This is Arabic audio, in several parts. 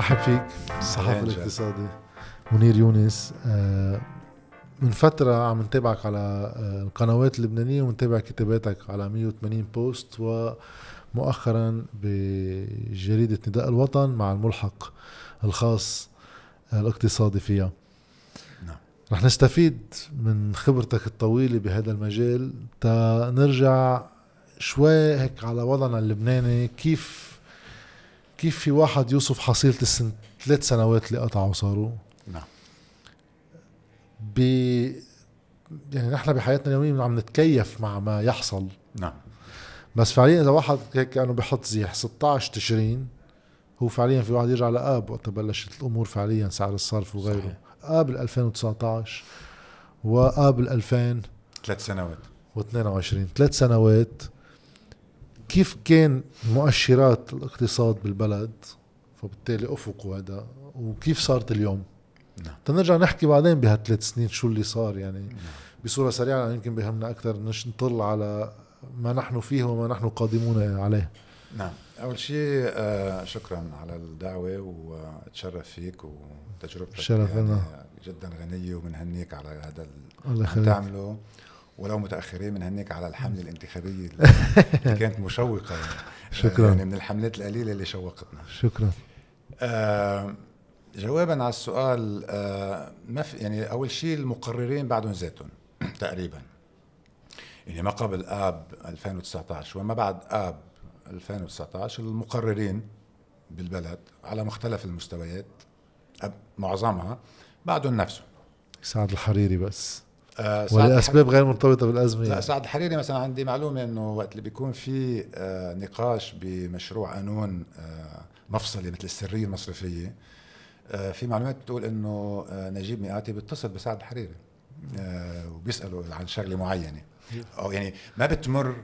رحب فيك الصحافي الاقتصادي. منير يونس آه، من فترة عم نتابعك على آه، القنوات اللبنانية ونتابع كتاباتك على 180 بوست ومؤخرا بجريدة نداء الوطن مع الملحق الخاص الاقتصادي فيها. نعم. رح نستفيد من خبرتك الطويلة بهذا المجال. تا نرجع شوي هيك على وضعنا اللبناني كيف كيف في واحد يوصف حصيلة السن؟ ثلاث سنوات اللي قطعوا صاروا نعم. ب يعني نحن بحياتنا اليومية عم نتكيف مع ما يحصل. نعم. بس فعليا إذا واحد هيك كأنه بحط زيح 16 تشرين هو فعليا في واحد يرجع لآب وقت بلشت الأمور فعليا سعر الصرف وغيره. آب 2019 وآب 2000 ثلاث سنوات. و22 ثلاث سنوات كيف كان مؤشرات الاقتصاد بالبلد؟ فبالتالي افقه هذا. وكيف صارت اليوم؟ نعم. تنرجع نحكي بعدين بهالثلاث سنين شو اللي صار يعني نعم. بصورة سريعة يمكن بهمنا أكثر نطل على ما نحن فيه وما نحن قادمون عليه. نعم. أول شيء آه شكرا على الدعوة وتشرف فيك وتجربتك شرف يعني جدا غنية وبنهنيك على هذا اللي عم تعمله. ولو متأخرين بنهنيك على الحملة الانتخابية اللي كانت مشوقة يعني. شكرا. يعني من الحملات القليلة اللي شوقتنا. شكرا. آه جوابا على السؤال آه ما في يعني أول شيء المقررين بعدهم ذاتهم تقريبا. يعني ما قبل آب 2019 وما بعد آب 2019 المقررين بالبلد على مختلف المستويات معظمها بعدهم نفسهم. سعد الحريري بس. آه ولاسباب غير مرتبطة بالأزمة. لا سعد الحريري مثلا عندي معلومة إنه وقت اللي بيكون في آه نقاش بمشروع قانون آه مفصلي مثل السرية المصرفية آه في معلومات بتقول إنه آه نجيب مئاتي بيتصل بسعد الحريري آه وبيساله عن شغلة معينة. أو يعني ما بتمر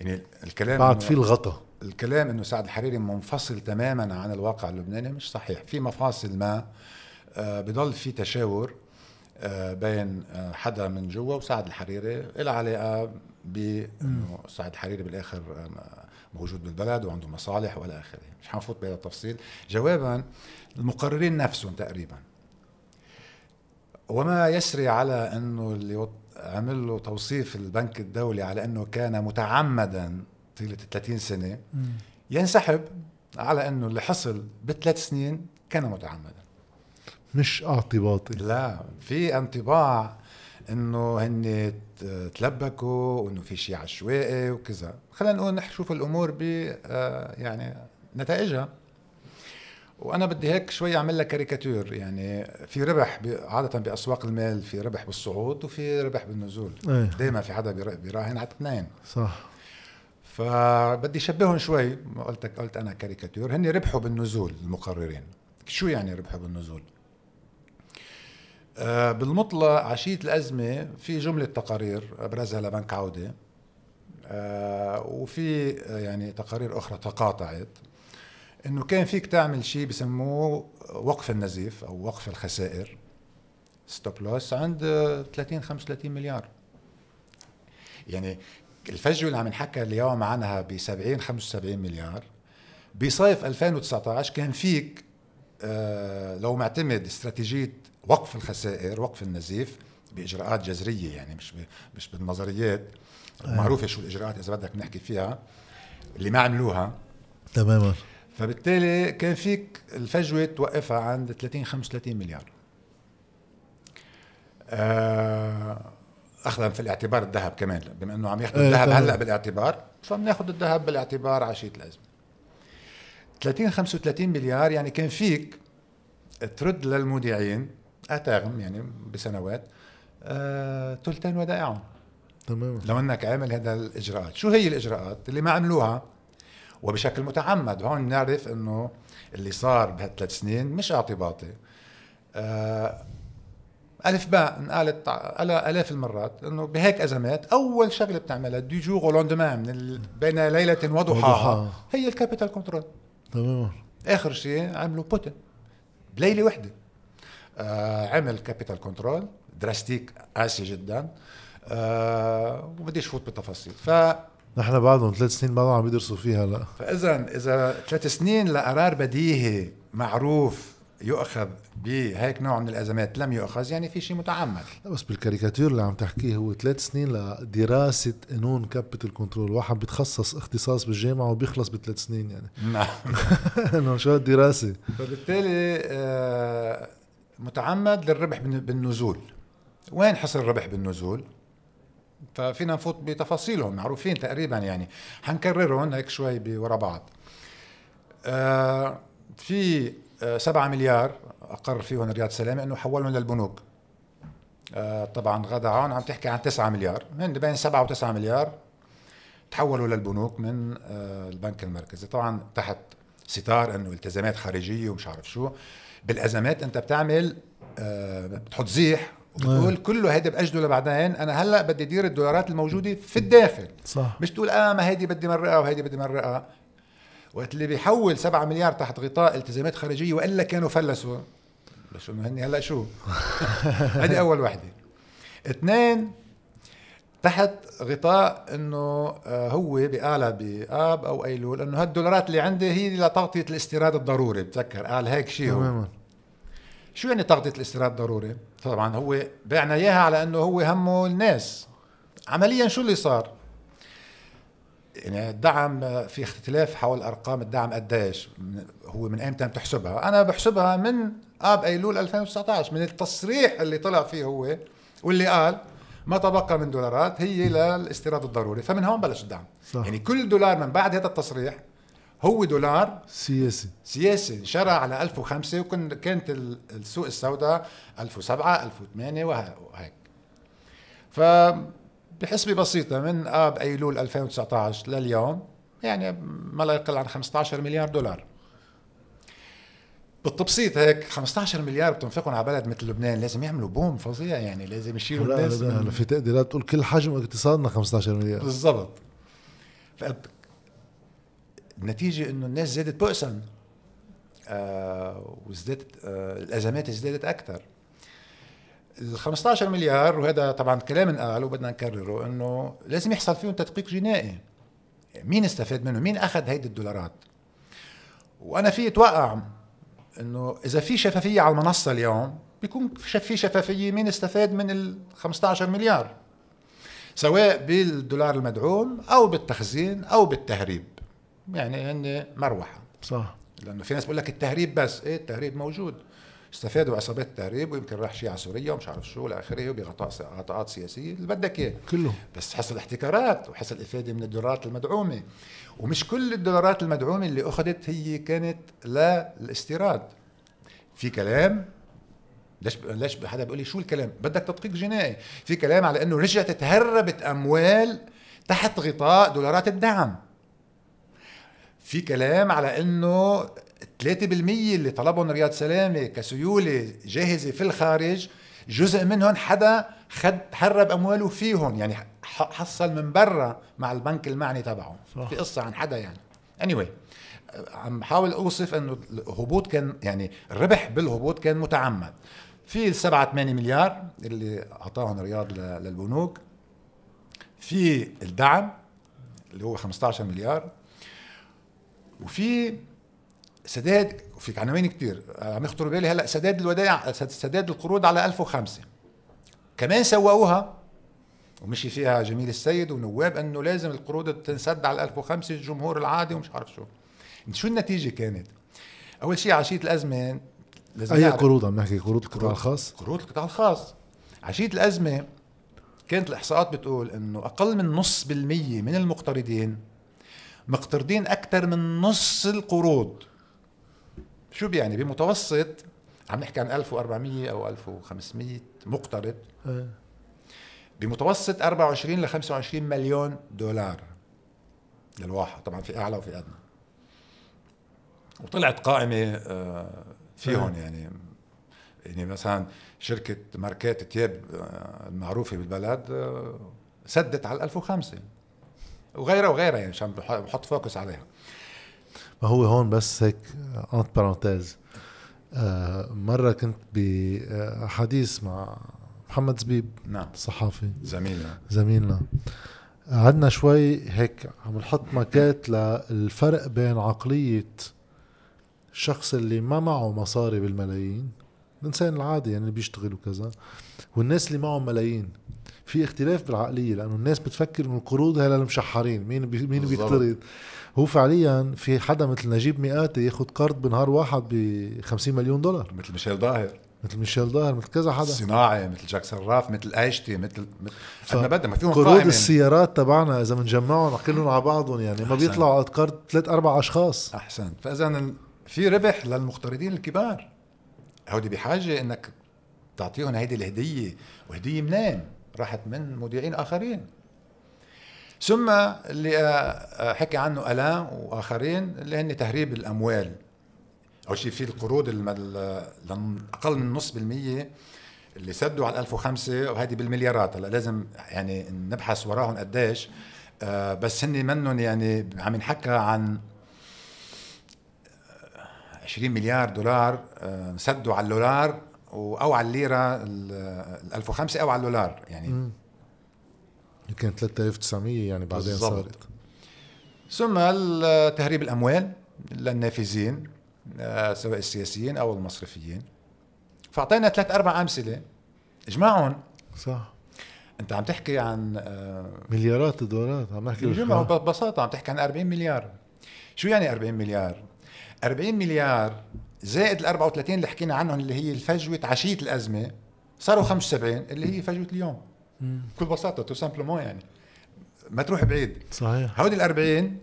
يعني الكلام بعد في الغطا. الكلام إنه سعد الحريري منفصل تماما عن الواقع اللبناني مش صحيح. في مفاصل ما بضل في تشاور بين آه حدا من جوا وسعد الحريري. له علاقة بإنه سعد الحريري بالآخر آه، موجود بالبلد وعنده مصالح والى آخره. مش حنفوت بهذا التفصيل. جوابا المقررين نفسهم تقريبا. وما يسري على إنه اللي عمل له توصيف البنك الدولي على إنه كان متعمدا طيلة 30 سنة ينسحب على إنه اللي حصل بثلاث سنين كان متعمدا مش اعتباطي. لا في انطباع انه هن تلبكوا وإنه في شيء عشوائي وكذا. خلينا نقول نشوف الأمور ب آه، يعني نتائجها. وأنا بدي هيك شوي أعمل لك كاريكاتير يعني في ربح عادة بأسواق المال في ربح بالصعود وفي ربح بالنزول. إيه. دائما في حدا بيراهن على اثنين. صح. فبدي شبههم شوي قلت قلت أنا كاريكاتير. هن ربحوا بالنزول المقررين. شو يعني ربحوا بالنزول؟ بالمطلق عشية الأزمة في جملة تقارير أبرزها لبنك عودة آه وفي آه، يعني تقارير أخرى تقاطعت إنه كان فيك تعمل شيء بسموه وقف النزيف أو وقف الخسائر. stop loss عند 30 35 مليار. يعني الفجوة اللي عم نحكى اليوم عنها ب 70 75 مليار بصيف 2019 كان فيك آه لو معتمد استراتيجية وقف الخسائر وقف النزيف بإجراءات جذرية يعني مش مش بالنظريات. آه. معروفة شو الإجراءات إذا بدك نحكي فيها اللي ما عملوها. تماما فبالتالي كان فيك الفجوة توقفها عند 30 35 مليار. آه، اخذا في الاعتبار الذهب كمان بما إنه عم ياخذوا إيه، الذهب هلأ بالاعتبار فبناخذ الذهب بالاعتبار عشيه الازمه 30 35 مليار يعني كان فيك ترد للمودعين أتاغم يعني بسنوات آه، ثلثين ودائعهم. تمام لو إنك عامل هذا الإجراءات. شو هي الإجراءات؟ اللي ما عملوها. وبشكل متعمد هون نعرف إنه اللي صار بهالثلاث سنين مش اعتباطي آه ألف باء انقالت آلاف المرات إنه بهيك أزمات أول شغلة بتعملها du jour au lendemain من بين ليلة وضحاها هي ال capital control تمام آخر شيء عملوا بوتين. بليلة وحدة. آه عمل capital control drastique قاسي جدا. آه وبديش فوت بالتفاصيل. ف نحن بعدهم ثلاث سنين بعدهم عم يدرسوا فيها لا. فاذا إذا ثلاث سنين لقرار بديهي معروف يؤخذ بهيك نوع من الأزمات لم يؤخذ يعني في شيء متعمد. لا بس بالكاريكاتير اللي عم تحكيه هو ثلاث سنين لدراسة قانون capital control واحد بيتخصص اختصاص بالجامعة وبيخلص بثلاث سنين يعني. نعم. إنه شو الدراسة؟ فبالتالي آه، متعمد للربح بالنزول. وين حصل الربح بالنزول؟ ففينا نفوت بتفاصيلهم معروفين تقريبا يعني. حنكررهم هيك شوي ورا بعض. آه، في آه، سبعة مليار أقر فيهم رياض سلامة أنه حولهم للبنوك. آه، طبعا غدا عون عم تحكي عن 9 مليار. من بين 7 و9 مليار تحولوا للبنوك من البنك المركزي. طبعا تحت ستار إنه التزامات خارجية ومش عارف شو. بالازمات انت بتعمل بتحط زيح وبتقول كله هيدي باجله لبعدين أنا هلأ بدي ادير الدولارات الموجودة في الداخل. صح. مش تقول آه ما هيدي بدي مرقها وهيدي بدي مرقها. وقت اللي بيحول 7 مليار تحت غطاء التزامات خارجية وإلا كانوا فلسوا. بس إنه هني هلأ شو؟ هذه أول وحدة. اثنين تحت غطاء إنه آه، هو بقالها بآب أو ايلول إنه هالدولارات اللي عندي هي لتغطيه الاستيراد الضروري بتذكر قال هيك شيء هو شو يعني تغطية الاستيراد الضروري؟ طبعا هو بعنا إياها على إنه هو همه الناس عمليا شو اللي صار؟ يعني الدعم في اختلاف حول أرقام الدعم قديش هو من أيمتى بتحسبها أنا بحسبها من آب أيلول 2019 من التصريح اللي طلع فيه هو واللي قال ما تبقى من دولارات هي للاستيراد الضروري. فمن هون بلش الدعم. صح. يعني كل دولار من بعد هذا التصريح هو دولار سياسي. سياسي انشرى على 1005 وكانت السوق السوداء 1007 1008 وهيك. ف بحسبة بسيطة من آب أيلول 2019 لليوم يعني ما لا يقل عن 15 مليار دولار. بالتبسيط هيك 15 مليار بتنفقهم على بلد مثل لبنان لازم يعملوا بوم فظيع يعني لازم يشيلوا الناس لا لا في تقديرات تقول كل حجم اقتصادنا 15 مليار. بالضبط. النتيجة إنه الناس زادت بؤسا آه وزدت آه الأزمات ازدادت أكثر. ال 15 مليار وهذا طبعا كلام انقال وبدنا نكرره إنه لازم يحصل فيهم تدقيق جنائي. مين استفاد منه؟ مين أخذ هيدي الدولارات؟ وأنا في أتوقع إنه إذا في شفافية على المنصة اليوم بيكون في شفافية مين استفاد من ال 15 مليار. سواء بالدولار المدعوم أو بالتخزين أو بالتهريب. يعني هن مروحة. صح. لأنه في ناس بقول لك التهريب بس. إيه التهريب؟ موجود. استفادوا عصابات التهريب ويمكن راح شيء على سوريا ومش عارف شو إلى آخره وبغطاءات سياسية. اللي بدك إياه. كله. بس حصل احتكارات وحصل إفادة من الدولارات المدعومة. ومش كل الدولارات المدعومة اللي أخذت هي كانت للاستيراد في كلام ليش ليش حدا بيقول لي شو الكلام؟ بدك تدقيق جنائي. في كلام على إنه رجعت تهربت أموال تحت غطاء دولارات الدعم. في كلام على إنه 3% اللي طلبهم رياض سلامة كسيولة جاهزة في الخارج جزء منهم حدا خد حرب أمواله فيهم. يعني حصل من برا مع البنك المعني تبعه. صح. في قصة عن حدا يعني. اني anyway عم بحاول أوصف إنه الهبوط كان يعني الربح بالهبوط كان متعمد. في السبعة 8 مليار اللي أعطاهم رياض للبنوك. في الدعم اللي هو 15 مليار. وفي سداد وفي عناوين كتير. عم يخطر بالي هلأ سداد الودائع سداد القروض على 1005 كمان سوقوها ومشي فيها جميل السيد ونواب انه لازم القروض تنسد على 1005 الجمهور العادي ومش عارف شو. شو النتيجة كانت؟ أول شيء عشية الأزمة لازم أي قروض عم نحكي؟ قروض القطاع الخاص؟ قروض القطاع الخاص. عشية الأزمة كانت الإحصاءات بتقول إنه أقل من نص بالمية من المقترضين مقترضين أكثر من نص القروض. شو بيعني؟ بمتوسط عم نحكي عن 1400 أو 1500 مقترض. إيه. بمتوسط 24 ل 25 مليون دولار. للواحد طبعا في أعلى وفي أدنى. وطلعت قائمة آه، فيهم. يعني. يعني مثلا شركة ماركات تياب آه، المعروفة بالبلد آه، سدت على 1005 وغيرها وغيرها يعني عشان بحط فوكس عليها. ما هو هون بس هيك أنت بارونتيز مرة كنت بحديث مع محمد زبيب نعم. صحافي. زميلنا. زميلنا. قعدنا شوي هيك عم نحط ماكات للفرق بين عقلية الشخص اللي ما معه مصاري بالملايين الإنسان العادي يعني اللي بيشتغل وكذا والناس اللي معهم ملايين. في اختلاف بالعقلية لأنه الناس بتفكر انه القروض هي للمشحرين مين بي مين بيقترض هو فعليا في حدا مثل نجيب مئاتي ياخذ قرض بنهار واحد ب 50 مليون دولار. مثل ميشيل ظاهر مثل ميشيل ظاهر مثل كذا حدا. صناعي مثل جاك سراف مثل ايشتي مثل مثل ما بدنا ما فيهم قروض السيارات تبعنا إذا بنجمعهم كلهم على بعضهم يعني ما بيطلعوا قد قرض ثلاث أربع أشخاص. احسنت فاذا في ربح للمقترضين الكبار. هودي بحاجة إنك تعطيهم هيدي الهدية وهدية منين؟ راحت من مودعين آخرين. ثم اللي آه، آه، حكي عنه الان وآخرين اللي هن تهريب الأموال. أو شيء في القروض أقل من نص بالمية اللي سدوا على 1005 وهذه بالمليارات. هلا لازم يعني نبحث وراهم قديش. آه بس هن منهم يعني عم ينحكى عن 20 مليار دولار آه سدوا على الدولار أو على الليرة ال 1005 أو على الدولار يعني. كانت 3900 يعني بعدين بالزبط. صارت. ثم تهريب الأموال للنافذين. سواء السياسيين أو المصرفيين. فأعطينا ثلاث أربع أمثلة. اجمعهم. صح. أنت عم تحكي عن آه، مليارات الدولارات عم نحكي ببساطة عم تحكي عن 40 مليار. شو يعني 40 مليار؟ 40 مليار زائد ال 34 اللي حكينا عنهم اللي هي الفجوة عشية الأزمة صاروا 75 اللي هي فجوة اليوم. بكل بساطة tout simplement يعني. ما تروح بعيد. صحيح. هودي ال 40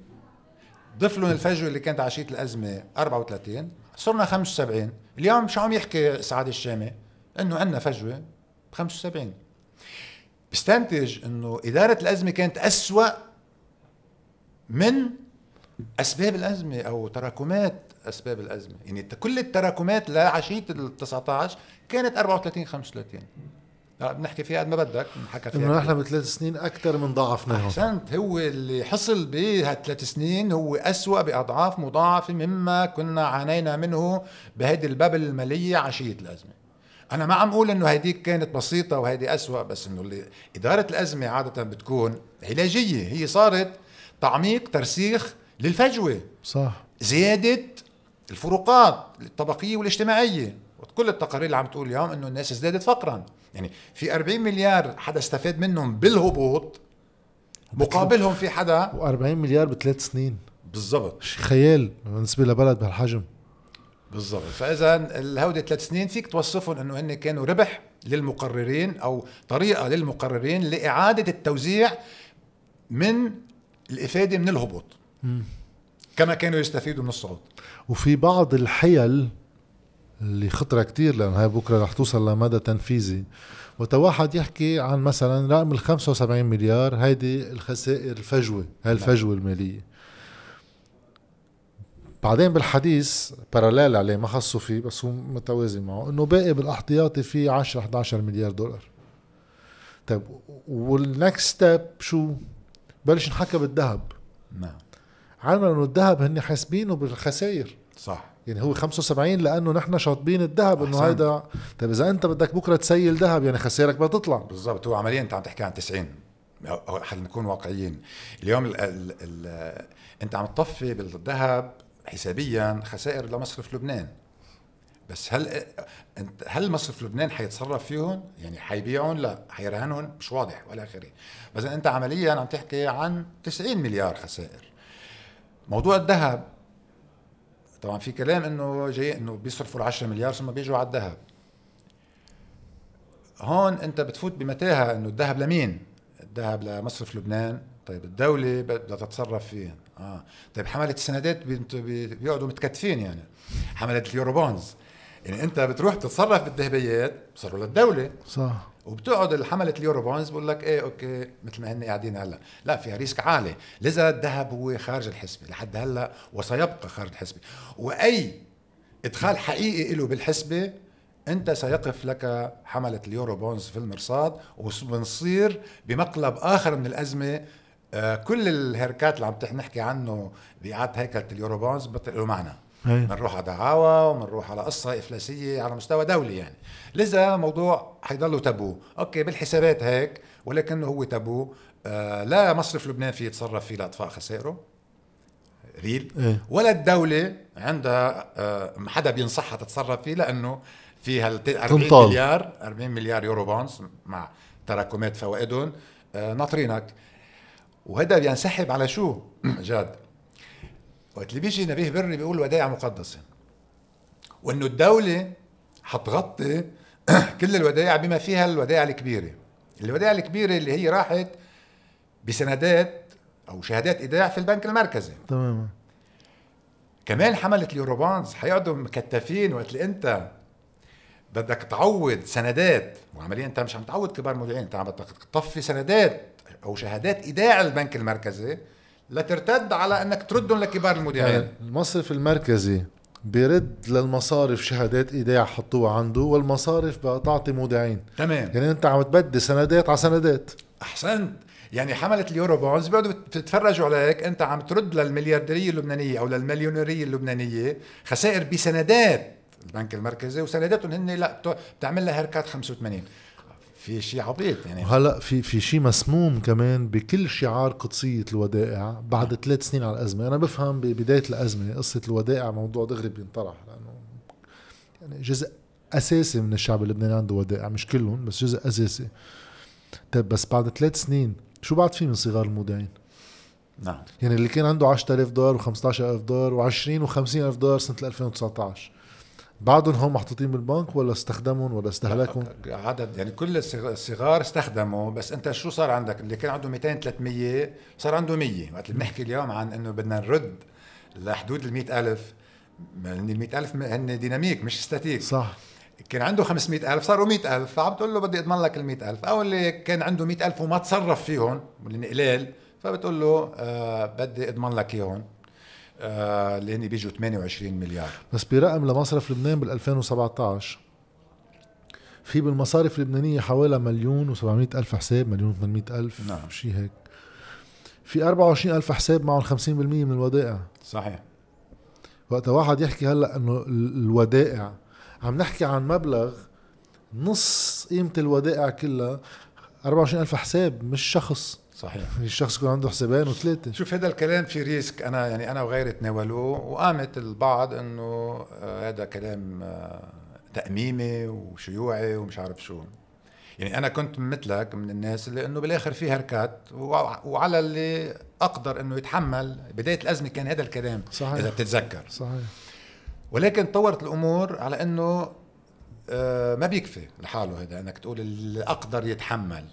ضف لهم الفجوه اللي كانت عشية الأزمة 34 صرنا 75 اليوم شو عم يحكي سعاد الشامي؟ إنه عندنا فجوة ب 75 بستنتج إنه إدارة الأزمة كانت أسوأ من أسباب الأزمة أو تراكمات أسباب الأزمة. يعني كل التراكمات لعشية ال 19 كانت 34 35 بنحكي فيها قد ما بدك بنحكى فيها إنه نحن بثلاث سنين أكثر من ضاعفناهم احسنت هو اللي حصل بهالثلاث سنين هو أسوأ بأضعاف مضاعفه مما كنا عانينا منه بهيدي البابل الماليه عشية الأزمة. أنا ما عم أقول إنه هيديك كانت بسيطة وهيدي أسوأ بس إنه اللي إدارة الأزمة عادة بتكون علاجية. هي صارت تعميق ترسيخ للفجوة. صح. زيادة الفروقات الطبقية والاجتماعية. كل التقارير اللي عم تقول اليوم إنه الناس ازدادت فقرا. يعني في 40 مليار حدا استفاد منهم بالهبوط مقابلهم في حدا و40 مليار بثلاث سنين. بالضبط. خيال بالنسبة لبلد بهالحجم. بالضبط. فإذا الهودة ثلاث سنين فيك توصفهم إنه هن كانوا ربح للمقررين أو طريقة للمقررين لإعادة التوزيع من الإفادة من الهبوط. م. كما كانوا يستفيدوا من الصعود. وفي بعض الحيل اللي خطرة كتير لأن هاي بكرة رح توصل لمدى تنفيذي. وتواحد يحكي عن مثلا رقم ال 75 مليار هيدي الخسائر الفجوة هاي الفجوة المالية. بعدين بالحديث parallèle عليه ما خصوا فيه بس هو متوازي معه إنه باقي بالاحتياطي في 10 11 مليار دولار. طيب وال next step شو؟ بلش نحكى بالذهب. نعم. علما إنه الذهب هن حاسبينه بالخسائر. صح. يعني هو 75 لأنه نحن شاطبين الذهب إنه هيدا طيب إذا أنت بدك بكرة تسيل ذهب يعني خسائرك بدها تطلع بالضبط هو عمليا أنت عم تحكي عن 90 خلينا نكون واقعيين اليوم ال ال ال أنت عم تطفي بالذهب حسابيا خسائر لمصرف لبنان بس هل انت هل مصرف لبنان حيتصرف فيهم؟ يعني حيبيعهم؟ لا، حيرهنهم؟ مش واضح والى اخره. بس أنت عمليا عم تحكي عن 90 مليار خسائر. موضوع الذهب طبعا في كلام إنه جاي إنه بيصرفوا ال 10 مليار ثم بيجوا على الذهب. هون أنت بتفوت بمتاهة إنه الذهب لمين؟ الذهب لمصرف لبنان. طيب الدولة بدها تتصرف فيه آه. طيب حملة السندات بيقعدوا متكتفين يعني. حملة ال Eurobonds. يعني أنت بتروح تتصرف بالذهبيات صاروا للدولة. صح. وبتقعد الحملة ال Eurobonds بقول لك إيه okay مثل ما هن قاعدين هلأ. لا فيها risk عالي. لذا الذهب هو خارج الحسبة لحد هلأ وسيبقى خارج الحسبة. وأي إدخال حقيقي له بالحسبة أنت سيقف لك حملة ال Eurobonds في المرصاد وبنصير بمقلب آخر من الأزمة. آه كل الهيركات اللي عم نحكي عنه بإعادة هيكلة ال Eurobonds بطل له معنى بنروح على دعاوى وبنروح على قصة إفلاسية على مستوى دولي يعني. لذا موضوع حيضله تابو. okay بالحسابات هيك ولكنه هو تابو. آه لا مصرف لبنان فيه يتصرف فيه لإطفاء خسائره. ريل. إيه؟ ولا الدولة عندها آه، حدا بينصحها تتصرف فيه لأنه فيها 40 مليار 40 مليار Eurobonds مع تراكمات فوائدهم. آه، ناطرينك. وهذا بينسحب على شو؟ جاد. وقت اللي بيجي نبيه بري بيقول ودائع مقدسه وإنه الدولة حتغطي كل الودائع بما فيها الودائع الكبيرة. الودائع الكبيرة اللي هي راحت بسندات أو شهادات إيداع في البنك المركزي. تماما كمان حمله اليوروبونز حيقعدوا مكتفين وقت اللي أنت بدك تعوض سندات وعمليا أنت مش عم تعوض كبار المودعين أنت عم بدك تطفي سندات أو شهادات إيداع البنك المركزي. لترتد على أنك تردهم لكبار المودعين يعني المصرف المركزي بيرد للمصارف شهادات ايداع حطوها عنده والمصارف بقى تعطي مودعين. تمام. يعني أنت عم تبدي سندات على سندات. أحسنت. يعني حملة اليورو بونز بيقعدوا تتفرجوا عليك أنت عم ترد للمليارديرية اللبنانية أو للمليونيرية اللبنانية خسائر بسندات البنك المركزي وسنداتهم هن لا بتعمل لها هيركات 85 في شيء عبيط يعني. هلا في في شيء مسموم كمان بكل شعار قدسية الودائع بعد ثلاث سنين على الأزمة. أنا بفهم ببدايه الأزمة قصة الودائع موضوع دغري بينطرح لأنه يعني جزء أساسي من الشعب اللبناني عنده ودائع مش كلهم بس جزء أساسي. طيب بس بعد ثلاث سنين شو بعد في من صغار المودعين؟ نعم. يعني اللي كان عنده 10000 دولار و15000 دولار و20 و50000 دولار سنة 2019 بعدهم هم محطوطين بالبنك ولا استخدمهم ولا استهلكهم؟ عدد يعني كل الصغار استخدموا بس انت شو صار عندك؟ اللي كان عنده 200 300 صار عنده 100 وقت اللي بنحكي اليوم عن إنه بدنا نرد لحدود ال 100000 ال 100000 هن ديناميك مش ستاتيك. صح. كان عنده 500000 صاروا 100000 فعم تقول له بدي أضمن لك ال 100000 أو اللي كان عنده 100000 وما تصرف فيهم واللي قلال فبتقول له آه بدي أضمن لك إياهم. آه اللي هن بيجوا 28 مليار. بس برقم لمصرف لبنان بال 2017 في بالمصارف اللبنانية حوالي مليون و700 ألف حساب مليون و800 ألف نعم. شيء هيك. في 24 ألف حساب معهم 50% من الودائع. صحيح. وقت واحد يحكي هلأ إنه الودائع عم نحكي عن مبلغ نص قيمة الودائع كلها 24 ألف حساب مش شخص. صحيح. الشخص يكون عنده حسابين وثلاثة. شوف هذا الكلام في ريسك. أنا يعني أنا وغيري تناولوه وقامت البعض إنه آه، هذا كلام آه، تأميمي وشيوعي ومش عارف شو. يعني أنا كنت مثلك من الناس اللي إنه بالآخر في هركات وعلى اللي أقدر إنه يتحمل. بداية الأزمة كان هذا الكلام صحيح. إذا بتتذكر. صحيح. ولكن طورت الأمور على إنه آه، ما بيكفي لحاله هذا إنك تقول اللي أقدر يتحمل.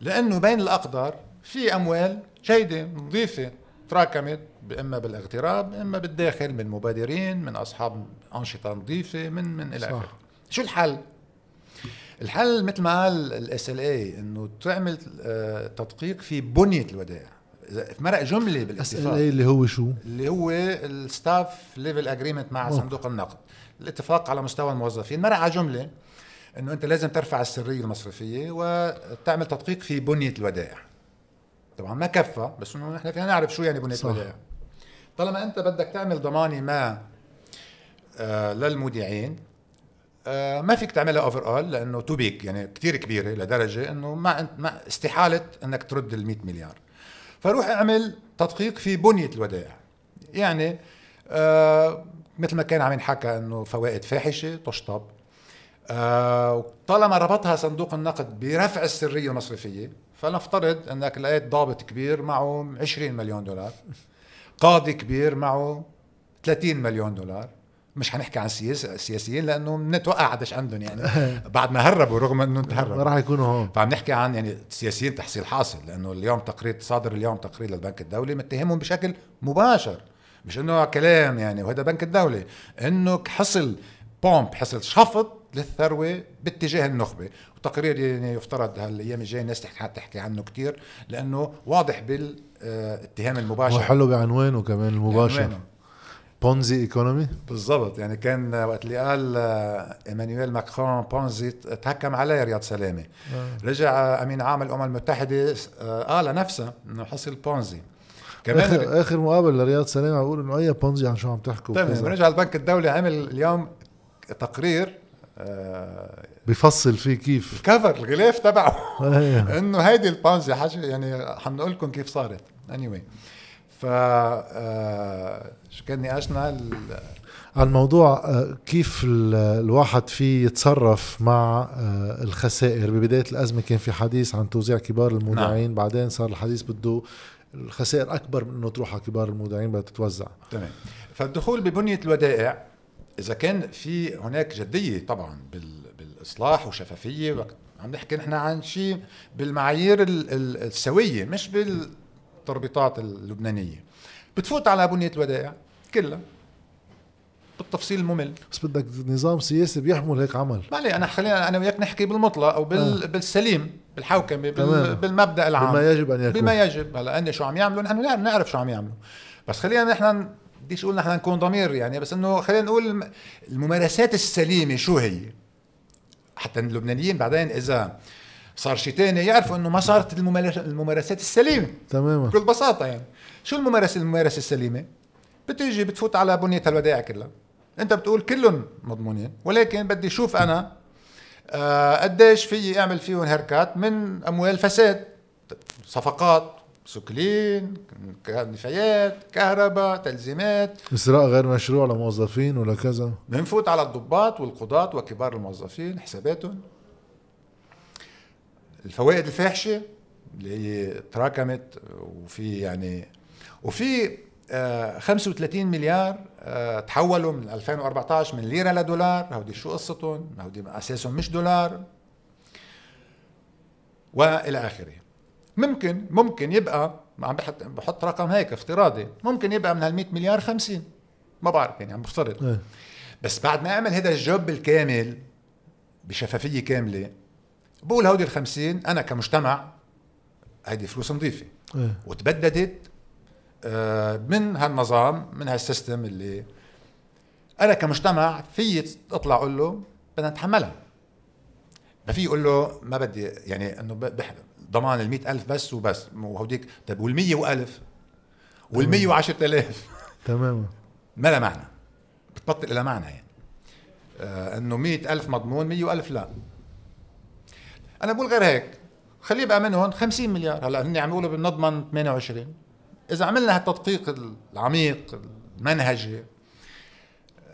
لأنه بين الاقدر في أموال جيدة نظيفة تراكمت إما بالاغتراب إما بالداخل من مبادرين من أصحاب أنشطة نظيفة من من إلى آخره. شو الحل؟ الحل مثل ما قال ال SLA إنه تعمل آه، تدقيق في بنية الودائع. مرق جملة بالاتفاق. اللي هو شو؟ اللي هو ال staff level agreement مع أوه. صندوق النقد. الاتفاق على مستوى الموظفين. مرق على جملة. إنه أنت لازم ترفع السرية المصرفية وتعمل تدقيق في بنية الودائع. طبعا ما كفى بس إنه نحن فينا نعرف شو يعني بنية الودائع. طالما أنت بدك تعمل ضمانه ما آه للمودعين آه ما فيك تعملها overall لأنه too big يعني كثير كبيرة لدرجة إنه ما, ما استحالة إنك ترد ال 100 مليار. فروح أعمل تدقيق في بنية الودائع. يعني آه مثل ما كان عم ينحكى إنه فوائد فاحشة تشطب. آه طالما ربطها صندوق النقد برفع السرية المصرفية فلنفترض إنك لقيت ضابط كبير معه 20 مليون دولار قاضي كبير معه 30 مليون دولار. مش حنحكي عن سياس سياسيين لأنه بنتوقع قديش عندهم يعني. بعد ما هربوا رغم إنه تهربوا راح يكونوا هون. فعم نحكي عن يعني سياسيين تحصيل حاصل لأنه اليوم تقرير صادر اليوم تقرير للبنك الدولي متهمهم بشكل مباشر. مش إنه كلام يعني وهذا بنك الدولة إنه حصل بومب حصل شفط للثروة باتجاه النخبة. وتقرير يعني يفترض هالايام الجاية الناس تحكي عنه كتير لأنه واضح بالاتهام المباشر. وحلو بعنوانه كمان المباشر. عنوانه. بونزي ايكونومي بالضبط. يعني كان وقت اللي قال آه، إيمانويل ماكرون بونزي تهكم عليه رياض سلامة. آه. رجع أمين عام الأمم المتحدة آه، قال نفسها إنه حصل بونزي كمان اخر, آخر مقابله لرياض سلامة عم يقول إنه أي بونزي عن شو عم تحكوا طيب رجع البنك الدولي عمل اليوم تقرير بفصل فيه كيف؟ الكفر الغلاف تبعه. إنه هيدي البونزي حاجة يعني حنقول لكم كيف صارت. اني anyway. ف آه، شو كان نقاشنا؟ عن موضوع آه، كيف الواحد فيه يتصرف مع آه، الخسائر؟ ببداية الأزمة كان في حديث عن توزيع كبار المودعين. نعم. بعدين صار الحديث بده الخسائر أكبر من أنه تروح على كبار المودعين بدها تتوزع. تمام. فالدخول ببنية الودائع إذا كان في هناك جدية طبعا بالإصلاح وشفافية عم نحكي نحن عن شيء بالمعايير السوية مش بالتربيطات اللبنانية. بتفوت على بنية الودائع كلها بالتفصيل الممل بس بدك نظام سياسي بيحمل هيك عمل. ما أنا خلينا أنا وياك نحكي بالمطلق أو بال... آه. بالسليم بالحوكمة بال... بالمبدأ العام. بما يجب أن يكون. بما يجب. هلا اني شو عم يعملوا؟ نحن نعرف شو عم يعملوا. بس خلينا نحن بديش أقول نحن نكون ضمير يعني بس إنه خلينا نقول الممارسات السليمة شو هي؟ حتى اللبنانيين بعدين إذا صار شيء ثاني يعرفوا إنه ما صارت الممارسات السليمة. تماما. بكل بساطة يعني. شو الممارسه الممارسة السليمة؟ بتيجي بتفوت على بنية الودائع كلها. أنت بتقول كلهم مضمونين ولكن بدي أشوف أنا آه قديش في اعمل فيهم هركات من أموال فساد صفقات سكلين نفايات كهرباء تلزيمات. إسراء غير مشروع لموظفين ولا كذا؟ بنفوت على الضباط والقضاة وكبار الموظفين حساباتهم. الفوائد الفاحشة اللي هي تراكمت وفي يعني وفي 35 آه، مليار آه، تحولوا من 2014 من ليرة لدولار. هودي شو قصتهم؟ هودي أساسهم مش دولار. والى آخره. ممكن ممكن يبقى عم بحط بحط رقم هيك افتراضي ممكن يبقى من هال 100 مليار 50 ما بعرف يعني عم بفترض. إيه. بس بعد ما أعمل هذا الجوب الكامل بشفافية كاملة بقول هودي ال 50 أنا كمجتمع هيدي فلوس نظيفة. إيه. وتبددت آه، من هالنظام من هالسيستم اللي أنا كمجتمع في اطلع أقول له بدنا نتحملها. ما في يقول له ما بدي يعني إنه ضمان ال ألف بس وبس. وهوديك طيب وال 100000 وال 110000 تماما ما لها معنى. بتبطل لها معنى يعني. آه إنه مئة ألف مضمون مية ألف لا. أنا بقول غير هيك. خليه يبقى منهم 50 مليار. هلأ هن عم يقولوا بنضمن 28 إذا عملنا هالتدقيق العميق المنهجي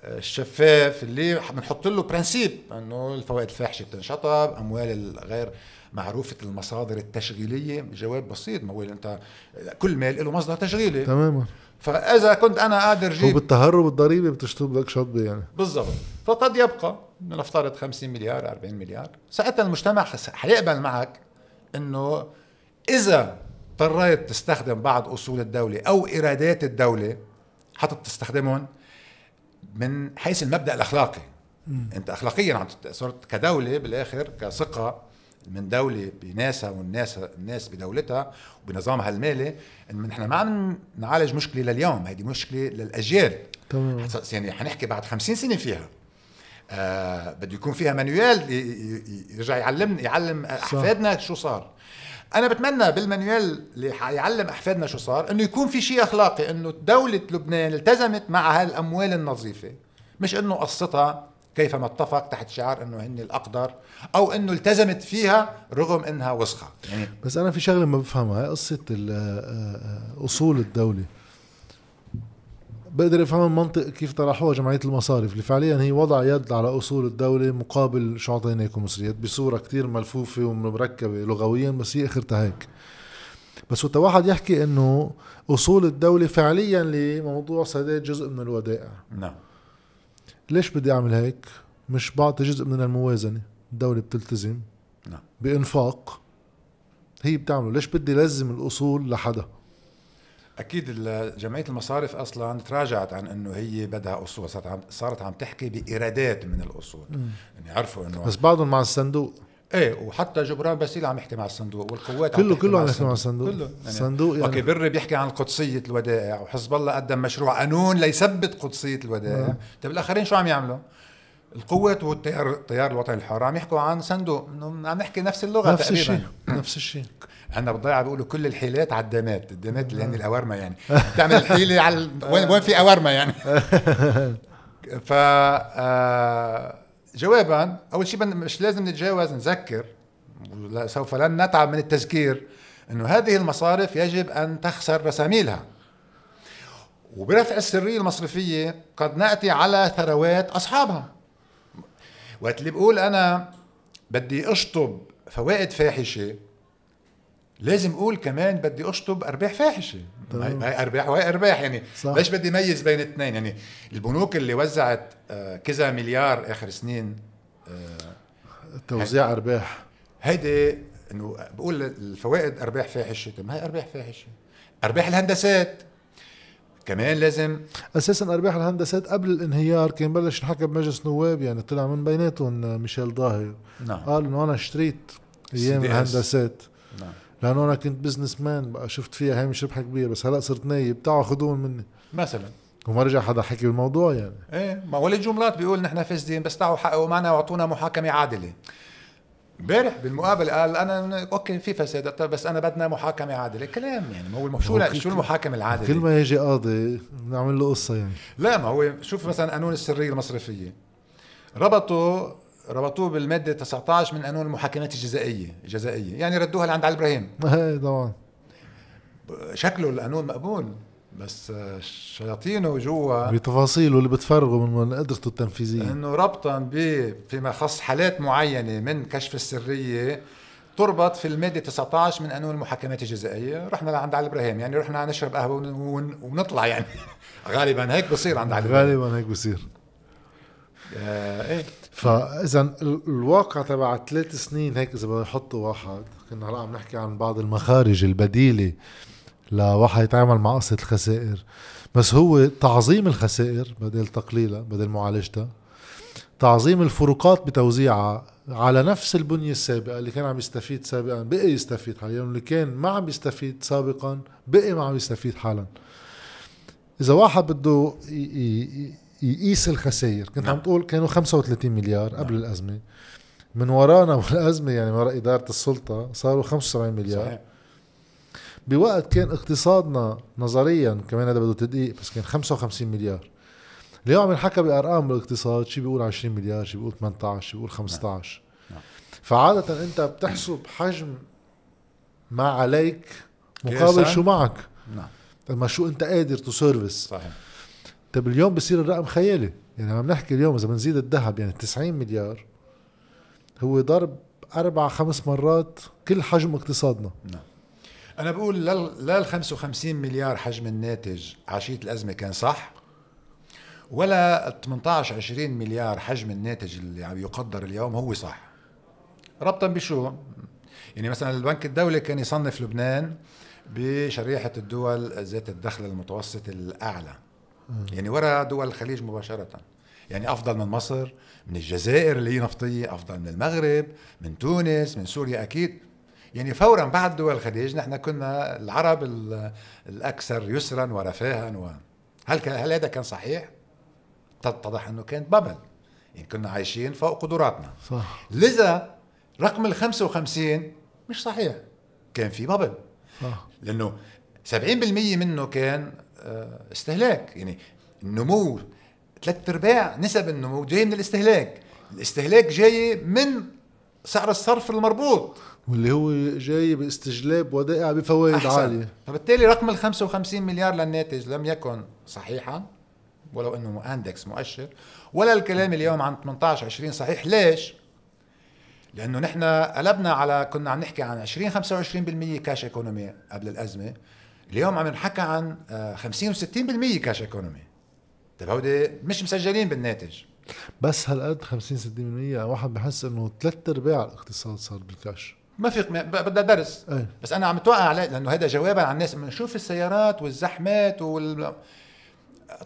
الشفاف اللي بنحط له برنسيب إنه الفوائد الفاحشة بتنشطب أموال الغير معروفة المصادر التشغيلية جواب بسيط ما هو أنت كل مال له مصدر تشغيلي. تماما. فإذا كنت أنا قادر جيب وبالتهرب الضريبي بتشطب لك شطبه يعني. بالضبط. فقد يبقى نفترض 50 مليار 40 مليار. ساعتها المجتمع حيقبل معك إنه إذا اضطريت تستخدم بعض أصول الدولة أو إيرادات الدولة حتى تستخدمهم من حيث المبدأ الأخلاقي. م. أنت اخلاقيا عم صرت كدولة بالآخر كثقة من دولة بناسها والناس الناس بدولتها وبنظامها المالي إن نحن ما عم نعالج مشكلة لليوم هيدي مشكلة للأجيال. تمام. يعني حنحكي بعد خمسين سنة فيها. آه بده يكون فيها مانيوال يرجع يعلم يعلم أحفادنا شو صار. أنا بتمنى بالمانيوال اللي حيعلم أحفادنا شو صار إنه يكون في شيء أخلاقي إنه دولة لبنان التزمت مع هالأموال النظيفة. مش إنه قصتها كيفما اتفق تحت شعار إنه هن الأقدر أو إنه التزمت فيها رغم إنها وسخة. يعني بس أنا في شغلة ما بفهمها هي قصة آه، آه، أصول الدولة. بقدر افهم المنطق كيف طرحوها جمعية المصارف. اللي فعليا هي وضع يد على أصول الدولة مقابل شو اعطيناكم مصريات بصورة كتير ملفوفة ومركبة لغويا بس هي آخرتها هيك. بس وقت واحد يحكي إنه أصول الدولة فعليا لموضوع سداد جزء من الودائع. نعم. ليش بدي أعمل هيك؟ مش بعطي جزء من الموازنة. الدولة بتلتزم. نعم. بإنفاق. هي بتعمله. ليش بدي لزم الأصول لحدا؟ أكيد جمعية المصارف أصلا تراجعت عن إنه هي بدها أصول صارت عم صارت عم تحكي بإيرادات من الأصول. يعني عرفوا إنه بس بعضهم مع الصندوق. إيه وحتى جبران باسيل عم يحكي مع الصندوق والقوات كله كله عم يحكي مع الصندوق. كله يعني الصندوق يعني. okay بري بيحكي عن قدسية الودائع وحزب الله قدم مشروع قانون ليثبت قدسية الودائع. طيب الآخرين شو عم يعملوا؟ القوات والتيار التيار الوطني الحر عم يحكوا عن صندوق عم نحكي نفس اللغة نفس الشيء نفس الشيء. عندنا بالضيعه بيقولوا كل الحيلات على الدامات الدامات اللي هن الاورما يعني. بتعمل الحيله على وين وين في اورما يعني. ف آه، جوابا أول شيء مش لازم نتجاوز نذكر سوف لن نتعب من التذكير إنه هذه المصارف يجب أن تخسر رساميلها. وبرفع السرية المصرفية قد نأتي على ثروات أصحابها. وقت اللي بقول أنا بدي أشطب فوائد فاحشة لازم أقول كمان بدي أشطب أرباح فاحشة. هاي ارباح وهي أرباح يعني. صح. ليش بدي ميز بين الاثنين يعني البنوك اللي وزعت آه، كذا مليار آخر سنين آه، توزيع أرباح. هيدي إنه بقول الفوائد أرباح فاحشة. ما هي أرباح فاحشة. أرباح الهندسات. كمان لازم أساسا أرباح الهندسات قبل الانهيار كان بلش نحكى بمجلس نواب يعني طلع من بيناتهم ميشيل ظاهر. نعم. قال إنه أنا اشتريت أيام الهندسات. لأنه أنا كنت businessman بقى شفت فيها هامش ربح كبير بس هلأ صرت نايب. تعالوا خذوهم مني. مثلا. وما رجع حدا حكي بالموضوع يعني. إيه ما وليد جملات بيقول نحن فاسدين بس تعالوا حققوا معنا واعطونا محاكمة عادلة. امبارح بالمقابله قال أنا أوكي في فساد بس أنا بدنا محاكمة عادلة. كلام يعني ما هو شو شو المحاكمة العادلة؟ كل ما يجي قاضي بنعمل له قصة يعني. لا ما هو شوف مثلا قانون السرية المصرفية. ربطوا ربطوه بالمادة 19 من قانون المحاكمات الجزائية الجزائية. يعني ردوها لعند علي إبراهيم إيه طبعا. شكله القانون مقبول بس شياطينه جوا بتفاصيله اللي بتفرغوا من قدرته التنفيذية. إنه ربطا ب فيما خص حالات معينة من كشف السرية تربط في المادة 19 من قانون المحاكمات الجزائية. رحنا لعند علي إبراهيم يعني رحنا نشرب قهوة ونطلع يعني. غالبا هيك بصير عند علي غالبا هيك بصير. آه إيه. فاذا الواقع تبع ثلاث سنين هيك إذا بدنا نحطه واحد كنا هلا عم نحكي عن بعض المخارج البديلة لواحد يتعامل مع قصة الخسائر. بس هو تعظيم الخسائر بدل تقليلها بدل معالجتها تعظيم الفروقات بتوزيعها على نفس البنية السابقة اللي كان عم يستفيد سابقا بقي يستفيد حاليا اللي كان ما عم يستفيد سابقا بقي ما عم يستفيد حالا. إذا واحد بده يقيس الخسائر كنت نعم. عم تقول كانوا 35 مليار نعم. قبل الأزمة من ورانا والأزمة يعني وراء إدارة السلطة صاروا 75 مليار صحيح. بوقت كان اقتصادنا نظريا كمان هذا بده تدقيق بس كان 55 مليار اليوم عم ينحكى بأرقام بالاقتصاد شي بيقول 20 مليار شي بيقول 18 شي بيقول 15 نعم. نعم. فعادة أنت بتحسب حجم ما عليك مقابل شو معك نعم أما شو أنت قادر تسيرفيس صحيح طيب اليوم بصير الرقم خيالي. يعني عم نحكي اليوم إذا بنزيد الذهب يعني 90 مليار هو ضرب أربع خمس مرات كل حجم اقتصادنا. نعم. أنا بقول لا ال 55 مليار حجم الناتج عشية الأزمة كان صح؟ ولا ال 18 20 مليار حجم الناتج اللي عم يقدر اليوم هو صح؟ ربطا بشو؟ يعني مثلا البنك الدولي كان يصنف لبنان بشريحة الدول ذات الدخل المتوسط الأعلى. يعني ورا دول الخليج مباشرة. يعني أفضل من مصر من الجزائر اللي هي نفطية أفضل من المغرب من تونس من سوريا أكيد. يعني فورا بعد دول الخليج نحن كنا العرب الأكثر يسرا ورفاها و هل كان هل هذا كان صحيح؟ تتضح أنه كانت بابل يعني كنا عايشين فوق قدراتنا. صح. لذا رقم ال 55 مش صحيح. كان في بابل صح. لأنه 70% منه كان استهلاك. يعني النمو ثلاث أرباع نسب النمو جاي من الاستهلاك. الاستهلاك جاي من سعر الصرف المربوط. واللي هو جاي باستجلاب ودائع بفوائد أحسن. عالية. فبالتالي رقم ال 55 مليار للناتج لم يكن صحيحا ولو إنه إندكس مؤشر ولا الكلام اليوم عن 18 20 صحيح. ليش؟ لأنه نحن قلبنا على كنا عم نحكي عن 20 25% كاش ايكونومي قبل الأزمة. اليوم عم نحكى عن 50 و60% كاش ايكونومي طيب هودي مش مسجلين بالناتج. بس هالقد 50 60% واحد بحس إنه ثلاث ارباع الاقتصاد صار بالكاش ما في بدها درس. أي. بس أنا عم توقع عليه لأنه هذا جوابا عن الناس. بنشوف السيارات والزحمات وال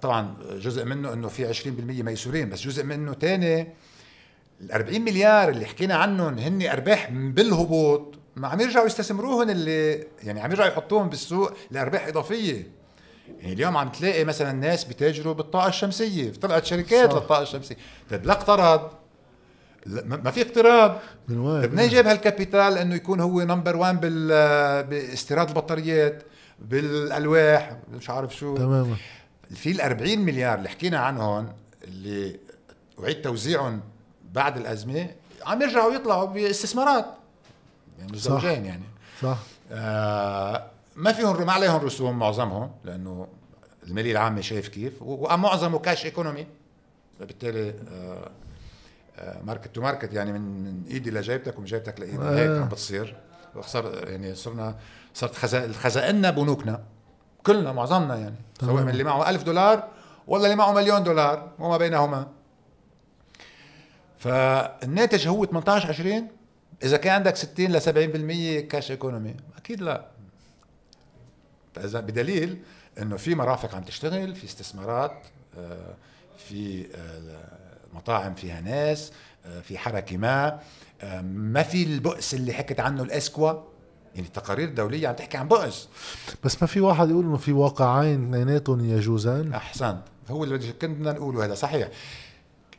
طبعا جزء منه إنه في 20% ميسورين بس جزء منه ثاني ال 40 مليار اللي حكينا عنهم هن أرباح بالهبوط ما عم يرجعوا يستثمروهم اللي يعني عم يرجعوا يحطوهم بالسوق لأرباح إضافية. يعني اليوم عم تلاقي مثلا الناس بتاجروا بالطاقة الشمسية طلعت شركات صح. للطاقة الشمسية. طيب لا اقترض ما في اقتراض. من وين؟ طيب منين جاب هال capital إنه يكون هو number 1 باستيراد البطاريات بالألواح مش عارف شو. تماما. في ال 40 مليار اللي حكينا عنهم اللي اعيد توزيعهم بعد الأزمة عم يرجعوا يطلعوا باستثمارات. يعني الزوجين يعني. صح. آه ما فيهم ما عليهم رسوم معظمهم لأنه الماليه العامة شايف كيف. ومعظمه cash economy بالتالي آه، market to market يعني من من إيدي لجيبتك ومن جيبتك لإيدي. آه. هيك عم بتصير. صار يعني صرنا صارت خزائننا بنوكنا. كلنا معظمنا يعني. سواء من اللي معه ألف دولار ولا اللي معه مليون دولار وما بينهما. فالناتج هو 18 20 إذا كان عندك 60 ل 70% كاش ايكونومي أكيد لا. فإذا بدليل إنه في مرافق عم تشتغل في استثمارات آه، في آه، مطاعم فيها ناس آه، في حركة ما ما في البؤس اللي حكت عنه الإسكوا. يعني التقارير الدولية عم تحكي عن بؤس. بس ما في واحد يقول إنه في واقعين اثنيناتهم يجوزان؟ أحسنت. هو اللي كنا نقوله هذا صحيح.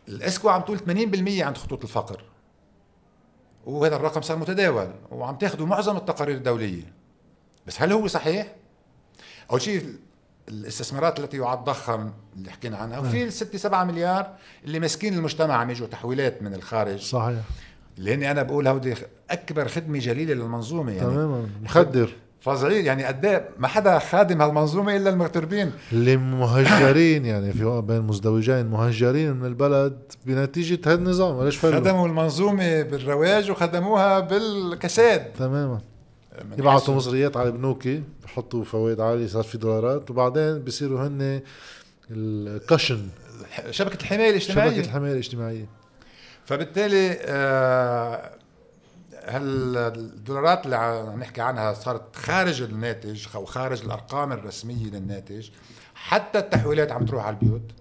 الإسكوا عم تقول 80% عند خطوط الفقر. وهذا الرقم صار متداول وعم تاخذوا معظم التقارير الدولية. بس هل هو صحيح؟ أول شيء الاستثمارات التي يعد ضخم اللي حكينا عنها وفي نعم. ال 6 7 مليار اللي ماسكين المجتمع عم يجوا تحويلات من الخارج. صحيح. لأني أنا بقول هودي أكبر خدمة جليلة للمنظومة يعني. تماما. مخدر. فظيع. يعني قد إيه ما حدا خادم هالمنظومة إلا المغتربين. اللي مهجرين يعني في بين مزدوجين. مهجرين من البلد بنتيجة هذا النظام. ليش خدموا المنظومة بالرواج وخدموها بالكساد تماما. يبعثوا مصريات على بنوكي بحطوا فوائد عالية صار في دولارات وبعدين بصيروا هن الكشن. شبكة الحماية الاجتماعية. شبكة الحماية الاجتماعية. فبالتالي آه هالدولارات اللي عم نحكي عنها صارت خارج الناتج أو خارج الأرقام الرسمية للناتج حتى التحويلات عم تروح على البيوت؟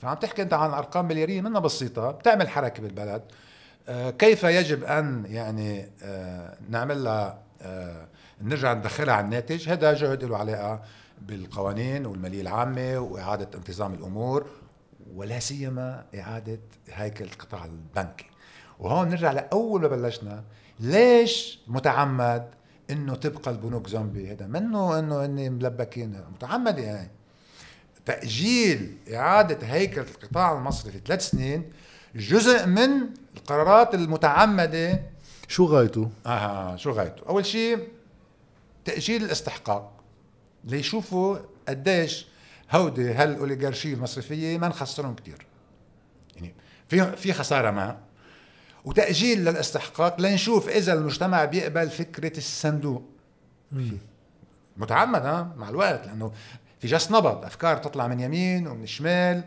فعم تحكي أنت عن أرقام مليارية منها بسيطة بتعمل حركة بالبلد. آه كيف يجب أن يعني آه نعمل لها آه نرجع ندخلها على الناتج؟ هذا جهد له علاقة بالقوانين والمالية العامة وإعادة انتظام الأمور ولا سيما إعادة هيكل القطاع البنكي. وهون نرجع لأول ما بلشنا. ليش متعمد إنه تبقى البنوك زومبي هذا منه إنه إني ملبكين متعمد يعني. تأجيل إعادة هيكله القطاع المصرفي في ثلاث سنين جزء من القرارات المتعمدة. شو غايته؟ آه شو غايته؟ أول شيء تأجيل الاستحقاق. ليشوفوا قديش هودي هالأوليغارشية المصرفية ما نخسرهم كثير يعني في في خسارة ما. وتأجيل للاستحقاق لنشوف إذا المجتمع بيقبل فكرة الصندوق. متعمد مع الوقت لأنه في جس نبض أفكار تطلع من يمين ومن شمال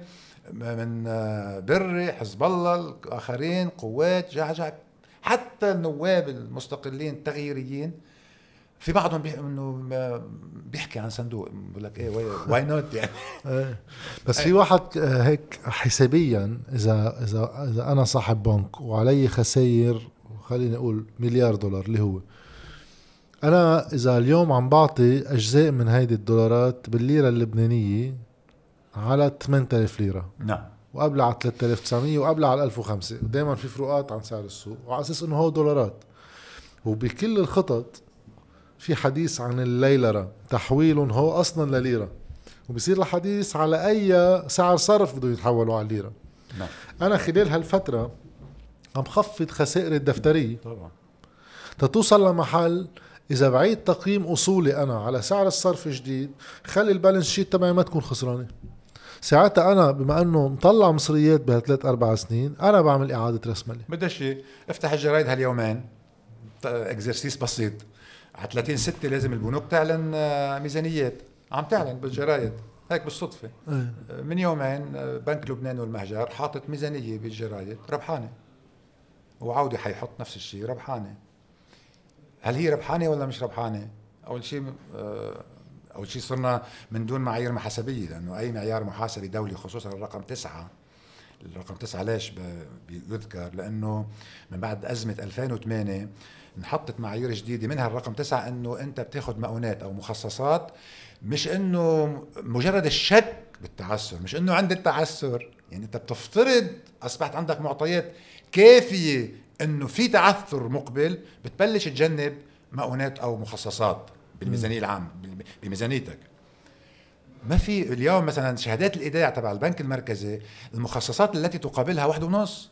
من آه، بري حزب الله الآخرين قوات جعجع حتى النواب المستقلين التغييريين في بعضهم بي... إنه بيحكي عن صندوق بقول لك إيه why not يعني؟ إيه. بس في واحد آه، هيك حسابيا إذا إذا إذا أنا صاحب بنك وعلي خسائر خليني أقول مليار دولار اللي هو أنا إذا اليوم عم بعطي أجزاء من هيدي الدولارات بالليرة اللبنانية على 8000 ليرة. نعم. وقبل على 3900 وقبل على 1005 دائما في فروقات عن سعر السوق وعلى أساس إنه هو دولارات. وبكل الخطط في حديث عن الليلرة تحويل هو أصلا لليرة. وبصير الحديث على أي سعر صرف بده يتحولوا على الليرة. نعم. أنا خلال هالفترة عم خفض خسائر الدفترية. طبعا. تتوصل لمحل إذا بعيد تقييم أصولي أنا على سعر الصرف جديد خلي ال balance sheet تبعي ما تكون خسرانة. ساعتها أنا بما أنه مطلع مصريات بهالثلاث أربع سنين أنا بعمل إعادة رسملة. بدها شيء. افتح الجرايد هاليومين. exercise بسيط. على 30 6 لازم البنوك تعلن آه، ميزانيات عم تعلن بالجرايد هيك بالصدفة إيه. آه، من يومين آه، بنك لبنان والمهجر حاطط ميزانية بالجرايد ربحانة وعودة حيحط نفس الشيء ربحانة هل هي ربحانة ولا مش ربحانة؟ أول شيء أول شيء صرنا من دون معايير محاسبية لأنه أي معيار محاسبي دولي خصوصا الرقم تسعة الرقم تسعة ليش بيذكر؟ لأنه من بعد أزمة 2008 انحطت معايير جديدة منها الرقم تسعة إنه أنت بتاخذ مؤونات أو مخصصات مش إنه مجرد الشك بالتعسر مش إنه عند التعسر يعني أنت بتفترض أصبحت عندك معطيات كافية إنه في تعثر مقبل بتبلش تجنب مؤونات أو مخصصات بالميزانية العامة بميزانيتك. ما في اليوم مثلا شهادات الإيداع تبع البنك المركزي المخصصات التي تقابلها واحد ونص.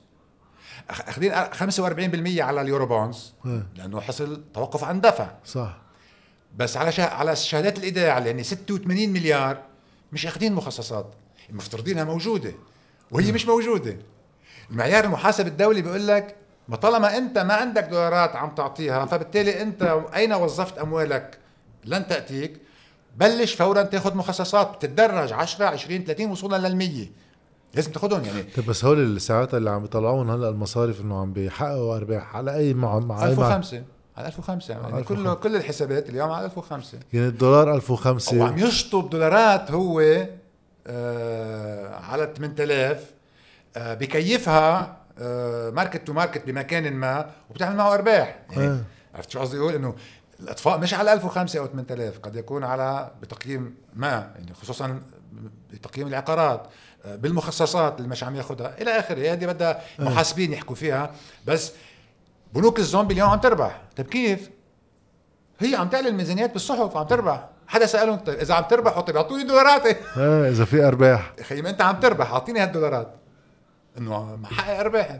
أخذين 45% على اليورو بونز لأنه حصل توقف عن دفع. صح. بس على شه... على شهادات الايداع اللي يعني 86 مليار مش أخذين مخصصات. مفترضينها موجودة وهي مش موجودة. المعيار المحاسب الدولي بيقول لك ما طالما أنت ما عندك دولارات عم تعطيها فبالتالي أنت أين وظفت أموالك؟ لن تأتيك. بلش فورا تاخذ مخصصات بتتدرج 10 20 30 وصولا لل100 لازم تاخذهم يعني. طيب بس هول اللي ساعتها اللي عم يطلعون هلأ المصارف إنه عم بيحققوا أرباح على أي مع مع 1005 على 1005 يعني كله كل الحسابات اليوم على 1005 يعني الدولار 1005 وعم يشطب دولارات هو آه على 8000 آه بكيفها آه market to market بمكان ما وبتعمل معه أرباح. يعني آه. عرفت شو قصدي؟ أقول إنه الإطفاء مش على 1005 أو 8000 قد يكون على بتقييم ما يعني خصوصا بتقييم العقارات. بالمخصصات اللي مش عم ياخذها إلى آخره. هذه بدها آه. محاسبين يحكوا فيها. بس بنوك الزومبي اليوم عم تربح. طيب كيف؟ هي عم تعلن ميزانيات بالصحف عم تربح. حدا سألهم طيب إذا عم تربحوا طيب أعطوني دولاراتي. آه إذا في أرباح. أخي ما أنت عم تربح. أعطيني هالدولارات. إنه محقق أرباح.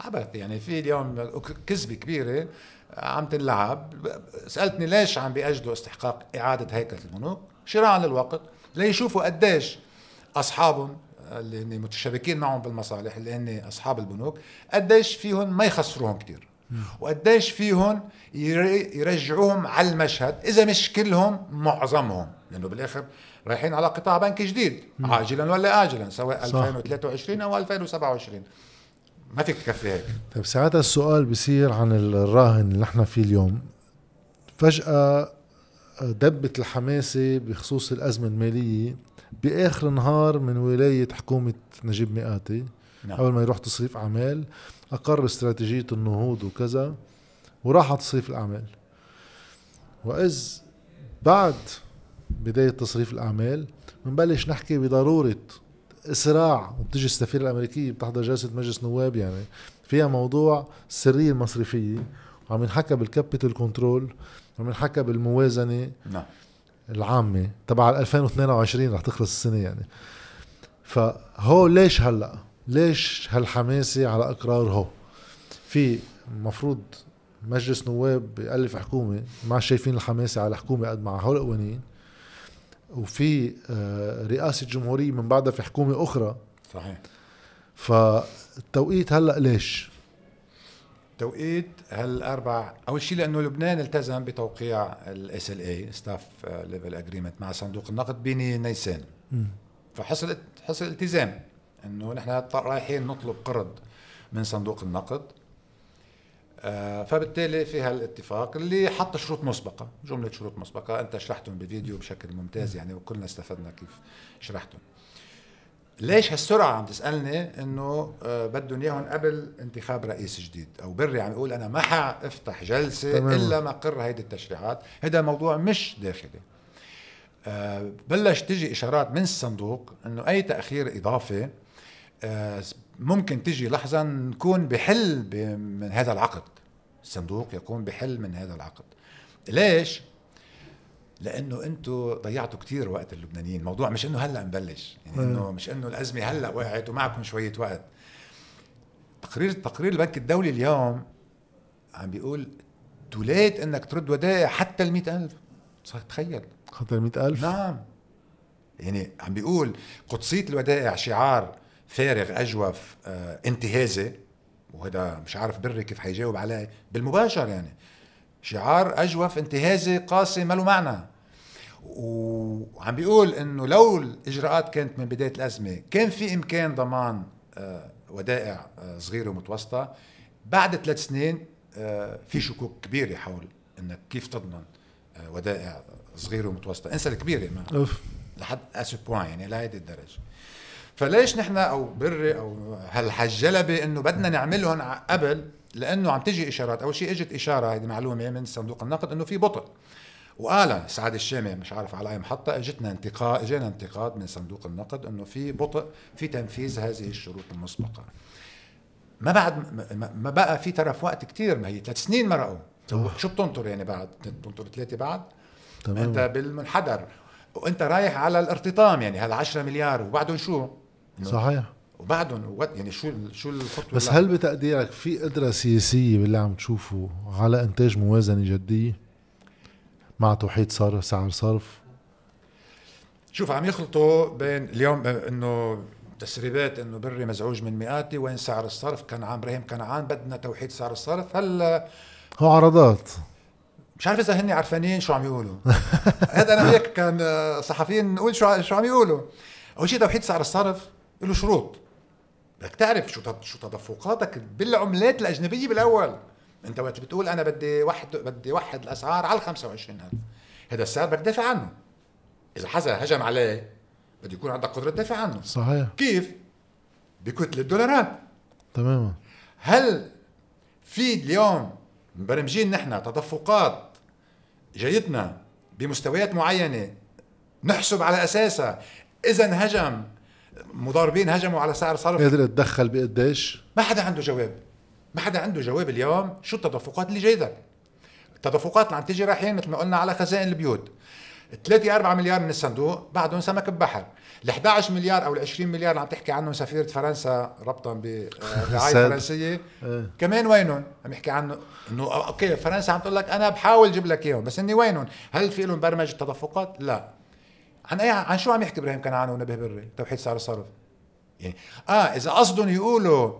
عبث. يعني في اليوم كذبة كبيرة عم تنلعب. سألتني ليش عم بيأجلوا استحقاق إعادة هيكلة البنوك شراء للوقت. ليشوفوا قديش أصحابهم اللي هن متشابكين معهم بالمصالح اللي هن أصحاب البنوك قديش فيهم ما يخسروهم كثير وقديش فيهم يرجعوهم على المشهد إذا مش كلهم معظمهم. لأنه بالآخر رايحين على قطاع بنكي جديد عاجلا ولا اجلا سواء صح. 2023 أو 2027 ما فيك تكفي هيك. طيب ساعتها السؤال بصير عن الراهن اللي إحنا فيه اليوم. فجأة دبت الحماسة بخصوص الأزمة المالية بآخر نهار من ولاية حكومة نجيب ميقاتي. نعم. أول ما يروح تصريف أعمال أقر استراتيجية النهوض وكذا وراح على تصريف الأعمال. وإذ بعد بداية تصريف الأعمال بنبلش نحكي بضرورة إسراع وبتجي السفيرة الأمريكية بتحضر جلسة مجلس نواب يعني فيها موضوع السرية المصرفية وعم ينحكى بال capital control وعم ينحكى بالموازنة. نعم. العامة تبع 2022 رح تخلص السنة يعني. فهو ليش هلأ؟ ليش هالحماسة على إقرار هو؟ في مفروض مجلس نواب بيألف حكومة ما شايفين الحماسة على حكومة قد مع هول القوانين. وفي آه، رئاسة جمهورية من بعدها في حكومة أخرى. صحيح. فالتوقيت هلأ ليش؟ توقيت هالأربع أول شيء لأنه لبنان التزم بتوقيع ال SLA staff level agreement مع صندوق النقد بين نيسان. فحصل حصل التزام إنه نحن رايحين نطلب قرض من صندوق النقد. آه فبالتالي في هالاتفاق اللي حط شروط مسبقة جملة شروط مسبقة أنت شرحتهم بفيديو بشكل ممتاز يعني وكلنا استفدنا كيف شرحتهم. ليش هالسرعة عم تسألني؟ إنه آه بدهم إياهم قبل انتخاب رئيس جديد. أو بري عم يقول أنا ما حأفتح جلسة تمام. إلا ما قر هيدي التشريعات. هذا موضوع مش داخلي. آه بلش تجي إشارات من الصندوق إنه أي تأخير إضافي آه ممكن تجي لحظة نكون بحل من هذا العقد. الصندوق يكون بحل من هذا العقد. ليش؟ لأنه أنتم ضيعتوا كثير وقت اللبنانيين. الموضوع مش إنه هلأ نبلش يعني إنه مش إنه الأزمة هلأ وقعت ومعكم شوية وقت. تقرير تقرير البنك الدولي اليوم عم بيقول توليت إنك ترد ودائع حتى ال ألف. تخيل. حتى ال ألف؟ نعم. يعني عم بيقول قدسية الودائع شعار فارغ أجوف آه انتهازي وهذا مش عارف بري كيف حيجاوب عليه بالمباشر يعني. شعار أجوف انتهازي قاسي ما له معنى. وعم بيقول إنه لو الإجراءات كانت من بداية الأزمة كان في إمكان ضمان آه، ودائع آه، صغيرة ومتوسطة. بعد ثلاث سنين آه، في شكوك كبيرة حول إنك كيف تضمن ودائع صغيرة ومتوسطة. انسى الكبيرة ما. أوف. لحد اسو بوان يعني لهيدي الدرجة. فليش نحن أو بري أو هالحجلبة إنه بدنا نعملهم قبل لأنه عم تجي إشارات. أول شيء إجت إشارة هذه معلومة من صندوق النقد إنه في بطء وقال سعد الشامي مش عارف على أي محطة إجتنا انتقاد اجانا انتقاد من صندوق النقد إنه في بطء في تنفيذ هذه الشروط المسبقة. ما بعد ما بقى في ترف وقت كثير ما هي ثلاث سنين مرقوا. شو بتنطر يعني بعد؟ بتنطر ثلاثة بعد؟ تمام. أنت بالمنحدر. وأنت رايح على الارتطام يعني هذا 10 مليار وبعدهم شو؟ صحيح. وبعدهم يعني شو شو الخطوة بس هل بتقديرك في قدرة سياسية باللي عم تشوفه على إنتاج موازنة جدية مع توحيد صار سعر صرف؟ شوف عم يخلطوا بين اليوم إنه تسريبات إنه بري مزعوج من مئاتي وين سعر الصرف. كان عام إبراهيم كنعان بدنا توحيد سعر الصرف. هلا هو عرضات. مش عارف إذا هن عرفانين شو عم يقولوا. هذا أنا وياك كان صحفيين نقول شو شو عم يقولوا. أول شيء توحيد سعر الصرف له شروط. بدك تعرف شو شو تدفقاتك بالعملات الأجنبية بالأول. أنت وقت بتقول أنا بدي وحد بدي وحد الأسعار على ال 25000 هذا السعر بدك تدافع عنه. إذا حدا هجم عليه بده يكون عندك قدرة تدافع عنه. صحيح. كيف؟ بكتلة دولارات تماما. هل في اليوم مبرمجين نحن تدفقات جايتنا بمستويات معينة نحسب على أساسها إذا هجم مضاربين هجموا على سعر صرف قادر اتدخل بقديش؟ ما حدا عنده جواب. ما حدا عنده جواب اليوم شو التدفقات اللي جايتك التدفقات اللي عم تيجي رايحين مثل ما قلنا على خزائن البيوت. 3 4 مليار من الصندوق بعدهم سمك ببحر. ال 11 مليار أو ال 20 مليار اللي عم تحكي عنهم سفيرة فرنسا ربطا برعاية فرنسية. إيه. كمان وينهم؟ عم يحكي عنه إنه أوكي فرنسا عم تقول لك أنا بحاول أجيب لك إياهم بس إني وينهم؟ هل في لهم برمجة تدفقات؟ لا. عن اي عن شو عم يحكي إبراهيم كنعان ونبيه بري؟ توحيد سعر الصرف يعني آه إذا قصدهم يقولوا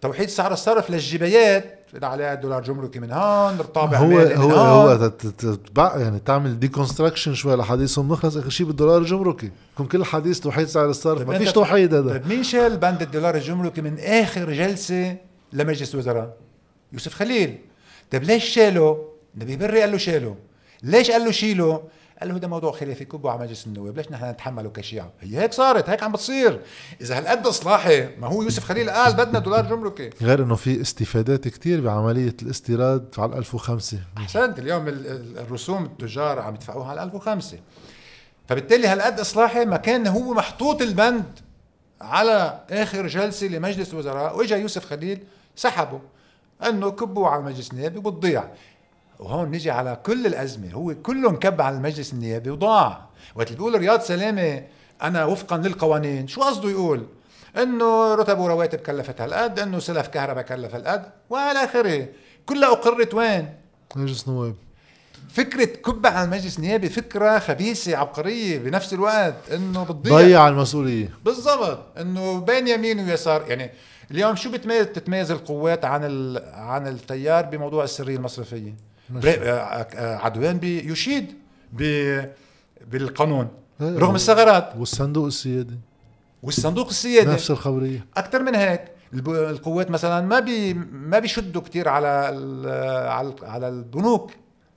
توحيد سعر الصرف للجبايات عليها دولار جمركي من هون الطابع هو هو هو تتبع يعني تعمل deconstruction شوي لحديثهم نخلص اخر شيء بالدولار الجمركي يكون كل حديث توحيد سعر الصرف طيب ما فيش توحيد هذا طيب مين شال بند الدولار الجمركي من آخر جلسة لمجلس الوزراء؟ يوسف خليل طيب ليش شاله؟ نبيه بري قال له شاله ليش قال له شيله؟ قال له هذا موضوع خلافي كبوا على مجلس النواب. ليش نحن نتحمله كشيعة هي هيك صارت هيك عم بتصير. إذا هالقد إصلاحي ما هو يوسف خليل قال بدنا دولار جمركي غير إنه في استفادات كتير بعملية الاستيراد على 1005 أحسنت اليوم الرسوم التجار عم يدفعوها على 1005 فبالتالي هالقد إصلاحي ما كان هو محطوط البند على آخر جلسة لمجلس الوزراء وإجا يوسف خليل سحبه. إنه كبوا على مجلس النيابي وبتضيع وهون نجي على كل الأزمة. هو كله انكب على المجلس النيابي وضاع. وقت بيقول رياض سلامة أنا وفقا للقوانين. شو قصده يقول؟ إنه رتب ورواتب كلفت هالقد إنه سلف كهرباء كلف هالقد والى آخره. كلها أقرت وين؟ مجلس نواب فكرة كبة على المجلس النيابي فكرة خبيثة عبقرية بنفس الوقت إنه بتضيع. ضيع المسؤولية. بالضبط. إنه بين يمين ويسار. يعني اليوم شو بتميز تتميز القوات عن عن التيار بموضوع السرية المصرفية؟ عدوان بيشيد بالقانون. رغم الثغرات. والصندوق السيادي. والصندوق السيادي. نفس الخبرية. أكثر من هيك. القوات مثلا ما بي ما بيشدوا كثير على على على البنوك.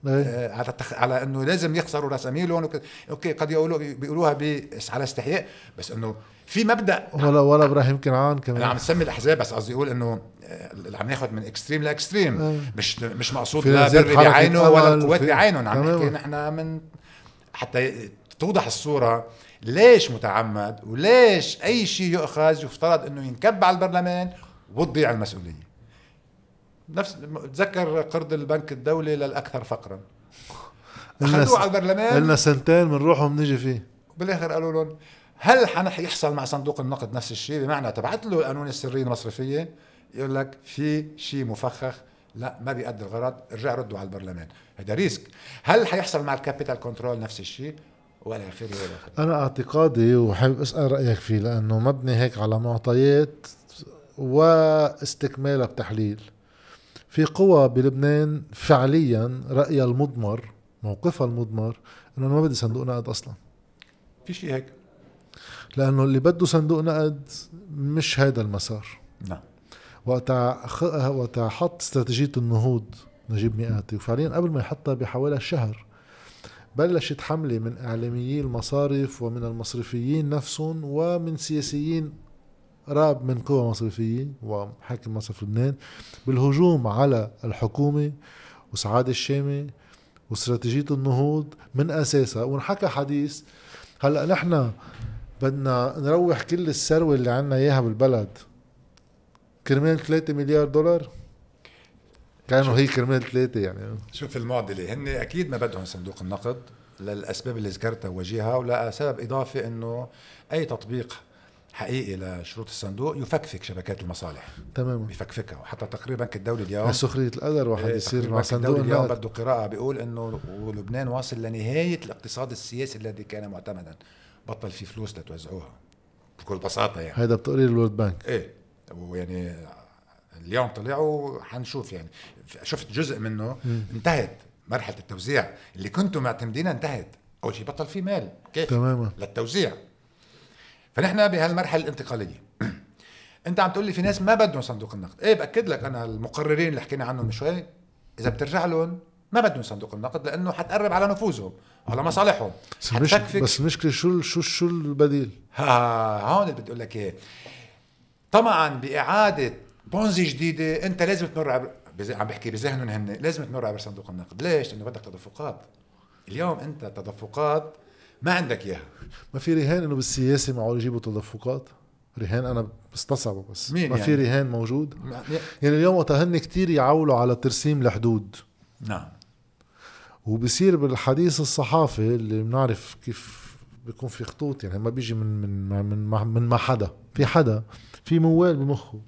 إيه. آه، على التخ... على إنه لازم يخسروا رساميلهم أوكي قد يقولوا بيقولوها بس على استحياء بس إنه في مبدأ. ولا ولا إبراهيم كنعان كمان. أنا عم تسمي الأحزاب بس قصدي أقول إنه عم ناخذ من extreme ل extreme آه. مش مش مقصود لا بري بعينه ولا القوات بعينهم عم نحكي نحن من حتى توضح الصورة ليش متعمد وليش أي شيء يؤخذ يفترض إنه ينكب على البرلمان وتضيع المسؤولية. نفس تذكر قرض البنك الدولي للأكثر فقرا. أخذوه على البرلمان. لنا سنتين بنروح وبنجي فيه. بالآخر قالوا لهم هل حيحصل مع صندوق النقد نفس الشيء؟ بمعنى تبعت له القانون السرية المصرفية. يقول لك في شيء مفخخ لا ما بيأدي الغرض ارجع ردوا على البرلمان. هذا risk. هل حيحصل مع ال capital control نفس الشيء ولا اخره ولا أنا اعتقادي وحابب أسأل رأيك فيه لأنه مبني هيك على معطيات واستكمالها بتحليل في قوى بلبنان فعليا رايها المضمر موقفها المضمر إنه ما بدي صندوق نقد أصلا. في شيء هيك؟ لأنه اللي بده صندوق نقد مش هذا المسار. نعم. وقتها وقتها حط استراتيجية النهوض نجيب مئاتي وفعليا قبل ما يحطها بحوالي شهر بلشت حملة من إعلاميي المصارف ومن المصرفيين نفسهم ومن سياسيين راب من قوى مصرفية وحاكم مصرف لبنان بالهجوم على الحكومة وسعاد الشامي واستراتيجية النهوض من أساسها. ونحكى حديث. هلأ نحن بدنا نروح كل الثروة اللي عنا إياها بالبلد. كرمال 3 مليار دولار؟ كانوا هي كرمال ثلاثة يعني. شوف المعضلة هن أكيد ما بدهم صندوق النقد للأسباب اللي ذكرتها وجيها ولا سبب إضافي أنه أي تطبيق حقيقي لشروط الصندوق يفكفك شبكات المصالح. تماما. بيفكفكها وحتى تقرير بنك الدولي اليوم سخرية القدر واحد إيه، يصير مع صندوق اليوم بده قراءة بيقول إنه لبنان واصل لنهاية الاقتصاد السياسي الذي كان معتمدا. بطل في فلوس لتوزعوها. بكل بساطة يعني. هيدا بتقرير الورد بانك. إيه. ويعني اليوم طلعوا حنشوف يعني. شفت جزء منه م. انتهت مرحلة التوزيع. اللي كنتم معتمدينها انتهت. أول شيء بطل في مال. كيف؟ تماما. للتوزيع. فنحن بهالمرحلة الانتقالية. انت عم تقول لي في ناس ما بدهم صندوق النقد. إيه بأكد لك أنا المقررين اللي حكينا عنهم من شوي إذا بترجع لهم ما بدهم صندوق النقد لأنه حتقرب على نفوذهم على مصالحهم. بس, المشكلة شو شو شو البديل؟ ها هون اللي بدي أقول لك اياه طمعا بإعادة بونزي جديدة أنت لازم تمر عبر عم بحكي بذهنهم هن لازم تمر عبر صندوق النقد. ليش؟ لأنه بدك تدفقات. اليوم أنت تدفقات ما عندك إياها. ما في رهان إنه بالسياسة معقول يجيبوا تدفقات؟ رهان أنا بستصعبه بس. مين ما يعني؟ في رهان موجود. يعني اليوم وقت هن كثير يعولوا على ترسيم الحدود نعم. وبصير بالحديث الصحافي اللي بنعرف كيف بيكون في خطوط يعني ما بيجي من من من من ما حدا. في حدا في موال بمخه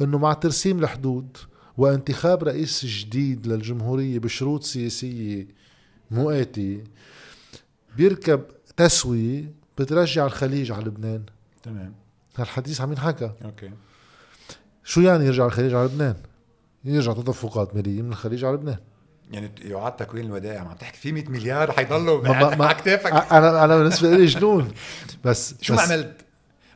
إنه مع ترسيم الحدود وانتخاب رئيس جديد للجمهورية بشروط سياسية مؤاتي بيركب تسوية بترجع الخليج على لبنان. تمام. هالحديث عم ينحكى. أوكي. شو يعني يرجع الخليج على لبنان؟ يرجع تدفقات مالية من الخليج على لبنان. يعني يعاد تكوين الودائع عم تحكي في 100 مليار حيضلوا على كتافك أنا أنا بالنسبة لي جنون. بس شو بس عملت؟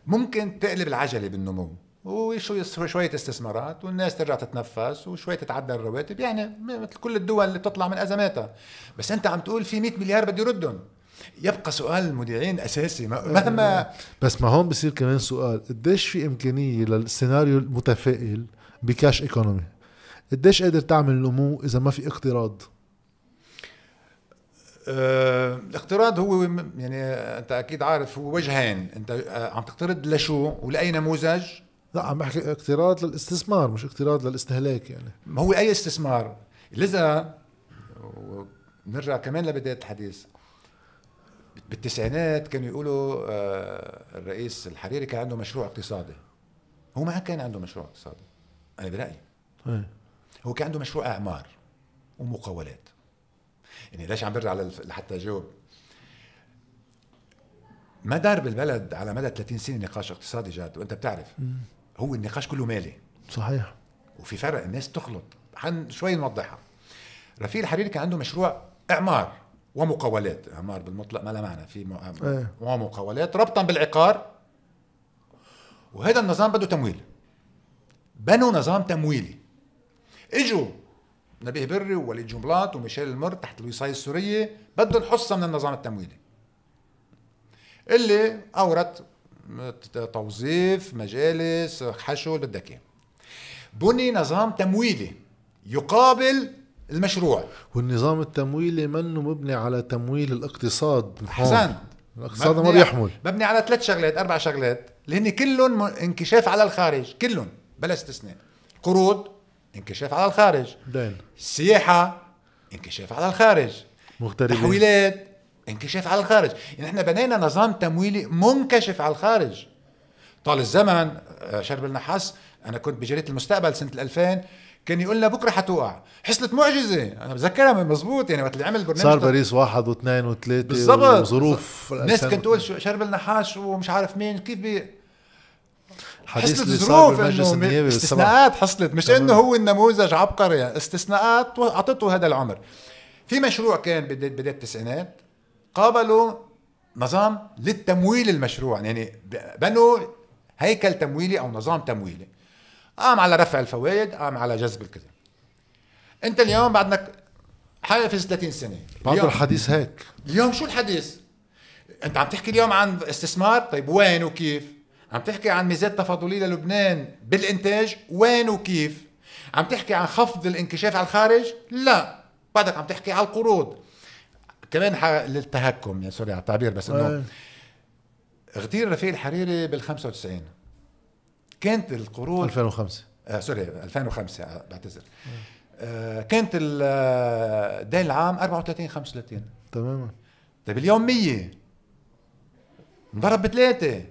ممكن تقلب العجلة بالنمو وشوية استثمارات والناس ترجع تتنفس وشوية تتعدل الرواتب يعني مثل كل الدول اللي بتطلع من أزماتها. بس أنت عم تقول في 100 مليار بدي يردهم. يبقى سؤال المذيعين أساسي. مهما بس ما هون بصير كمان سؤال قديش في إمكانية للسيناريو المتفائل بكاش ايكونومي قديش قادر تعمل نمو إذا ما في اقتراض؟ آه، الاقتراض هو يعني أنت أكيد عارف هو وجهين. أنت آه، عم تقترض لشو ولأي نموذج؟ لا عم بحكي اقتراض للاستثمار مش اقتراض للاستهلاك يعني. ما هو أي استثمار. لذا نرجع كمان لبداية الحديث. بالتسعينات كانوا يقولوا آه، الرئيس الحريري كان عنده مشروع اقتصادي. هو ما كان عنده مشروع اقتصادي. أنا برأيي. إيه. هو كان عنده مشروع أعمار ومقاولات. يعني ليش عم برجع لحتى أجاوب؟ ما دار بالبلد على مدى 30 سنة نقاش اقتصادي جاد وأنت بتعرف هو النقاش كله مالي. صحيح. وفي فرق الناس تخلط. حن شوي نوضحها. رفيق الحريري كان عنده مشروع إعمار ومقاولات. إعمار بالمطلق ما لها معنى في إيه. ومقاولات ربطا بالعقار. وهذا النظام بده تمويل. بنوا نظام تمويلي. إجوا نبيه بري ووليد جنبلاط وميشيل المر تحت الوصاية السورية بدهم حصة من النظام التمويلي. اللي أورت توظيف مجالس حشو اللي بدك اياه بني نظام تمويلي يقابل المشروع. والنظام التمويلي منه مبني على تمويل الاقتصاد. أحسنت. الاقتصاد ما بيحمل. مبني على ثلاث شغلات أربع شغلات اللي هن كلهم انكشاف على الخارج كلهم بلا استثناء. قروض انكشاف على الخارج. دين. سياحة انكشاف على الخارج. مغتربين. تحويلات انكشاف على الخارج. يعني إحنا بنينا نظام تمويلي منكشف على الخارج. طال الزمن آه، شرب النحاس أنا كنت بجريدة المستقبل سنة 2000 كان يقول لنا بكرة حتوقع. حصلت معجزة. أنا بتذكرها مزبوط يعني وقت اللي عمل برنامج صار باريس واحد واثنين وثلاثة بالضبط. وظروف الناس كانت تقول شرب النحاس ومش عارف مين كيف بي حصلت ظروف إنه استثناءات حصلت مش إنه هو النموذج عبقري استثناءات أعطته هذا العمر. في مشروع كان بدايه التسعينات قابلوا نظام للتمويل المشروع يعني بنوا هيكل تمويلي أو نظام تمويلي. قام على رفع الفوائد قام على جذب الكذا. أنت اليوم بعدك حافظ 30 سنة. بعد الحديث هيك. اليوم شو الحديث؟ أنت عم تحكي اليوم عن استثمار؟ طيب وين وكيف؟ عم تحكي عن ميزات تفاضلية للبنان بالإنتاج وين وكيف؟ عم تحكي عن خفض الانكشاف على الخارج؟ لا. بعدك عم تحكي على القروض. كمان للتهكم. يعني سوري على التعبير بس إنه اغتيل رفيق الحريري بال 95 كانت القروض 2005 آه سوري 2005 آه، بعتذر. آه كانت الدين آه، العام 34 35 تماما. طيب اليوم 100 انضرب بثلاثة.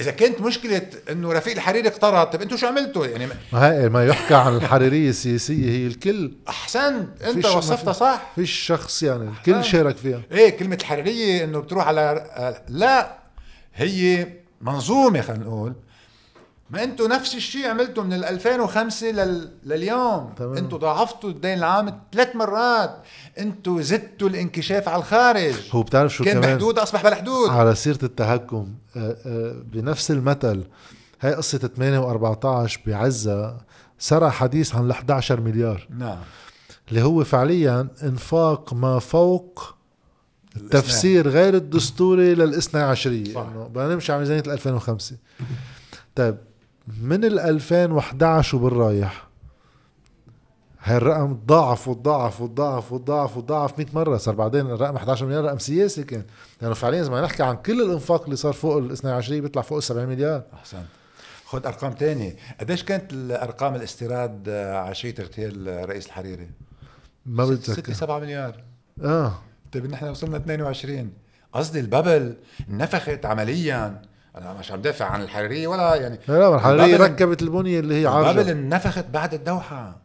إذا كانت مشكلة إنه رفيق الحريري اقترض طيب أنتم شو عملتوا؟ يعني ما هي ما يحكى عن الحريرية السياسية هي الكل. أحسنت. أنت وصفتها صح؟ فيش شخص يعني الكل شارك فيها. إيه كلمة الحريرية إنه بتروح على لا هي منظومة خلينا نقول ما أنتم نفس الشيء عملتوا من 2005 لل... لليوم. أنتم ضاعفتوا الدين العام ثلاث مرات. أنتم زدتوا الانكشاف على الخارج. هو بتعرف شو كان بحدود أصبح بالحدود على سيرة التهكم آه، آه، بنفس المثل هاي قصة 8 و14 بعزة سرى حديث عن ال 11 مليار. نعم. اللي هو فعليا إنفاق ما فوق التفسير غير الدستوري للإثنى عشرية. صح. إنه بدنا نمشي على ميزانية 2005 طيب من ال 2011 وبالرايح. هاي الرقم تضاعف وتضاعف وتضاعف وتضاعف وتضاعف 100 مرة. صار بعدين الرقم 11 مليار رقم سياسي كان. لأنه يعني فعليا إذا نحكي عن كل الإنفاق اللي صار فوق ال 22 بيطلع فوق ال 70 مليار. أحسنت. خذ أرقام تانية. قديش كانت الأرقام الاستيراد عشيه اغتيال الرئيس الحريري؟ ما بتذكر. 6 7 مليار. آه. طيب نحن وصلنا 22 قصدي الببل نفخت عمليا. أنا مش عم دافع عن الحريرية ولا يعني لا الحريرية ركبت البنية اللي هي عارجه الببل انفخت بعد الدوحة.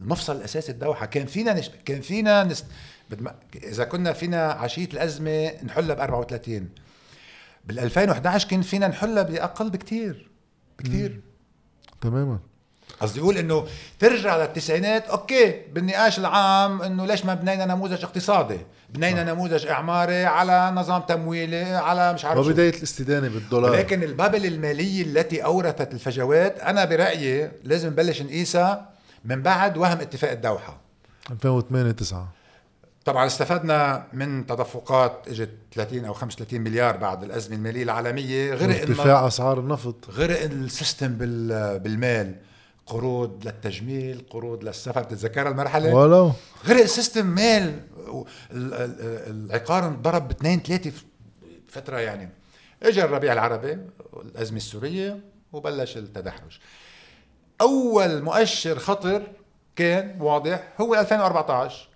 المفصل الأساسي الدوحة. كان فينا نش... كان فينا نس... بدما... إذا كنا فينا عشية الأزمة نحلها ب 34 بال 2011 كان فينا نحلها بأقل بكثير بكثير تماما. قصدي أقول إنه ترجع للتسعينات أوكي بالنقاش العام إنه ليش ما بنينا نموذج اقتصادي؟ بنينا نموذج إعماري على نظام تمويلي على مش عارف وبدايه الاستدانة بالدولار. لكن ال bubble المالية التي أورثت الفجوات أنا برأيي لازم نبلش نقيسها من بعد وهم اتفاق الدوحة. 2008 9 طبعا استفدنا من تدفقات إجت 30 أو 35 مليار بعد الأزمة المالية العالمية غرق ارتفاع أسعار النفط. غرق ال system بالمال. قروض للتجميل قروض للسفر تتذكر المرحلة. ولو غرق ال system مال العقار انضرب باثنين ثلاثة فترة يعني. اجى الربيع العربي الأزمة السورية وبلش التدحرج. أول مؤشر خطر كان واضح هو 2014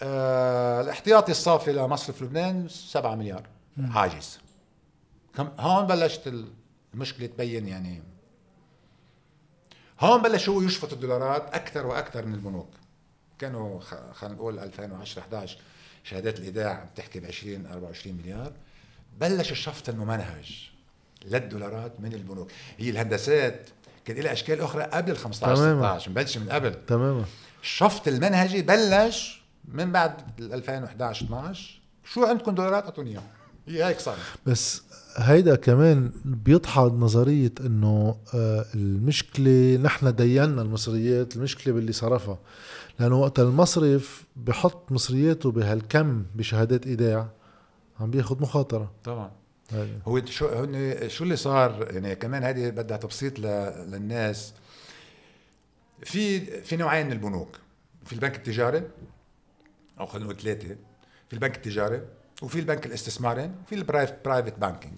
آه الاحتياطي الصافي لمصرف لبنان 7 مليار. عاجز هون بلشت المشكلة تبين يعني. هون بلش هو يشفط الدولارات أكثر وأكثر من البنوك. كانوا خلينا نقول 2010 11 شهادات الإيداع بتحكي ب 20 24 مليار. بلش الشفط الممنهج للدولارات من البنوك. هي الهندسات كان لها أشكال أخرى قبل ال 15 16 مبلش من قبل. تماما. الشفط المنهجي بلش من بعد 2011 12 شو عندكم دولارات؟ أعطوني إياهم. هي هيك صار بس هيدا كمان بيضحى نظرية إنه آه، المشكلة نحن دينا المصريات المشكلة باللي صرفها. لأنه وقت المصرف بحط مصرياته بهالكم بشهادات إيداع عم بياخذ مخاطرة. طبعا. هو شو شو اللي صار؟ يعني كمان هذه بدها تبسيط للناس. في في نوعين من البنوك. في البنك التجاري أو خلينا نقول ثلاثة. في البنك التجاري وفي البنك الاستثماري وفي ال private banking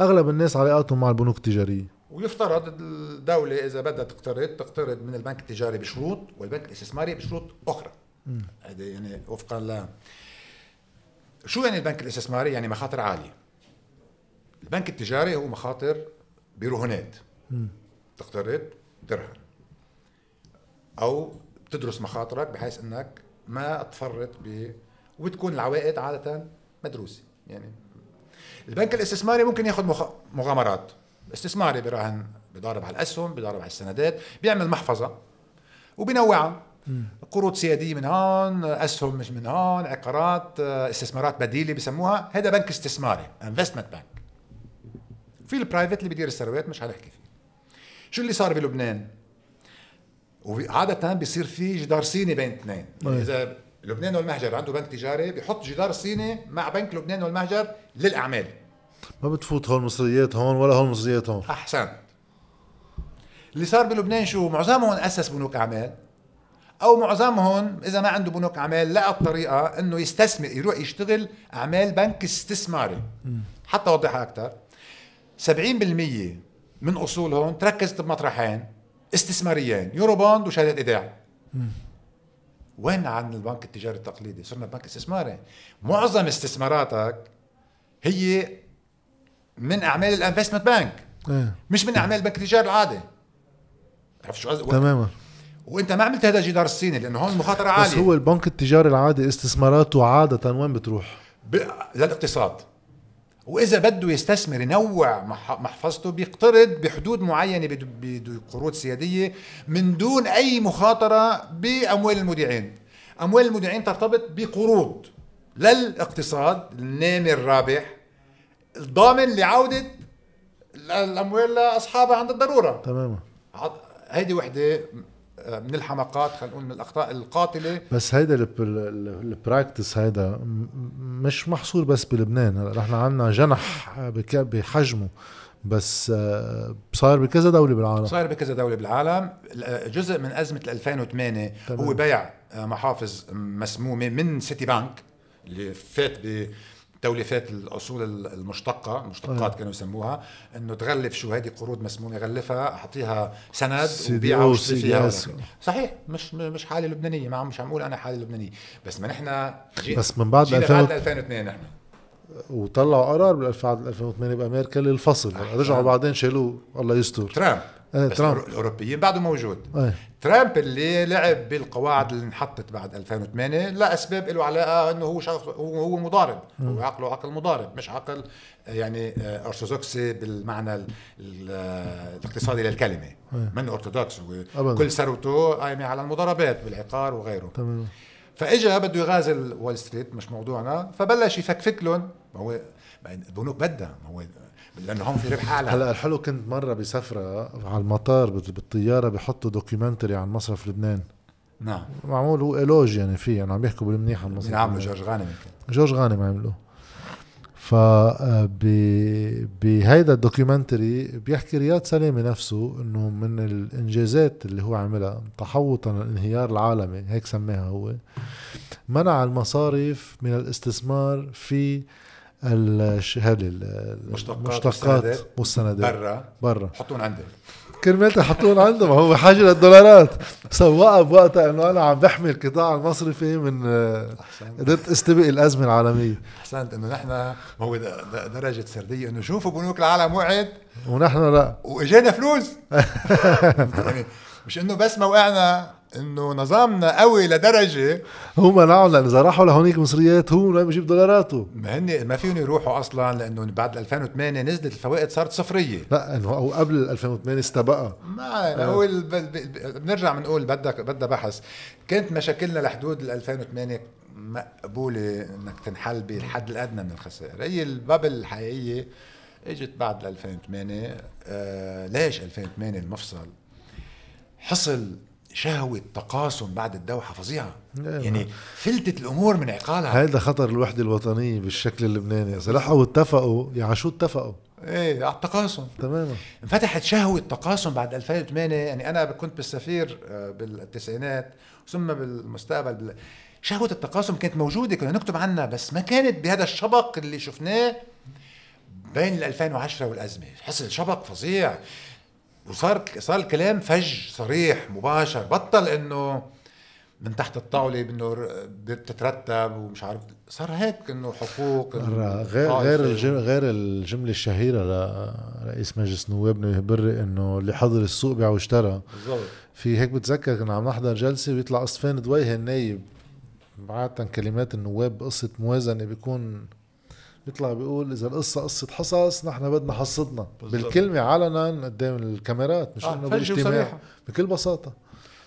أغلب الناس علاقاتهم مع البنوك التجارية. ويفترض الدولة إذا بدها تقترض تقترض من البنك التجاري بشروط والبنك الاستثماري بشروط أخرى. هذا يعني وفقا ل شو يعني البنك الاستثماري؟ يعني مخاطر عالية. البنك التجاري هو مخاطر برهونات تقترض ترهن أو بتدرس مخاطرك بحيث أنك ما تفرط ب وتكون العوائد عادة مدروسة. يعني البنك الاستثماري ممكن ياخذ. مغامرات. استثماري براهن بضارب على الأسهم بضارب على السندات بيعمل محفظة وبنوعها قروض سيادية من هون أسهم مش من هون عقارات استثمارات بديلة بسموها هذا بنك استثماري investment bank في ال private اللي بيدير الثروات مش حنحكي فيه. شو اللي صار بلبنان؟ وعادة بيصير في جدار صيني بين اثنين. يعني إذا لبنان والمهجر عنده بنك تجاري بيحط جدار صيني مع بنك لبنان والمهجر للأعمال. ما بتفوت هول المصريات هون ولا هول المصريات هون. أحسنت. اللي صار بلبنان شو؟ معظمهم أسس بنوك أعمال. أو معظمهم إذا ما عنده بنوك أعمال لقى الطريقة إنه يستثمر يروح يشتغل أعمال بنك استثماري. حتى اوضحها أكثر 70% من أصولهم تركزت بمطرحين استثماريين يورو بوند وشهادات إيداع. وين عن البنك التجاري التقليدي؟ صرنا بنك استثماري. معظم استثماراتك هي من أعمال الانفستمنت بانك إيه. مش من أعمال البنك التجاري العادي. عرفت شو قصدي؟ تماما. وأنت ما عملت هذا الجدار الصيني لأنه هون المخاطرة عالية. بس هو البنك التجاري العادي استثماراته عادة وين بتروح؟ ب... للاقتصاد. وإذا بده يستثمر ينوع محفظته بيقترض بحدود معينة بقروض سيادية من دون أي مخاطرة بأموال المودعين. أموال المودعين ترتبط بقروض للاقتصاد النامي الرابح الضامن لعودة الأموال لأصحابها عند الضرورة. تماما. هيدي وحدة من الحماقات خلينا نقول من الأخطاء القاتلة. بس هيدا البراكتس هيدا مش محصور بس بلبنان. هلا نحن عندنا جنح بحجمه بس آه، صار بكذا دولة بالعالم. صار بكذا دولة بالعالم. جزء من أزمة 2008 تمام. هو بيع آه، محافظ مسمومة من سيتي بانك اللي فات توليفات الأصول المشتقة المشتقات كانوا يسموها إنه تغلف شو هذه قروض مسمومة غلفها اعطيها سند وبيعها واشتري فيها صحيح مش مش حالة لبنانية ما عم مش عم أقول أنا حالة لبنانية بس ما نحن بس من بعد 2002 نحن. وطلعوا قرار بال 2008 بامريكا للفصل. رجعوا بعدين شالوه. الله يستر. ترامب. إيه بس ترامب. الأوروبيين بعده موجود. إيه. ترامب اللي لعب بالقواعد اللي انحطت بعد 2008 لاسباب له علاقة إنه هو شخص هو هو مضارب. هو عقله عقل مضارب مش عقل يعني آه، أرثوذكسي بالمعنى الاقتصادي للكلمة. إيه. من أرثوذكس؟ كل ثروته قايمه على المضاربات بالعقار وغيره. تمام. فإجا بده يغازل وول ستريت مش موضوعنا فبلش يفكفك لهم. ما هو البنوك بدها ما هو لأنه هون في ربح أعلى. هلا الحلو كنت مرة بسفرة على المطار بالطيارة بحطوا documentary عن مصرف لبنان. نعم. معمول هو الوج يعني فيه يعني عم بيحكوا بالمنيح عن مصرف نعم جورج غانم جورج غانم عمله ف آه، بهيدا ال documentary بيحكي رياض سلامه نفسه إنه من الإنجازات اللي هو عملها تحوطا الانهيار العالمي هيك سماها هو منع المصارف من الاستثمار في هذه المشتقات والسندات برا. برا. حطون عندك كرمال حطون عنده. ما هو بحاجه للدولارات. سوقها بوقتها إنه أنا عم بحمي القطاع المصرفي من قدرت أستبق الأزمة العالمية. أحسنت. إنه نحن ما هو درجة سردية. إنه شوفوا بنوك العالم وعد ونحن لا. واجانا فلوس. يعني مش إنه بس موقعنا إنه نظامنا قوي لدرجة هو منعهم لأن إذا راحوا لهونيك مصريات هو ما بيجيب دولاراته ما هن ما فيهم يروحوا أصلا لأنه بعد 2008 نزلت الفوائد صارت صفرية. لا إنه هو قبل 2008 استبقى. ما هو بنرجع بنقول بدك بدها بحث. كانت مشاكلنا لحدود 2008 مقبولة إنك تنحل بالحد الأدنى من الخسائر. هي البابل الحقيقية إجت بعد 2008 آه ليش 2008 المفصل؟ حصل شهوة تقاسم بعد الدوحة فظيعة. يعني فلتت الأمور من عقالها. هذا خطر الوحدة الوطنية بالشكل اللبناني. إذا لحقوا اتفقوا يعني شو اتفقوا؟ إيه على التقاسم. تماما. انفتحت شهوة تقاسم بعد 2008 يعني أنا كنت بالسفير آه، بالتسعينات ثم بالمستقبل بال... شهوة التقاسم كانت موجودة كنا نكتب عنها بس ما كانت بهذا الشبق اللي شفناه بين 2010 والأزمة. حصل شبق فظيع. وصار صار الكلام فج صريح مباشر. بطل إنه من تحت الطاولة انه بتترتب ومش عارف صار هيك إنه حقوق غير غير غير الجملة الشهيرة لرئيس مجلس النواب إنه بري إنه اللي حضر السوق بيع واشترى بالضبط. في هيك بتذكر كنا عم نحضر جلسة بيطلع اصفان دويها النايب عادة كلمات النواب بقصة موازنة بيكون بيطلع بيقول إذا القصة قصة حصص نحن بدنا حصتنا بالكلمة علنا قدام الكاميرات مش آه إنه بالاجتماع. بكل بساطة.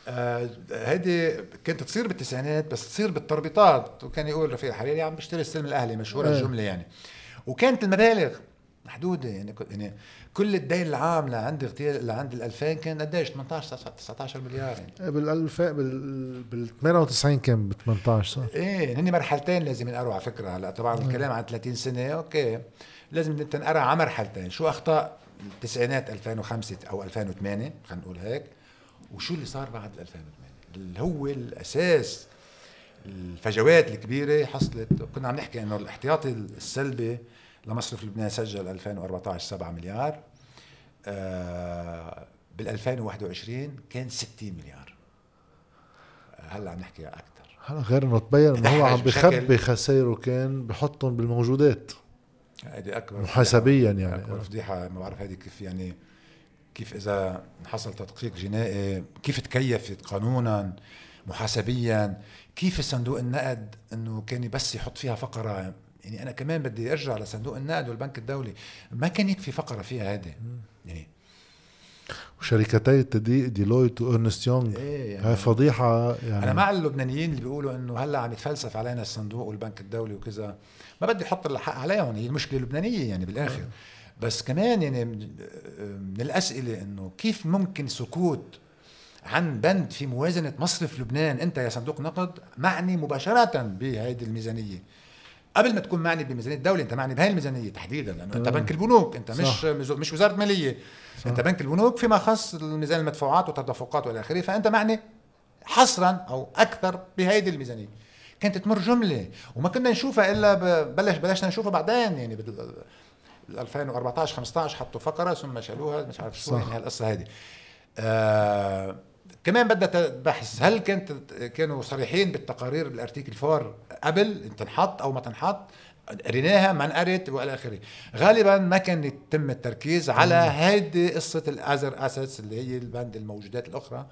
آه هيدي كانت تصير بالتسعينات بس تصير بالتربيطات وكان يقول رفيق الحريري عم بشتري السلم الأهلي مشهورة آه. الجملة يعني. وكانت المبالغ محدودة. يعني يعني كل الدين العام لعند اغتيال لعند ال 2000 كان قديش؟ 18 19 مليار يعني. بال 2000 بال بال 98 كان ب 18 صح؟ إيه هن مرحلتين لازم ينقروا على فكرة. هلا طبعا الكلام عن 30 سنة أوكي. لازم تنقرا على مرحلتين. شو أخطاء التسعينات 2005 أو 2008 خلينا نقول هيك. وشو اللي صار بعد 2008 اللي هو الأساس الفجوات الكبيرة حصلت. كنا عم نحكي إنه الاحتياطي السلبي لمصرف لبنان سجل 2014 7 مليار آه بال 2021 كان 60 مليار. هلا عم نحكي أكثر هلا غير انه تبين إنه هو عم بخبي خسائره كان بحطهم بالموجودات. هذه أكبر محاسبيا يعني. أكبر فضيحة ما بعرف هذه كيف يعني كيف إذا حصل تدقيق جنائي كيف تكيفت قانونا محاسبيا كيف صندوق النقد إنه كان بس يحط فيها فقرة يعني أنا كمان بدي أرجع لصندوق النقد والبنك الدولي. ما كان يكفي فقرة فيها هذه يعني وشركتي التدقيق ديلويت وإرنست يونغ. إيه يعني هاي فضيحة يعني أنا مع اللبنانيين اللي بيقولوا إنه هلأ عم يتفلسف علينا الصندوق والبنك الدولي وكذا. ما بدي أحط الحق عليهم هي المشكلة اللبنانية يعني بالآخر. بس كمان يعني من الأسئلة إنه كيف ممكن سكوت عن بند في موازنة مصرف لبنان؟ أنت يا صندوق نقد معني مباشرة بهذه الميزانية. قبل ما تكون معني بميزانية الدولة أنت معني بهاي الميزانية تحديدا لأنه أنت بنك البنوك أنت مش صح. مش وزارة مالية. صح. أنت بنك البنوك فيما خص ميزان المدفوعات والتدفقات والى آخره فأنت معني حصرا أو أكثر بهيدي الميزانية. كانت تمر جملة وما كنا نشوفها إلا بلش بلشنا نشوفها بعدين يعني بال 2014 15 حطوا فقرة ثم شالوها مش عارف شو يعني هالقصة هذه آه كمان بدها بحث هل كانت كانوا صريحين بالتقارير بالأرتيكل 4 قبل تنحط أو ما تنحط قريناها ما انقرت والى اخره. غالبا ما كان يتم التركيز على هيدي قصة ال other assets اللي هي البند الموجودات الأخرى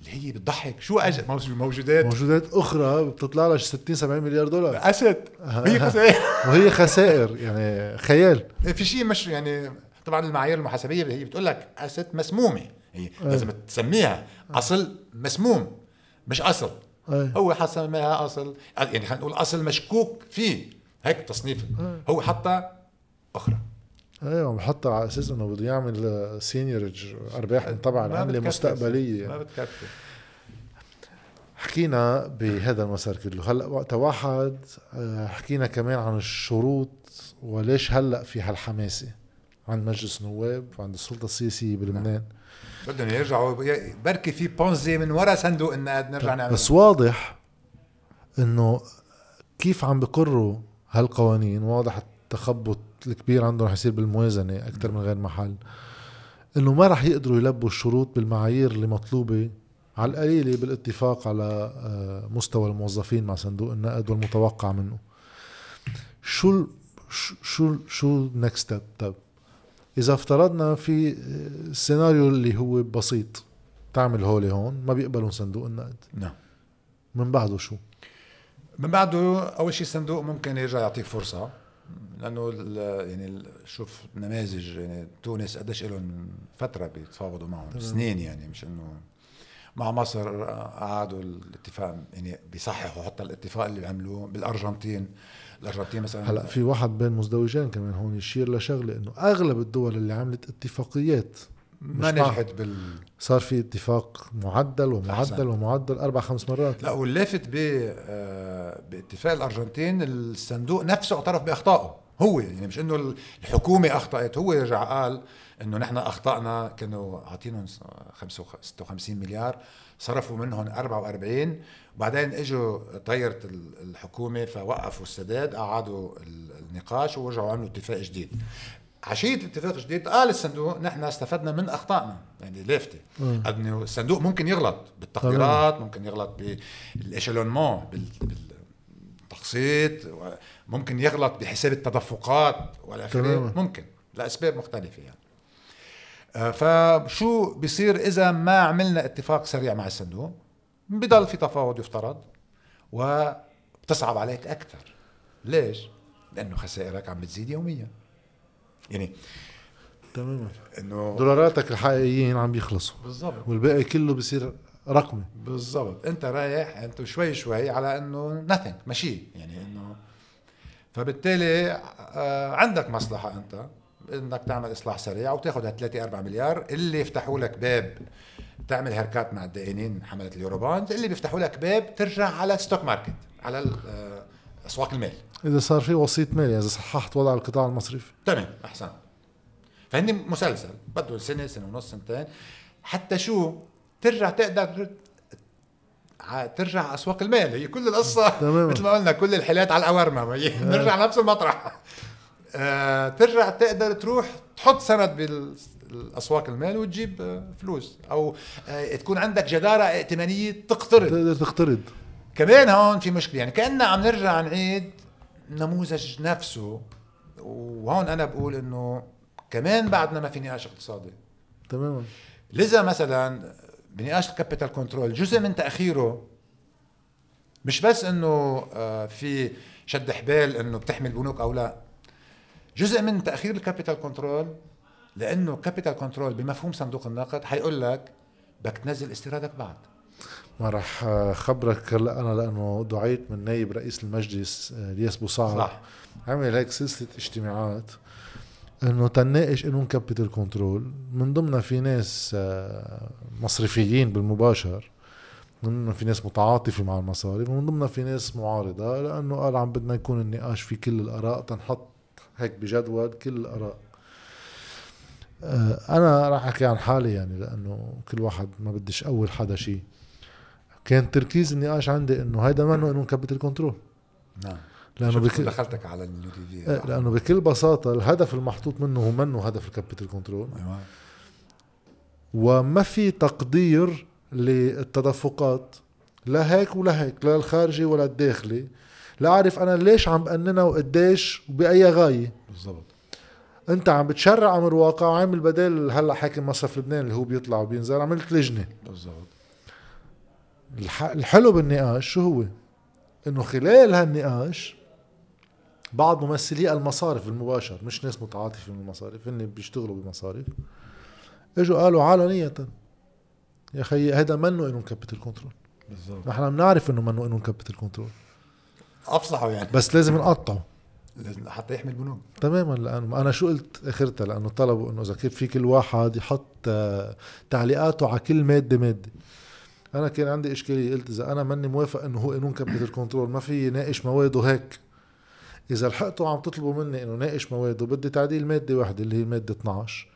اللي هي بتضحك. شو other موجودات موجودات أخرى بتطلع لها 60 70 مليار دولار. asset. هي خسائر. وهي خسائر يعني خيال. في شيء مش يعني طبعا المعايير المحاسبية هي بتقول لك asset مسمومة. هي أيه. لازم تسميها أصل مسموم مش أصل. أيه. هو حسمها أصل يعني خلينا نقول أصل مشكوك فيه. هيك تصنيف. أيه. هو حطها أخرى. أيوه بحطها على أساس إنه بده يعمل سينيورج أرباح طبعا عملة مستقبلية. ما بتكفي. حكينا بهذا المسار كله. هلأ وقت واحد آه، حكينا كمان عن الشروط وليش هلأ في هالحماسة عند مجلس النواب وعند السلطة السياسية بلبنان. نعم. بدهم يرجعوا. بركي في بونزي من ورا صندوق النقد نرجع نعمل. بس واضح إنه كيف عم بقروا هالقوانين؟ واضح التخبط الكبير عندهم رح يصير بالموازنة أكثر من غير محل. إنه ما رح يقدروا يلبوا الشروط بالمعايير اللي مطلوبة على القليله بالاتفاق على آه، مستوى الموظفين مع صندوق النقد والمتوقع منه. شو شو شو next step طب إذا افترضنا في السيناريو اللي هو بسيط تعمل هولي هون ما بيقبلوا صندوق النقد. نعم. من بعده شو؟ من بعده أول شيء الصندوق ممكن يرجع يعطيك فرصة لأنه يعني شوف نماذج يعني تونس قديش لهم فترة بيتفاوضوا معهم سنين يعني مش إنه مع مصر قعدوا الاتفاق يعني بيصححوا حتى الاتفاق اللي عملوه بالأرجنتين. الارجنتين مثلا؟ هلا في واحد بين مزدوجين كمان هون يشير لشغلة إنه أغلب الدول اللي عملت اتفاقيات ما نجحت بال صار في اتفاق معدل ومعدل أحسن. ومعدل أربع خمس مرات. لا واللافت ب آه، باتفاق الأرجنتين الصندوق نفسه اعترف بأخطائه هو يعني مش إنه الحكومة أخطأت هو رجع قال إنه نحن أخطأنا كانوا عاطينهم 56 مليار. صرفوا منهم 44 وبعدين إجوا طيرت الحكومة فوقفوا السداد أعادوا النقاش ورجعوا عملوا اتفاق جديد. عشية اتفاق جديد قال الصندوق نحن استفدنا من أخطائنا يعني لافته انه الصندوق ممكن يغلط بالتقديرات ممكن يغلط بالإشالونمون بالتقسيط ممكن يغلط بحساب التدفقات والى اخره ممكن لأسباب مختلفة يعني. آه، فشو بيصير إذا ما عملنا اتفاق سريع مع الصندوق؟ بضل في تفاوض يفترض وبتصعب عليك أكثر. ليش؟ لأنه خسائرك عم بتزيد يوميا. يعني تماما. إنه دولاراتك الحقيقيين عم بيخلصوا بالضبط. والباقي كله بصير رقمي. بالضبط. أنت رايح أنت شوي شوي على إنه nothing ماشي يعني إنه فبالتالي آه، عندك مصلحة أنت. إنك تعمل إصلاح سريع وتاخذ 3 4 مليار اللي يفتحوا لك باب. تعمل haircut مع الدائنين حملة ال Eurobond اللي بيفتحوا لك باب ترجع على stock market على آه، أسواق المال. إذا صار في وسيط مالي إذا صححت وضع القطاع المصرفي. تمام أحسن. فهني مسلسل بده سنة سنة ونص سنتين. حتى شو؟ ترجع تقدر ترجع أسواق المال هي كل القصة. مثل ما قلنا كل الحالات على الأورمة نرجع لنفس المطرح. آه ترجع تقدر تروح تحط سند بالأسواق المال وتجيب آه، فلوس. أو آه تكون عندك جدارة ائتمانية تقترض. تقدر تقترض. كمان هون في مشكلة يعني كاننا عم نرجع نعيد نموذج نفسه. وهون أنا بقول إنه كمان بعدنا ما في نقاش اقتصادي. تماما. لذا مثلا بنقاش ال capital control جزء من تأخيره مش بس إنه في شد حبال إنه بتحمي البنوك أو لا. جزء من تأخير ال capital control لأنه capital control بمفهوم صندوق النقد حيقول لك بدك تنزل استيرادك بعد. ما راح خبرك هلا أنا لأنه دعيت من نايب رئيس المجلس الياس بوصعب عمل هيك سلسلة اجتماعات إنه تناقش قانون capital control من ضمنها في ناس آه، مصرفيين بالمباشر من ضمنها في ناس متعاطفة مع المصارف ومن ضمنها في ناس معارضة لأنه قال عم بدنا يكون النقاش في كل الآراء تنحط هيك بجدول كل الآراء. آه، أنا راح أحكي عن حالي يعني لأنه كل واحد ما بديش أول حدا شيء. كان تركيز النقاش عندي إنه هيدا منه قانون capital control نعم. لأنه بكل دخلتك على ال UTV. لأنه بكل بساطة الهدف المحطوط منه هو منه هدف ال capital control أيوة. وما في تقدير للتدفقات لا هيك ولا هيك لا الخارجي ولا الداخلي. لا اعرف أنا ليش عم بأننا وقديش وباي غاية. بالضبط. أنت عم بتشرع أمر واقع وعامل بدل هلأ حاكم مصرف لبنان اللي هو بيطلع وبينزل عملت لجنة. بالضبط. الحلو بالنقاش شو هو؟ إنه خلال هالنقاش بعض ممثلي المصارف المباشر مش ناس متعاطفة من المصارف هن بيشتغلوا بمصارف إجوا قالوا علنية يا خيي هذا منه إنه capital control بالضبط. نحن بنعرف إنه منه إنه كابيتال كنترول افصحوا يعني. بس لازم نقطعه لازم حتى يحمي البنوك. تماما لأنه أنا شو قلت آخرتها؟ لأنه طلبوا إنه إذا كيف في كل واحد يحط آه، تعليقاته على كل مادة مادة. أنا كان عندي إشكالية قلت إذا أنا ماني موافق إنه هو قانون capital control ما في يناقش مواده هيك إذا لحقتوا عم تطلبوا مني إنه ناقش مواده بدي تعديل مادة واحدة اللي هي الماده 12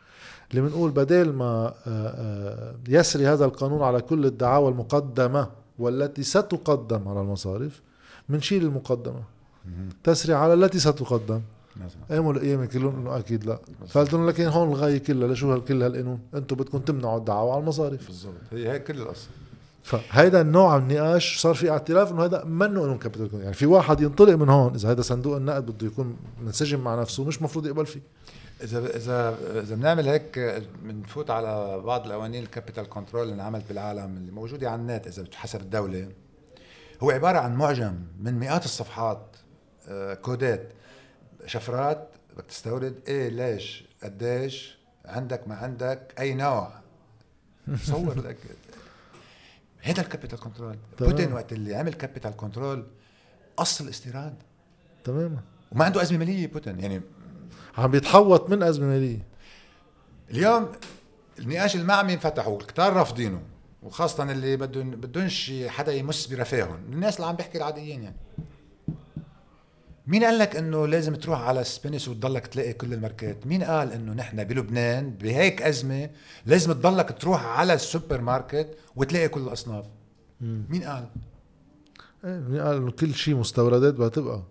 اللي بنقول بدل ما آه، آه، يسري هذا القانون على كل الدعاوى المقدمة والتي ستقدم على المصارف بنشيل المقدمة. تسري على التي ستقدم. قاموا القيامة كلهم؟ إنه أكيد لا. فقلت لهم لكن هون الغاية كلها لشو كل هالقانون؟ أنتم بدكم تمنعوا الدعاوى على المصارف بالضبط. هي هيك كل القصة. فهيدا النوع من النقاش صار في اعتراف إنه هذا منه قانون كابيتال يعني في واحد ينطلق من هون إذا هذا صندوق النقد بده يكون منسجم مع نفسه مش مفروض يقبل فيه. اذا اذا إذا بنعمل هيك بنفوت على بعض القوانين ال capital control اللي انعملت بالعالم اللي موجودة على النت إذا حسب الدولة. هو عبارة عن معجم من مئات الصفحات آه، codeات. شفرات بدك تستورد إيه ليش قديش عندك ما عندك أي نوع. صور لك. هذا ال capital control بوتين وقت اللي عمل capital control قص الاستيراد تماما وما عنده أزمة مالية بوتين. يعني عم بيتحوط من أزمة مالية. اليوم النقاش المعمي انفتحوا الكتار رافضينه. وخاصة اللي بدهم بدونش حدا يمس برفاههم. الناس اللي عم بيحكي العاديين يعني. مين قال لك إنه لازم تروح على سبينس وتضلك تلاقي كل الماركات؟ مين قال إنه نحن بلبنان بهيك أزمة لازم تضلك تروح على السوبرماركت وتلاقي كل الأصناف؟ مين قال؟ إيه مين قال إنه كل شيء مستوردات بدها تبقى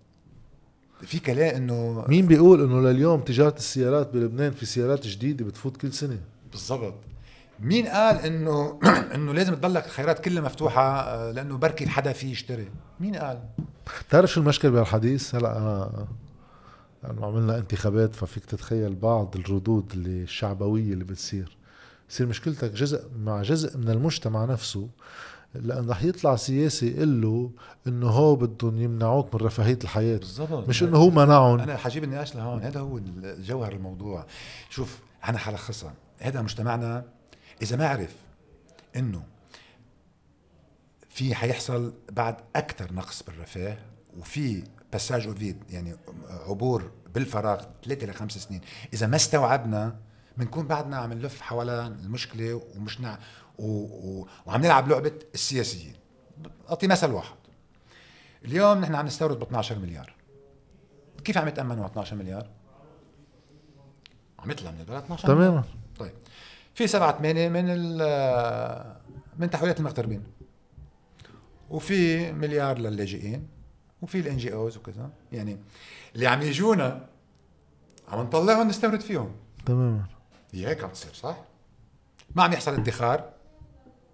في كلام إنه مين بيقول إنه لليوم تجارة السيارات بلبنان في سيارات جديدة بتفوت كل سنة؟ بالضبط. مين قال إنه إنه لازم تضلك الخيارات كلها مفتوحة آه، لأنه بركي حدا فيه يشتري؟ مين قال؟ بتعرف شو المشكلة بهالحديث هلا أنا لأنه عملنا انتخابات ففيك تتخيل بعض الردود اللي الشعبوية اللي بتصير. يصير مشكلتك جزء مع جزء من المجتمع نفسه لأن رح يطلع سياسي يقول له إنه هو بدهم يمنعوك من رفاهية الحياة. بالضبط. مش إنه هو منعهم. أنا حجيب النقاش لهون هذا هو جوهر الموضوع. شوف أنا حلخصها. هذا مجتمعنا إذا ما عرف إنه في حيحصل بعد أكثر نقص بالرفاه وفي passage à vide يعني عبور بالفراغ ثلاثة لخمس سنين إذا ما استوعبنا بنكون بعدنا عم نلف حوالين المشكلة ومش نع... و... و... وعم نلعب لعبة السياسيين. أعطي مثل واحد. اليوم نحن عم نستورد ب 12 مليار. كيف عم يتأمنوا 12 مليار؟ عم يطلع من البلد 12 تماما. في سبعة ثمانية من من تحويلات المغتربين. وفي مليار للاجئين وفي ال NGOs وكذا. يعني اللي عم يجونا عم نطلعهم نستورد فيهم. تماما هي هيك عم تصير صح؟ ما عم يحصل ادخار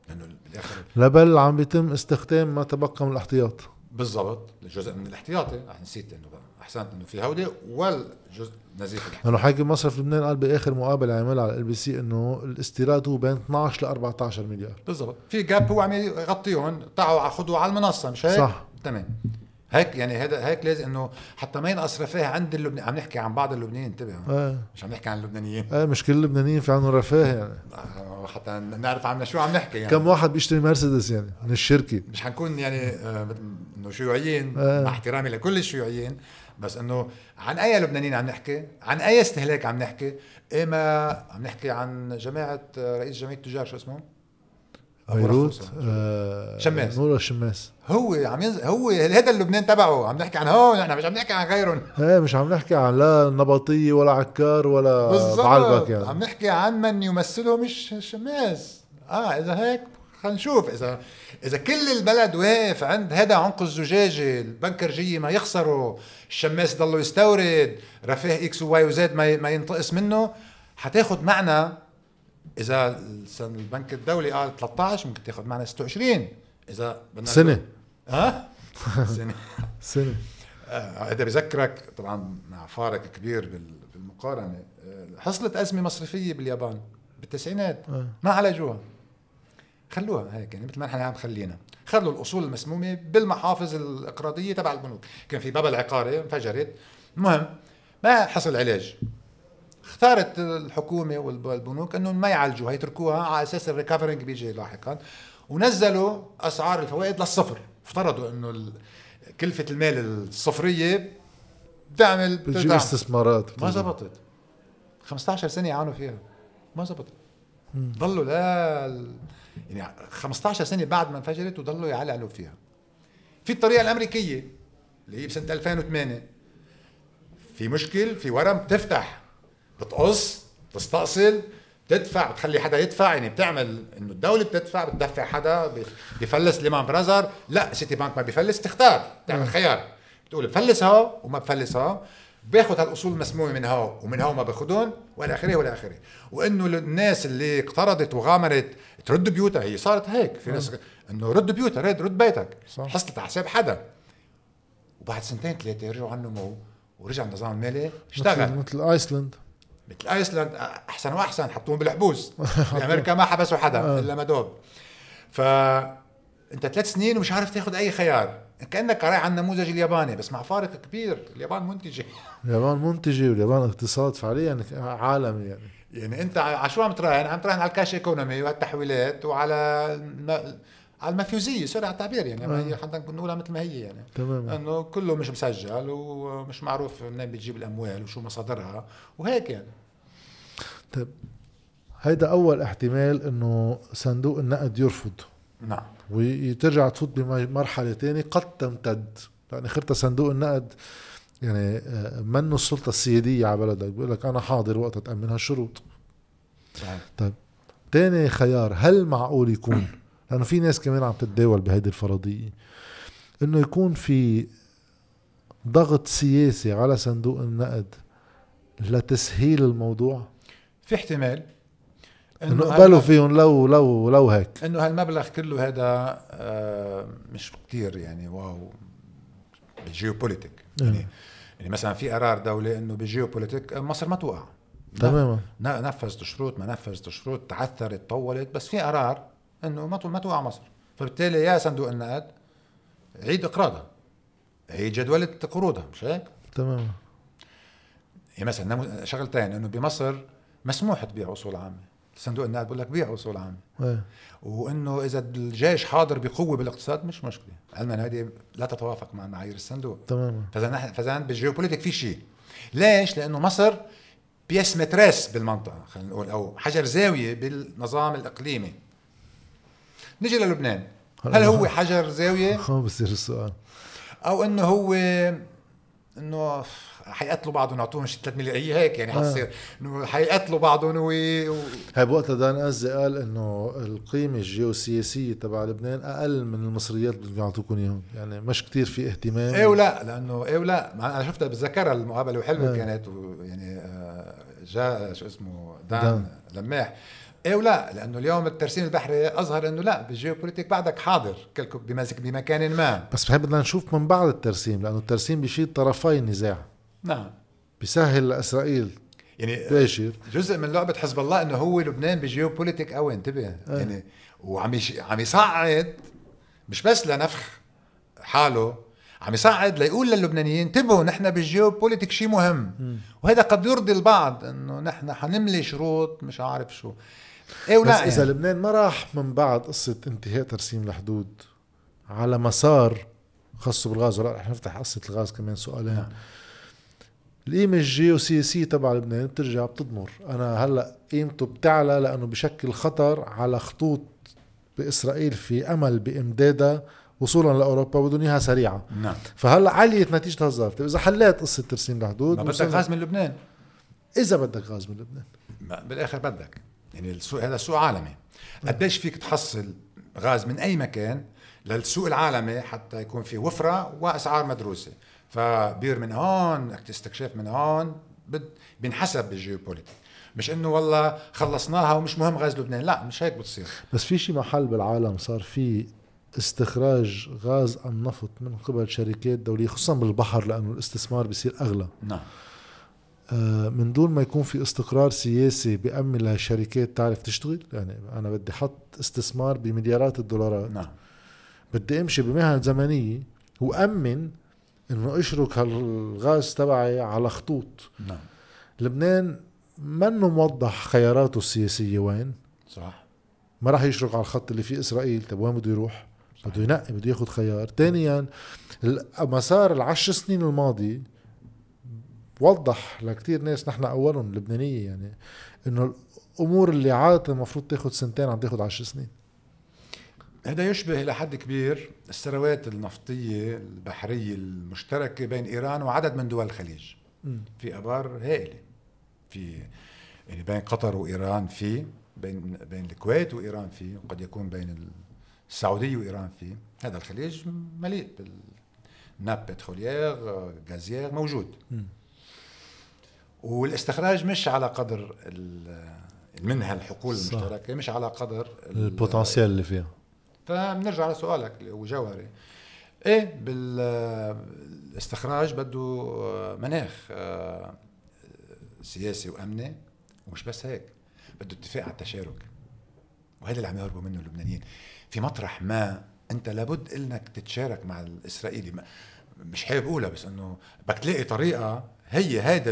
لأنه بالاخر لا بل عم بيتم استخدام ما تبقى من الاحتياط. بالضبط جزء من الاحتياطي. نسيت إنه أحسنت إنه في هودي والجزء نزيف الاحتياطي لأنه حاكم مصرف لبنان قال بآخر مقابله عملها على LBC إنه الاستيراد هو بين 12 ل 14 مليار. بالضبط. في جاب هو عم يغطيهم طلعوا خذوا على المنصة مش هيك؟ صح. تمام. هيك يعني هذا هيك لازم إنه حتى ما ينقص رفاه عند اللبنان عم نحكي عن بعض اللبنانيين انتبه. آه. مش عم نحكي عن اللبنانيين. إيه مش كل اللبنانيين في عندهم رفاه يعني. آه، حتى نعرف عنا شو عم نحكي يعني. كم واحد بيشتري مرسيدس يعني من الشركة. مش حنكون يعني آه، إنه شيوعيين آه. مع احترامي لكل الشيوعيين. بس إنه عن أي لبنانيين عم نحكي؟ عن أي استهلاك عم نحكي؟ إيه ما عم نحكي عن جماعة آه، رئيس جمعية التجار شو اسمه؟ بيروت آه شماس. نور الشماس. هو عم ينزل هو هذا اللبنان تبعه. عم نحكي عن هون نحن مش عم نحكي عن غيرهم. إيه مش عم نحكي عن لا نبطية ولا عكار ولا بعلبك يعني. عم نحكي عن من يمثله مش الشماس. آه إذا هيك خلينا نشوف. اذا إذا كل البلد واقف عند هذا عنق الزجاجة البنكرجيه ما يخسروا الشماس ضلوا يستورد رفاه إكس وواي وزد ما ما ينتقص منه حتاخد معنا إذا البنك الدولي قال 13 ممكن تاخد معنا 26 إذا بدنا سنة. ها؟ سنة. سنة. آه، هذا بذكرك طبعا مع فارق كبير بال- بالمقارنة. آه، حصلت أزمة مصرفية باليابان بالتسعينات. آه. ما عالجوها خلوها هيك يعني مثل ما نحن عم خلينا خلوا الأصول المسمومة بالمحافظ الاقراضيه تبع البنوك. كان في بابا العقاري انفجرت. المهم ما حصل علاج. اختارت الحكومة والبنوك انه ما يعالجوها يتركوها على أساس الريكفرنج بيجي لاحقا. ونزلوا أسعار الفوائد للصفر. افترضوا إنه كلفة المال الصفرية بتعمل بتجيب. استثمارات. ما زبطت. 15 سنة يعانوا فيها. ما زبطت. ضلوا لا يعني 15 سنة بعد ما انفجرت وضلوا يعلعلوا فيها. في الطريقة الأمريكية اللي هي بسنة 2008 في مشكل في ورم بتفتح بتقص تستأصل بتدفع بتخلي حدا يدفع يعني بتعمل إنه الدولة بتدفع بتدفع حدا بفلس ليمان برازر لا سيتي بانك ما بفلس تختار تعمل خيار. بتقول بفلس هو وما بفلس هو باخذ هالاصول المسمومة من هو ومن هو ما باخذهم والى آخره والى آخره. وإنه الناس اللي اقترضت وغامرت ترد بيوتها هي صارت هيك. في ناس إنه رد بيوتها رد رد بيتك. حصلت على حساب حدا. وبعد سنتين ثلاثة رجعوا عن نمو ورجع النظام المالي اشتغل. مثل, مثل ايسلند مثل ايسلند أحسن وأحسن حطوهم بالحبوس. بامريكا ما حبسوا حدا إلا مادوف ف أنت ثلاث سنين ومش عارف تاخذ أي خيار. كأنك قارئ عن النموذج الياباني بس مع فارق كبير. اليابان منتجة. اليابان منتجة واليابان اقتصاد فعليا عالمي يعني. يعني أنت على شو عم تراهن؟ عم تراهن على ال cash economy وهالتحويلات وعلى الم... على المافيوزيه sorry على التعبير يعني. ما هي حتى نقولها مثل ما هي يعني. تماما إنه كله مش مسجل ومش معروف منين بتجيب الأموال وشو مصادرها وهيك يعني. طيب هيدا أول احتمال إنه صندوق النقد يرفض. نعم. وترجع تفوت بمرحلة تانية قد تمتد. لأن اخرتها صندوق النقد يعني آه، منه السلطة السيادية على بلدك؟ بيقول لك أنا حاضر وقت تامن هالشروط صحيح. تاني خيار هل معقول يكون؟ لأنه في ناس كمان عم تتداول بهيدي الفرضية. إنه يكون في ضغط سياسي على صندوق النقد لتسهيل الموضوع؟ في احتمال. إنه قبلوا فيهم لو لو لو هيك. إنه هالمبلغ كله هذا آه، مش كتير يعني wow. بال géopolitique يعني يعني مثلا في قرار دوله إنه بال géopolitique مصر ما توقع. تماما. نفذت شروط ما نفذت شروط تعثرت طولت بس في قرار إنه ما ما توقع مصر. فبالتالي يا صندوق النقد عيد إقراضها. عيد جدولة قروضها مش هيك؟ تماما. يعني مثلا شغلتين إنه بمصر مسموح تبيع أصول عامة. صندوق النقد بقول لك بيع اصول عامه إيه. وإنه إذا الجيش حاضر بقوة بالاقتصاد مش مشكلة. علما هذه لا تتوافق مع معايير الصندوق. تماما. فإذا نحن فإذا بالجيوبوليتيك في شيء. ليش؟ لأنه مصر بيس مترس بالمنطقة خلينا نقول أو حجر زاوية بالنظام الإقليمي. نجي للبنان. هل هو حجر زاوية؟ هون بصير السؤال. أو إنه هو إنه حيقتلوا بعضهم يعطوهم شي 3 مليون. هي هيك يعني حتصير. إنه حيقتلوا بعضهم و... هاي بوقتها دان أزي قال إنه القيمة الجيوسياسية تبع لبنان أقل من المصريات اللي بيعطوكم إياهم. يعني مش كتير في اهتمام. إيه ولا لأنه إيه ولا. أنا شفتها بتذكرها المقابلة وحلوة آه. كانت ويعني آه، جاء شو اسمه دان, دان. لماح. إيه ولا لأنه اليوم الترسيم البحري أظهر إنه لا بالجيوبوليتيك بعدك حاضر كلكم بمسك بمكان ما. بس بحب بدنا نشوف من بعد الترسيم لأنه الترسيم بيفيد طرفي النزاع نعم. بيسهل لإسرائيل. يعني تباشر جزء من لعبة حزب الله إنه هو لبنان بجيوبوليتيك. قوي انتبه. يعني وعم. عم يصعد مش بس لنفخ حاله عم يصعد ليقول للبنانيين انتبهوا نحن بالجيو بوليتيك شيء مهم وهذا قد يرضي البعض إنه نحن حنملي شروط مش عارف شو. إيه ولا بس يعني. إذا لبنان ما راح من بعد قصة انتهاء ترسيم الحدود على مسار خاصة بالغاز ولا رح نفتح قصة الغاز كمان سؤالين. نعم. القيمة الجيوسياسية تبع لبنان بترجع بتضمر. أنا هلأ قيمته بتعلى لأنه بشكل خطر على خطوط بإسرائيل في أمل بإمدادها وصولا لأوروبا بدهم اياها سريعة. نعم. فهلأ عليت نتيجة هالظرف. طيب إذا حليت قصة ترسيم الحدود ما بدك غاز من لبنان. إذا بدك غاز من لبنان. بالآخر بدك. يعني السوق هذا سوق عالمي. قديش فيك تحصل غاز من أي مكان للسوق العالمي حتى يكون في وفرة وأسعار مدروسة. فبير من هون استكشاف من هون بينحسب بالجيوبوليتيك. مش إنه والله خلصناها ومش مهم غاز لبنان لا مش هيك بتصير. بس في شي محل بالعالم صار في استخراج غاز النفط من قبل شركات دولية خصوصا بالبحر لأنه الاستثمار بيصير أغلى. نعم. من دون ما يكون في استقرار سياسي بيأمن لهالشركات تعرف تشتغل يعني أنا بدي حط استثمار بمليارات الدولارات. نعم. بدي أمشي بمهن زمنية وأمن إنه أشرك هالغاز تبعي على خطوط. نعم. لبنان منه موضح خياراته السياسية وين؟ صح. ما راح يشرك على الخط اللي فيه إسرائيل. طيب وين بده يروح؟ بده ينقي بده ياخذ خيار. ثانيا مسار العشر سنين الماضي وضح لكثير ناس نحن أولهم لبنانية يعني إنه الأمور اللي عادة المفروض تاخذ سنتين عم تاخذ عشر سنين. هذا يشبه إلى حد كبير الثروات النفطية البحرية المشتركة بين إيران وعدد من دول الخليج. م. في أبار هائلة. في يعني بين قطر وإيران في بين بين الكويت وإيران في وقد يكون بين السعودية وإيران فيه هذا الخليج مليء بالناب بتروليير غازيير موجود. م. والاستخراج مش على قدر منها الحقول. المشتركة مش على قدر البوتنسيال اللي فيها. فبنرجع لسؤالك اللي هو جوهري إيه بالاستخراج بده مناخ آه، سياسي وأمني ومش بس هيك بده اتفاق على التشارك. وهذا اللي عم يهربوا منه اللبنانيين. في مطرح ما أنت لابد انك تتشارك مع الإسرائيلي. مش حابب أقولها بس إنه بدك تلاقي طريقة هي هذا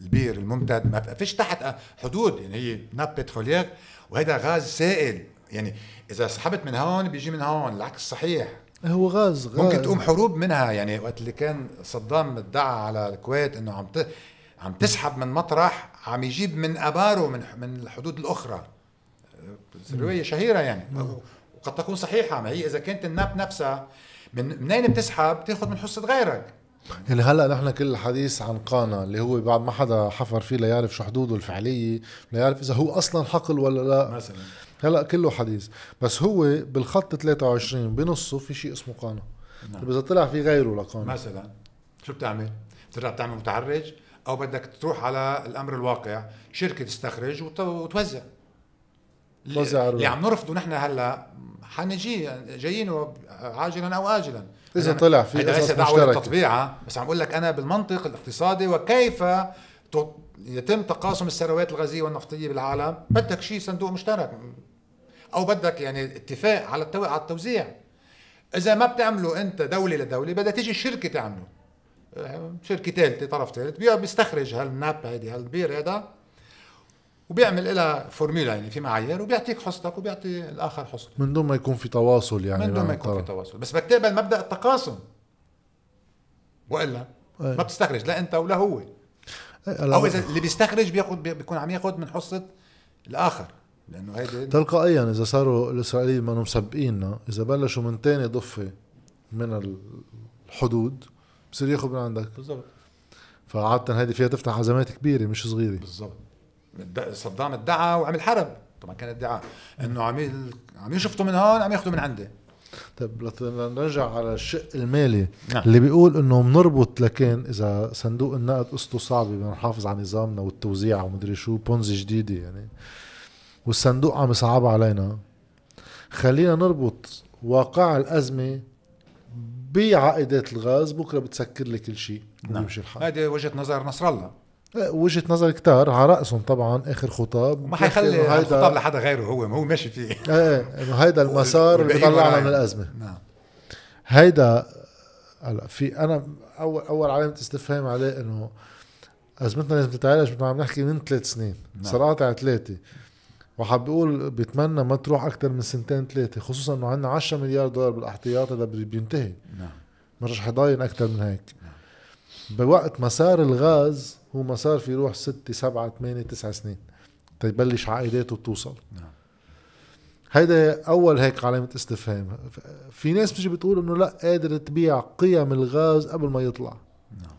البير الممتد ما فيش تحت حدود يعني هي ناب بترولير وهذا غاز سائل. يعني إذا سحبت من هون بيجي من هون العكس صحيح. هو غاز, غاز. ممكن تقوم حروب منها. يعني وقت اللي كان صدام ادعى على الكويت إنه عم عم تسحب من مطرح عم يجيب من أباره من من الحدود الأخرى. روايه شهيرة يعني. وقد تكون صحيحة. ما هي إذا كانت الناب نفسها من منين بتسحب؟ تاخذ من حصه غيرك يعني هلا نحن كل الحديث عن قانا اللي هو بعد ما حدا حفر فيه ليعرف شو حدوده الفعلية ليعرف إذا هو أصلا حقل ولا لا. مثلا. هلا كله حديث. بس هو بالخط 23 بنصه في شيء اسمه قانا. نعم. إذا طلع في غيره لقانا. مثلا. شو بتعمل؟ بترجع بتعمل متعرج أو بدك تروح على الأمر الواقع شركة تستخرج وتوزع. توزع اللي عم نرفضه نحن هلا. حنجي جايين عاجلا أو اجلا. إذا طلع في ليس دعوة للتطبيع بس عم بقول لك أنا بالمنطق الاقتصادي وكيف يتم تقاسم الثروات الغازية والنفطية بالعالم. بدك شيء صندوق مشترك. أو بدك يعني اتفاق على التو... على التوزيع. إذا ما بتعمله أنت دولة لدولة بدها تيجي شركة تعمله. شركة ثالثة طرف ثالث بيستخرج هالناب هيدي هالبير هذا وبيعمل لها فورميلا يعني في معايير وبيعطيك حصتك وبيعطي الآخر حصته. من دون ما يكون في تواصل يعني من دون ما يكون في تواصل. بس بدك تقبل مبدأ التقاسم. وإلا أي. ما بتستخرج لا أنت ولا هو. أو إذا اللي بيستخرج بياخذ بيكون عم ياخذ من حصة الآخر. لأنه هيدي تلقائيا إذا صاروا الإسرائيليين ما مسبقيننا إذا بلشوا من تاني ضفة من الحدود بصير ياخذ من عندك. بالضبط. فعادة هذه فيها تفتح ازمات كبيرة مش صغيرة. بالضبط. صدام ادعى وعمل حرب. طبعا كان ادعاء إنه عم عم يشفطوا من هون عم ياخذوا من عندي. طيب نرجع على الشق المالي. نعم. اللي بيقول إنه بنربط لكن إذا صندوق النقد قصته صعبه بدنا نحافظ على نظامنا والتوزيع ومدري شو بونزي جديدة يعني. والصندوق عم يصعب علينا. خلينا نربط واقع الأزمة بعائدات الغاز بكرة بتسكر لي كل شيء. نعم. الحال. هذه وجهة نظر نصر الله. وجهة نظر كتار على رأسهم طبعا آخر خطاب. ما حيخلي هيدا خطاب لحدا غيره هو ما هو ماشي فيه. إيه إنه هيدا المسار اللي بيطلعنا من الأزمة. نعم. هيدا هلا في أنا أول أول علامة استفهام عليه إنه أزمتنا لازم تتعالج ما عم نحكي من ثلاث سنين. نعم. صار قاطع ثلاثة. وحاب بيقول بيتمنى ما تروح أكثر من سنتين ثلاثة خصوصا إنه عندنا 10 مليار دولار بالأحتياط هذا بينتهي. نعم. ما رح حيضاين أكثر من هيك. نعم. بوقت مسار الغاز هو مسار في يروح 6 7 8 9 سنين. تيبلش عائداته توصل نعم. هيدا أول هيك علامة استفهام. في ناس بتجي بتقول إنه لا قادر تبيع قيم الغاز قبل ما يطلع. نعم.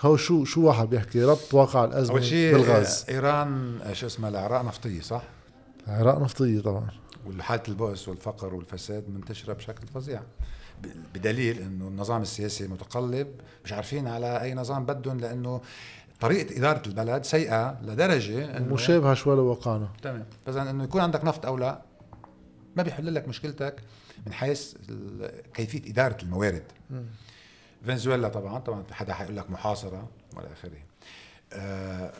هو شو شو واحد بيحكي؟ ربط واقع الأزمة أول شيء بالغاز. إيران شو اسمها العراق نفطية صح؟ العراق نفطية طبعا. وحاله البؤس والفقر والفساد منتشرة بشكل فظيع. بدليل إنه النظام السياسي متقلب مش عارفين على أي نظام بدهم لأنه طريقة إدارة البلد سيئة لدرجة إنه مشابهة شوي لواقعنا. تمام. فاذا إنه يكون عندك نفط أو لا ما بيحل لك مشكلتك من حيث كيفية إدارة الموارد. فنزويلا طبعا طبعا حدا حيقول لك محاصرة وإلى آخره. آه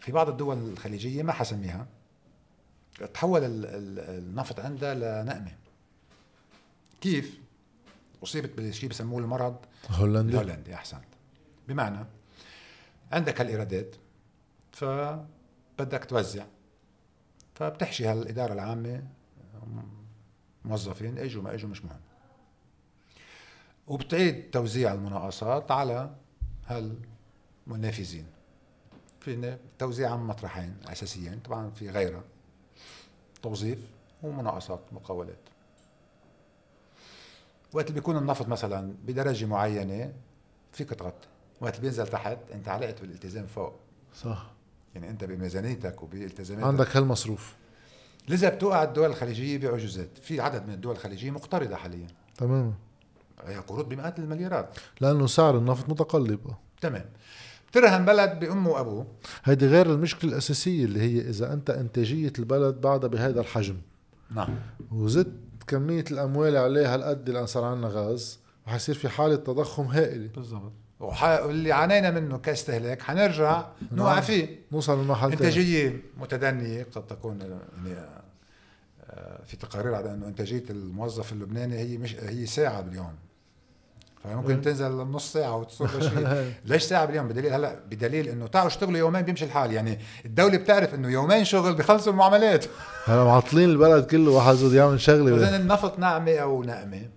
في بعض الدول الخليجية ما حسميها. تحول النفط عندها لنقمة. كيف؟ أصيبت بشيء بسموه المرض الهولندي الهولندي احسنت بمعنى عندك هالايرادات فبدك توزع. فبتحشي هالإدارة العامة موظفين اجوا ما اجوا مش مهم. وبتعيد توزيع المناقصات على هالمنافذين. في توزيع عن مطرحين أساسيين طبعا في غيرها. توظيف ومناقصات مقاولات. وقت اللي بيكون النفط مثلا بدرجة معينة فيك تغطي. وقت اللي بينزل تحت انت علقت بالالتزام فوق. صح. يعني انت بميزانيتك وبالتزاماتك. عندك هالمصروف لذا بتوقع الدول الخليجية بعجوزات في عدد من الدول الخليجية مقترضة حاليا. تماما. هي قروض بمئات المليارات. لأنه سعر النفط متقلب. تمام. بترهن بلد بأمه وأبوه. هيدي غير المشكلة الأساسية اللي هي إذا أنت إنتاجية البلد بعدها بهذا الحجم. نعم. وزدت كمية الأموال عليها هالقد لأن صار عندنا غاز وحيصير في حالة تضخم هائلة. بالضبط. واللي عانينا منه كاستهلاك حنرجع نوقع نعم. فيه. نوصل لمحل انتاجيه متدنيه قد تكون يعني آه، في تقارير على أنه انتاجيه الموظف اللبناني هي مش هي ساعة باليوم. فممكن تنزل نص ساعة وتصير شيء. ليش ساعة باليوم؟ بدليل هلا بدليل إنه تعالوا اشتغلوا يومين بيمشي الحال. يعني الدولة بتعرف إنه يومين شغل بخلصوا المعاملات. هلا معطلين البلد كله واحد بده يعمل إذا النفط نعمه أو نقمه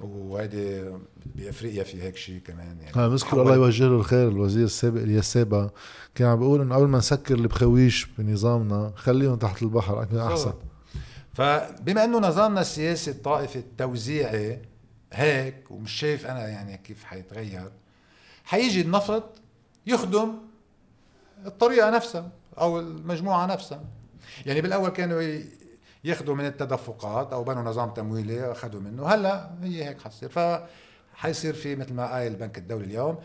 وهيدي بأفريقيا في هيك شيء كمان يعني. ها نذكر الله يوجه له الخير الوزير السابق الياس سابا كان عم بيقول إنه قبل ما نسكر البخويش بنظامنا خليهم تحت البحر أحسن. فبما إنه نظامنا السياسي الطائفي التوزيعي هيك ومش شايف أنا يعني كيف حيتغير حيجي النفط يخدم الطريقة نفسها أو المجموعة نفسها. يعني بالأول كانوا ياخذوا من التدفقات أو بنوا نظام تمويلي أخذوا منه هلأ هي هيك حتصير. ف حيصير في مثل ما قال البنك الدولي اليوم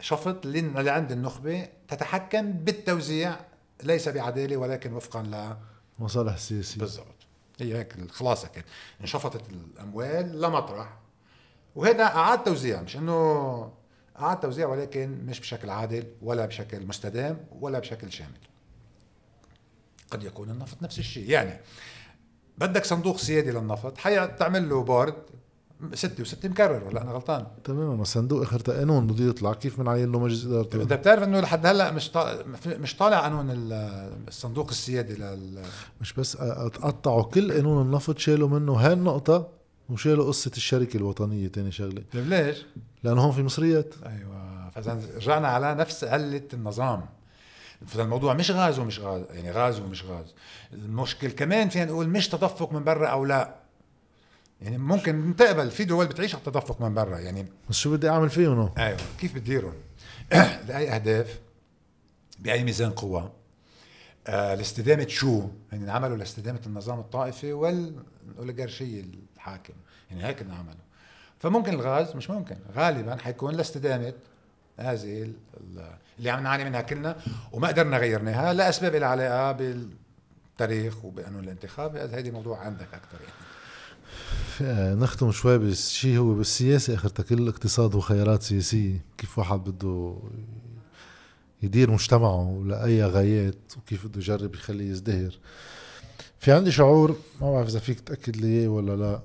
شفط اللي عند النخبة تتحكم بالتوزيع ليس بعدالة ولكن وفقا ل مصالح السياسيه بالضبط. هي هيك الخلاصة كانت. انشفطت الأموال لمطرح وهذا أعاد توزيع مش إنه أعاد توزيع ولكن مش بشكل عادل ولا بشكل مستدام ولا بشكل شامل. قد يكون النفط نفس الشيء. يعني بدك صندوق سيادي للنفط حيعمل له بورد ستة وستة مكرر ولا أنا غلطان. تمام صندوق آخر قانون بده يطلع كيف بنعين له مجلس اداره انت بتعرف إنه لحد هلأ مش طالع مش طالع قانون الصندوق السيادي لل مش بس قطعوا كل قانون النفط شالوا منه هالنقطة وشالوا قصة الشركة الوطنية. تاني شغلة. طيب ليش؟ لأنه هون في مصريات. أيوة. فإذا رجعنا على نفس قلة النظام. فالموضوع مش غاز ومش غاز يعني غاز ومش غاز. المشكل كمان فينا نقول مش تدفق من برا أو لا. يعني ممكن تقبل في دول بتعيش على التدفق من برا يعني بس شو بدي أعمل فيهم؟ أيوه كيف بتديرهم؟ لأي أهداف؟ بأي ميزان قوى آه لاستدامة شو؟ يعني عملوا لاستدامة النظام الطائفي والأوليغارشية الحاكم. يعني هيك عملوا فممكن الغاز؟ مش ممكن. غالبا حيكون لاستدامة هذه اللي عم نعاني منها كلنا وما قدرنا غيرناها لأسباب لها علاقة بالتاريخ وبقانون الانتخاب. هذا موضوع عندك أكثر يعني. نختم شوي بالشيء هو بالسياسة. اخرتها كل الاقتصاد وخيارات سياسية كيف واحد بده يدير مجتمعه لأي غايات وكيف بده يجرب يخليه يزدهر. في عندي شعور ما بعرف إذا فيك تأكد لي ولا لا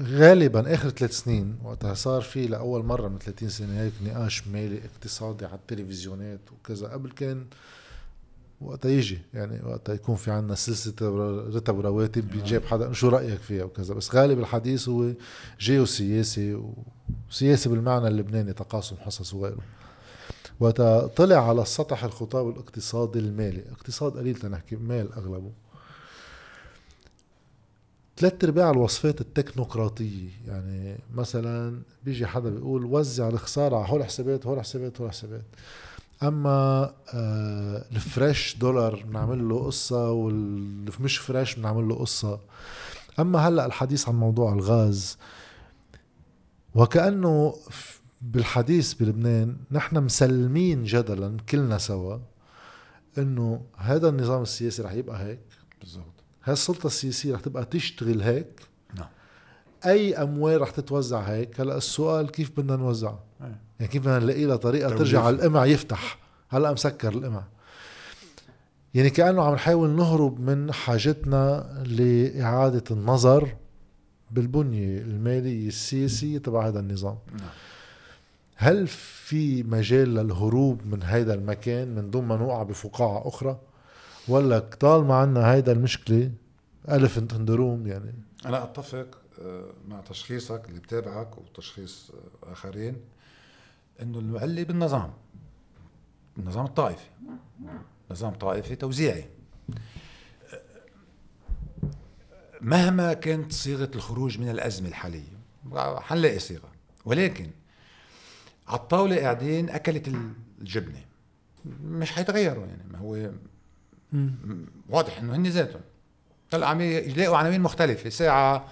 غالبا آخر ثلاث سنين وقتها صار في لأول مرة من 30 سنة هيك نقاش مالي اقتصادي على التلفزيونات وكذا. قبل كان وقتها يجي يعني وقتها يكون في عنا سلسلة رتب ورواتب بيجيب حدا شو رأيك فيها وكذا. بس غالب الحديث هو جيوسياسي وسياسي بالمعنى اللبناني تقاسم حصص وغيره. وقتها طلع على السطح الخطاب الاقتصادي المالي. اقتصاد قليل تنحكي مال أغلبه. ثلاث أرباع الوصفات التكنوقراطية يعني مثلا بيجي حدا بيقول وزع الخسارة على هول حسابات هول حسابات هول حسابات. أما آه الفريش دولار بنعمل له قصة والمش فريش بنعمل له قصة. أما هلأ الحديث عن موضوع الغاز وكأنه بالحديث بلبنان نحن مسلمين جدلا كلنا سوا إنه هذا النظام السياسي رح يبقى هيك. بالضبط. هاي السلطة السياسية رح تبقى تشتغل هيك. نعم. أي أموال رح تتوزع هيك؟ هلأ السؤال كيف بدنا نوزعها يعني كيف بدنا نلاقي لها طريقة ترجع على القمع يفتح. هلأ مسكر القمع يعني كأنه عم نحاول نهرب من حاجتنا لإعادة النظر بالبنية المالية السياسية تبع هذا النظام. نعم. هل في مجال للهروب من هذا المكان من دون ما نوقع بفقاعة أخرى؟ ولا طالما عنا هيدا المشكلة الف اندروم يعني. أنا أتفق آه، مع تشخيصك اللي بتابعك وتشخيص آه، آخرين. إنه المعلي بالنظام النظام الطائفي نظام طائفي توزيعي. مهما كانت صيغة الخروج من الأزمة الحالية حنلاقي صيغة. ولكن على الطاولة قاعدين اكلت الجبنة. مش حيتغيروا يعني ما هو واضح إنه هن ذاتهم. هلأ عم يلاقوا عناوين مختلفة. ساعة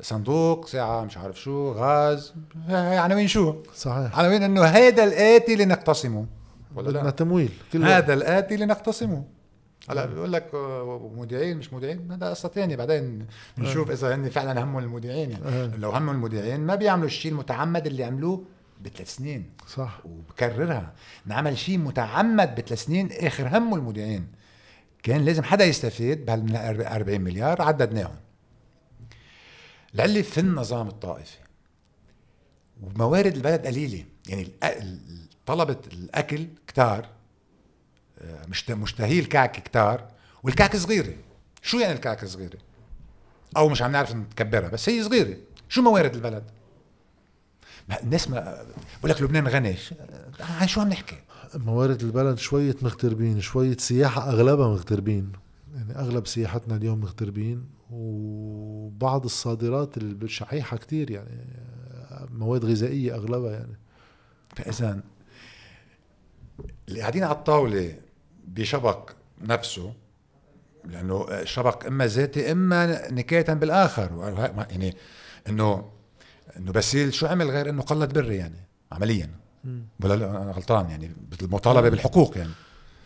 صندوق ساعة مش عارف شو غاز. عناوين شو؟ صحيح. عناوين إنه هذا الآتي لنقتسمه ولا بدنا تمويل. هذا الآتي لنقتسمه هلا بيقول لك آه، مودعين مش مودعين هذا قصة ثانية بعدين بنشوف إذا هن فعلا همهم المودعين يعني. أه. لو همهم المودعين ما بيعملوا الشيء المتعمد اللي عملوه بثلاث سنين. صح. وبكررها. نعمل شيء متعمد بثلاث سنين آخر همه المودعين كان لازم حدا يستفيد بهال 40 مليار عددناهم. لعلي في النظام الطائفي. وموارد البلد قليلة. يعني طلبة الأكل كتار آه، مشتهي الكعك كتار والكعك صغيرة. شو يعني الكعك صغيرة؟ أو مش عم نعرف نكبرها بس هي صغيرة. شو موارد البلد؟ الناس ما بقول لك لبنان غني. عن شو عم نحكي؟ موارد البلد شوية مغتربين شوية سياحة أغلبها مغتربين. يعني أغلب سياحتنا اليوم مغتربين. وبعض الصادرات الشحيحة كتير يعني مواد غذائية أغلبها يعني. فإذا اللي قاعدين على الطاولة بشبك نفسه لأنه الشبك إما ذاتي إما نكاية بالآخر. يعني إنه إنه باسيل شو عمل غير إنه قلد بري يعني عمليا. ولا لا أنا غلطان يعني بالمطالبة بالحقوق يعني.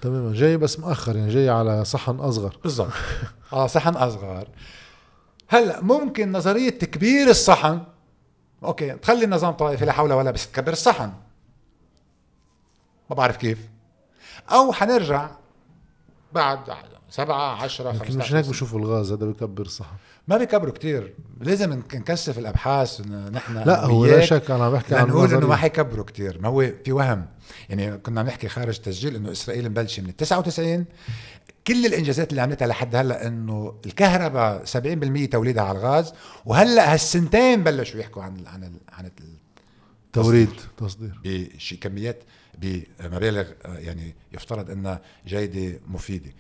تماما. جاي بس مؤخر يعني جاي على صحن أصغر. بالضبط. على صحن أصغر. هلأ ممكن نظرية تكبير الصحن. أوكي تخلي النظام طائفي لا حول ولا بس تكبر الصحن. ما بعرف كيف. أو حنرجع بعد سبعة عشرة خمسة مش هيك بشوفوا الغاز هذا بكبر الصحن. ما بيكبروا كتير. لازم نكثف الأبحاث نحن لا هو لا شك أنا بحكي عن نقول إنه ما حيكبروا كتير. ما هو في وهم. يعني كنا عم نحكي خارج التسجيل إنه إسرائيل مبلشة من ال 99 كل الإنجازات اللي عملتها لحد هلأ إنه الكهرباء 70% توليدها على الغاز. وهلأ هالسنتين بلشوا يحكوا عن ال عن ال عن توريد تصدير. بشي كميات بمبالغ يعني يفترض إنها جيدة مفيدة.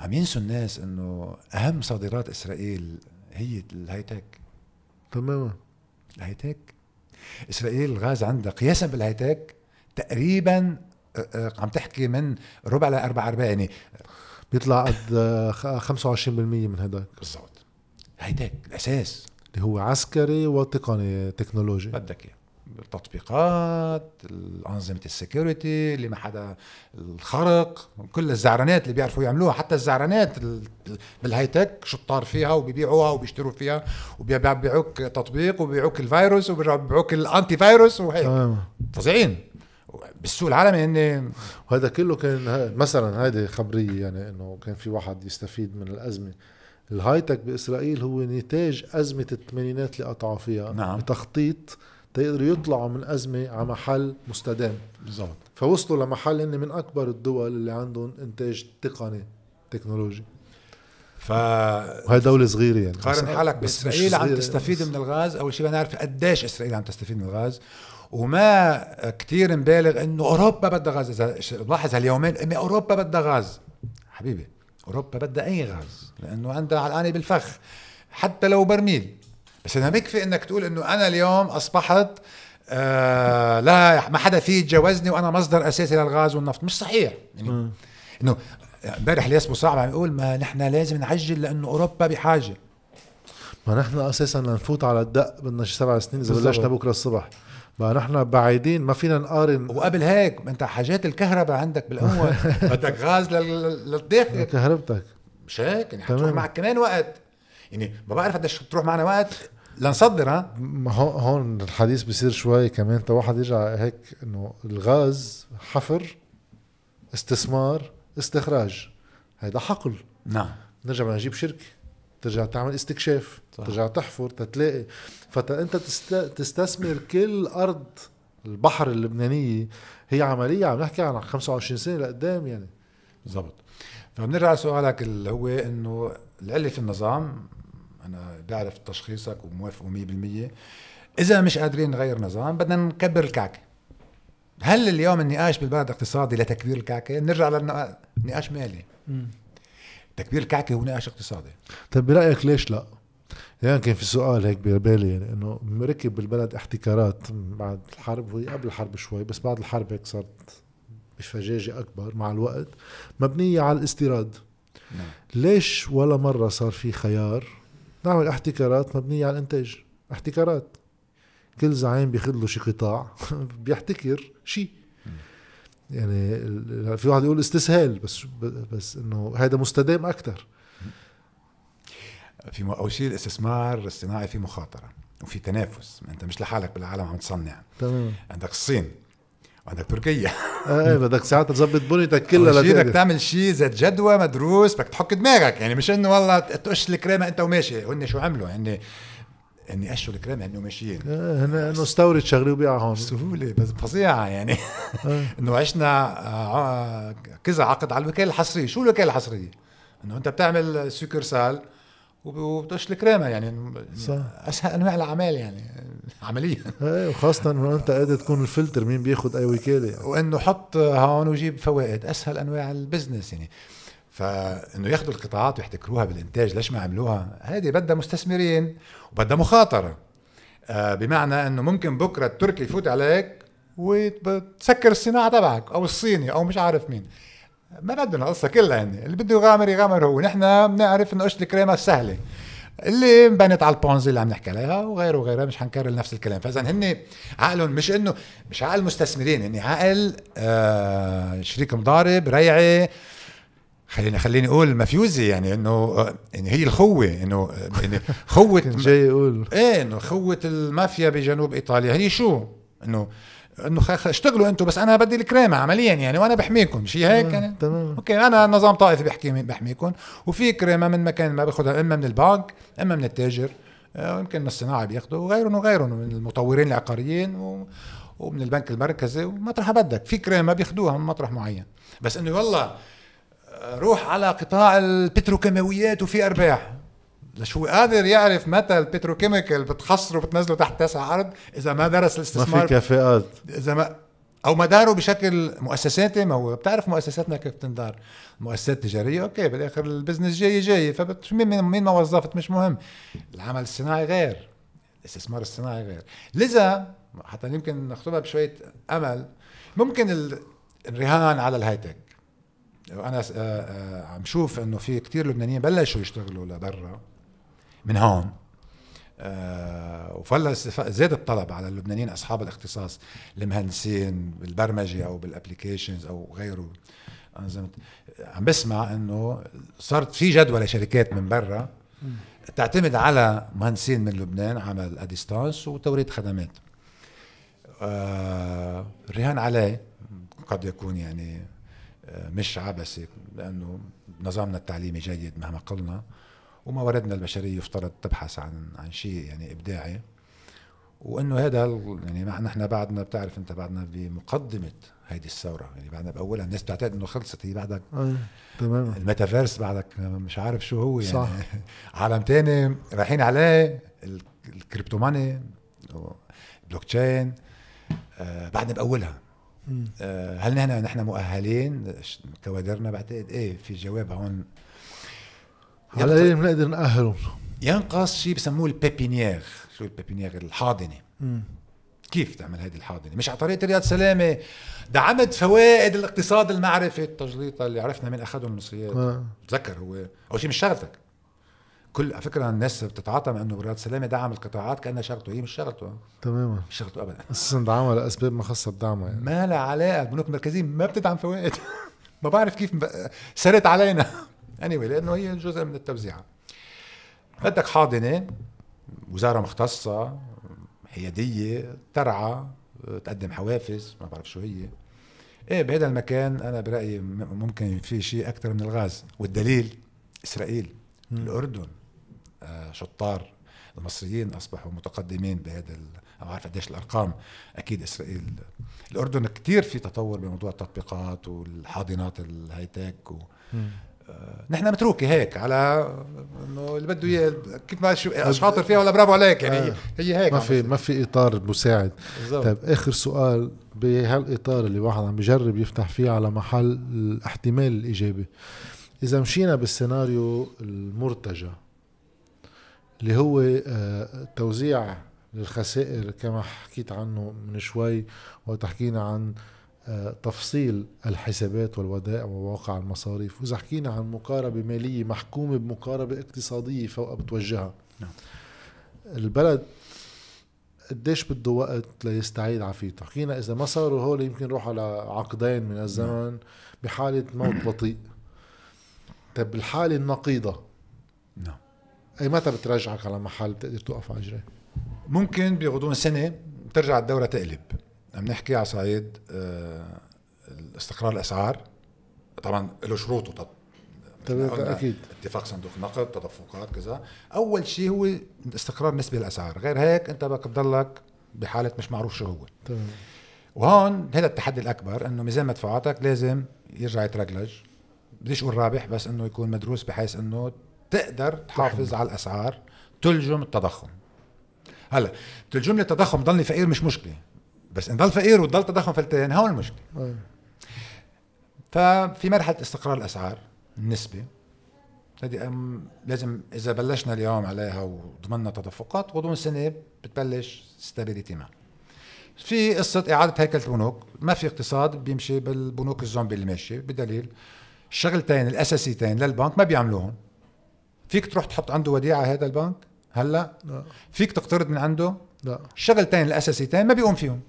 عم ينسوا الناس إنه أهم صادرات إسرائيل هي ال high-tech تماما. ال high-tech إسرائيل الغاز عندها قياسا بال high-tech تقريبا آه، آه، عم تحكي من ربع لاربع أرباع يعني بيطلع قد 25% من هداك. بالضبط. high-tech الأساس. اللي هو عسكري وتقني تكنولوجي. بدك إياه. التطبيقات أنظمة ال security اللي ما حدا الخرق كل الزعرانات اللي بيعرفوا يعملوها. حتى الزعرانات بال high-tech شطار فيها وبيبيعوها وبيشتروا فيها وبيبيعوك تطبيق وبيبيعوك الفيروس وبيبيعوك ال antivirus وهيك فظيعين. بالسوق العالمي هن وهذا كله كان مثلا هذه خبرية يعني إنه كان في واحد يستفيد من الأزمة. ال high-tech بإسرائيل هو نتاج أزمة الثمانينات اللي قطعوا فيها. نعم. بتخطيط تيقدروا يطلعوا من أزمة على محل مستدام. بالضبط. فوصلوا لمحل هن من أكبر الدول اللي عندهم إنتاج تقني تكنولوجي. ف وهي دولة صغيرة يعني. قارن حالك باسرائيل عم تستفيد من الغاز. أول شيء بدنا نعرف قديش إسرائيل عم تستفيد من الغاز. وما كتير نبالغ إنه أوروبا بدها غاز. إذا لاحظ هاليومين إن أوروبا بدها غاز. حبيبي أوروبا بدها أي غاز. لأنه عندها علقانه بالفخ. حتى لو برميل. بس انها بكفي إنك تقول إنه أنا اليوم أصبحت آه لا ما حدا فيه يتجاوزني وأنا مصدر أساسي للغاز والنفط. مش صحيح. يعني إنه امبارح الياس صعب عم يقول ما نحن لازم نعجل لأنه أوروبا بحاجة. ما نحن أساسا لنفوت على الدق بدنا شي سبع سنين إذا. بلشنا بكرة الصبح. بقى نحن بعيدين ما فينا نقارن. وقبل هيك ما أنت حاجات الكهرباء عندك بالاول بدك غاز لل- للداخل كهربتك مش هيك؟ يعني حتروح. معك كمان وقت. يعني ما بعرف قديش تروح معنا وقت لنصدر ها؟ هون الحديث بصير شوي كمان واحد يرجع هيك إنه الغاز حفر استثمار استخراج هيدا حقل. نعم. نرجع بدنا نجيب شركة ترجع تعمل استكشاف صح. ترجع تحفر تتلاقي. فانت تست... تستثمر كل أرض البحر اللبنانية هي عملية عم نحكي عن 25 سنة لقدام يعني. بالضبط. فبنرجع لسؤالك اللي هو إنه العلة في النظام أنا بعرف تشخيصك وموافقه 100% إذا مش قادرين نغير نظام بدنا نكبر الكعكة. هل اليوم النقاش بالبلد اقتصادي لتكبير الكعكة؟ نرجع للنقاش مالي. تكبير الكعكة هو نقاش اقتصادي. طيب برأيك ليش لا؟ يعني كان في سؤال هيك ببالي يعني إنه مركب بالبلد احتكارات بعد الحرب وهي قبل الحرب شوي بس بعد الحرب هيك صارت بفجاجة أكبر مع الوقت مبنية على الاستيراد. نعم. ليش ولا مرة صار في خيار نعمل احتكارات مبنية على الإنتاج. احتكارات. كل زعيم بياخذ له شي قطاع بيحتكر شيء يعني في واحد يقول استسهال بس بس إنه هذا مستدام أكثر في أول شيء الاستثمار الصناعي فيه مخاطرة وفي تنافس. أنت مش لحالك بالعالم عم تصنع. تمام. عندك الصين. وعندك تركيا إيه بدك ساعتها تظبط بنيتك كلها شيء بدك تعمل شيء ذات جدوى مدروس بدك تحك دماغك. يعني مش إنه والله تقش الكريمة أنت وماشي. هن شو عملوا؟ هن هن قشوا الكريمة هن وماشيين. إيه، هنا إنه استورد شغله وبيعها هون. سهوله بس فظيعة يعني. إيه. إنه عشنا آه، كذا عقد على الوكالة الحصرية. شو الوكالة الحصرية؟ إنه أنت بتعمل succursale وبتقش الكريمه يعني. صح. اسهل أنواع الأعمال يعني. عمليا إيه وخاصة إنه أنت قادر تكون الفلتر مين بياخد أي وكالة يعني. وإنه حط هون وجيب فوائد. أسهل أنواع ال business يعني. فإنه ياخذوا القطاعات ويحتكروها بالإنتاج. ليش ما عملوها هذه بدها مستثمرين وبدها مخاطرة. آه بمعنى إنه ممكن بكرة التركي يفوت عليك وتسكر الصناعة تبعك أو الصيني أو مش عارف مين. ما بدنا القصة كلها يعني. اللي بده يغامر يغامر هو. نحن بنعرف إنه قشة الكريمه سهلة. اللي انبنت على البونزي اللي عم نحكي عليها وغيره وغيره مش حنكرر نفس الكلام. فإذا هن عقلهم مش إنه مش عقل مستثمرين هن عقل آه شريك مضارب ريعي. خليني خليني أقول مفيوزي يعني إنه آه، يعني هي الخوة إنه آه، يعني خوة جاي يقول. إيه إنه خوة المافيا بجنوب إيطاليا. هي شو؟ إنه إنه اشتغلوا أنتم بس أنا بدي الكريمة عمليا يعني وأنا بحميكم. شيء هيك يعني؟ تمام. okay أنا نظام طائفي بحكي بحميكم. وفي كريمة من مكان ما باخذها إما من البنك إما من التاجر آه، يمكن من الصناعة بياخذوا وغيرهم وغيرهم من المطورين العقاريين و ومن البنك المركزي ومطرح بدك في كريمة بياخذوها من مطرح معين. بس إنه والله آه، روح على قطاع البتروكيماويات وفي أرباح. ليش هو قادر يعرف متى ال petrochemical بتخسره وبتنزله تحت تسع ارض إذا ما درس ما الاستثمار؟ في كفاءات إذا ما أو مداره بشكل مؤسساتي ما هو بتعرف مؤسساتنا كيف تندار مؤسسات تجارية okay بالآخر ال business جاي جاي. فمين مين مين ما وظفت؟ مش مهم. العمل الصناعي غير. الاستثمار الصناعي غير. لذا حتى يمكن ناخذها بشوية أمل ممكن ال- الرهان على ال high-tech. وأنا س- آه، آه، عم شوف إنه في كتير لبنانيين بلشوا يشتغلوا لبرا. من هون. آه وفلا زاد الطلب على اللبنانيين أصحاب الاختصاص المهندسين بالبرمجة أو بال applications أو غيره. انظمه عم بسمع إنه صارت في جدوى لشركات من برا تعتمد على مهندسين من لبنان عمل à distance وتوريد خدمات. آه الرهان عليه. قد يكون يعني آه، مش عبثي لأنه نظامنا التعليمي جيد مهما قلنا. ومواردنا البشرية يفترض تبحث عن عن شيء يعني إبداعي. وإنه هذا يعني نحن بعدنا بتعرف أنت بعدنا بمقدمة هيدي الثورة. يعني بعدنا بأولها الناس بتعتقد إنه خلصت هي بعدك تمام. الميتافيرس بعدك مش عارف شو هو يعني. صح. عالم تاني رايحين عليه ال crypto money blockchain آه بعدنا بأولها. آه هل نحن نحن مؤهلين؟ كوادرنا بعتقد إيه في جواب هون. على إيه بنقدر نأهلهم. ينقص شيء بسموه ال pépinière. شو ال pépinière؟ الحاضنة. مم. كيف تعمل هذه الحاضنة؟ مش على طريقة رياض سلامة. دعمت فوائد الاقتصاد المعرفي. التجليطه اللي عرفنا مين اخذهم المصريات. آه. تذكر هو أول شيء مش شغلتك. كل على فكرة الناس بتتعاطى مع إنه رياض سلامة دعم القطاعات كأنها شغلته. هي مش شغلته. تماما. مش شغلته ابدا. أساسا دعمها لأسباب ما خصها بدعمها يعني. ما لها علاقة. البنوك المركزية ما بتدعم فوائد. ما بعرف كيف سرت علينا. Anyway لأنه هي جزء من التوزيعه بدك حاضنة وزارة مختصة حياديه ترعى تقدم حوافز ما بعرف شو هي. إيه بهذا المكان أنا برأيي ممكن في شيء أكثر من الغاز. والدليل إسرائيل م. الأردن آه شطار المصريين أصبحوا متقدمين بهذا ما بعرف قديش الأرقام. أكيد إسرائيل الأردن كثير في تطور بموضوع التطبيقات والحاضنات الهاي تك و... نحن متروكة هيك على إنه اللي بده إياه كيف ما شاطر فيها ولا برافو عليك يعني آه. هي هيك ما في ما في إطار مساعد. طيب آخر سؤال بهالإطار اللي واحد عم بجرب يفتح فيه على محل الاحتمال الإيجابي. إذا مشينا بالسيناريو المرتجى اللي هو آه، توزيع للخسائر كما حكيت عنه من شوي وتحكينا عن تفصيل الحسابات والودائع وواقع المصاريف. وإذا حكينا عن مقاربة مالية محكومة بمقاربة اقتصادية فوق بتوجهها. نعم. البلد قديش بده وقت ليستعيد عافيته حكينا إذا ما صاروا هول يمكن يروح على عقدين من الزمن نعم. بحالة موت بطيء. طيب الحالة النقيضة. نعم. أي متى بترجعك على محل بتقدر توقف على رجليك ممكن بغضون سنة ترجع الدورة تقلب. عم نحكي على صعيد آه، استقرار الأسعار. طبعا له شروطه أكيد. اتفاق صندوق النقد تدفقات كذا. أول شيء هو استقرار نسبة الأسعار. غير هيك أنت بدك تضلك بحالة مش معروف شو هو. تمام. وهون هذا التحدي الأكبر إنه ميزان مدفوعاتك لازم يرجع يترجلج. بديش أقول رابح بس إنه يكون مدروس بحيث إنه تقدر تحافظ على الأسعار تلجم التضخم. هلأ تلجم لي التضخم ضلني فقير مش مشكلة. بس إن ضل فقير وضل تضخم فلتين هون المشكلة. أيه. ففي مرحلة استقرار الأسعار النسبة. هذه لازم إذا بلشنا اليوم عليها وضمننا تدفقات غضون سنه بتبلش stability معنا في قصة إعادة هيكلة البنوك ما في اقتصاد بيمشي بالبنوك الزومبي اللي ماشية بدليل الشغلتين الأساسيتين للبنك ما بيعملوهم. فيك تروح تحط عنده وديعة هذا البنك؟ هلأ؟ لا. فيك تقترض من عنده؟ لا. الشغلتين الأساسيتين ما بيقوم فيهم.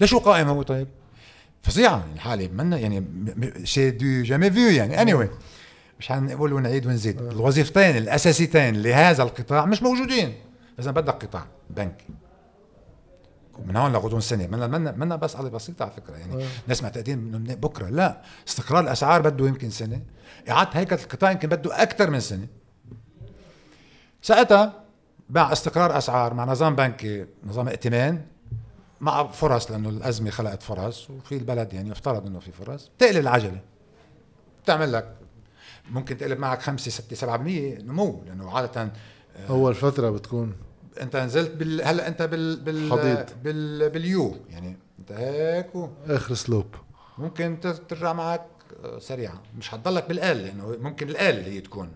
ليش هو قائم هو طيب؟ فظيعه يعني الحالة منا يعني شي du jamais vu يعني any anyway. مش حنقول ونعيد ونزيد. آه. الوظيفتين الأساسيتين لهذا القطاع مش موجودين. إذا بدك قطاع بنكي من هون لغضون سنة. منا منا منا بس على بسيطة على فكرة. يعني آه. ناس معتقدين إنه بكرة لا. استقرار الأسعار بده يمكن سنة. إعادة هيكله القطاع يمكن بده أكثر من سنة. ساعتها مع استقرار أسعار مع نظام بنكي نظام ائتمان. مع فرص لأنه الأزمة خلقت فرص وفي البلد يعني يفترض إنه في فرص تقلب العجلة. بتعمل لك ممكن تقلب معك 5 6 7% نمو لأنه عادة آه، أول فترة بتكون أنت نزلت بال هلأ أنت بال بال حضيض. بال بال U يعني أنت هيك و... آخر slope. ممكن ترجع معك آه، سريعا مش حتضلك بال L لأنه ممكن ال L هي تكون.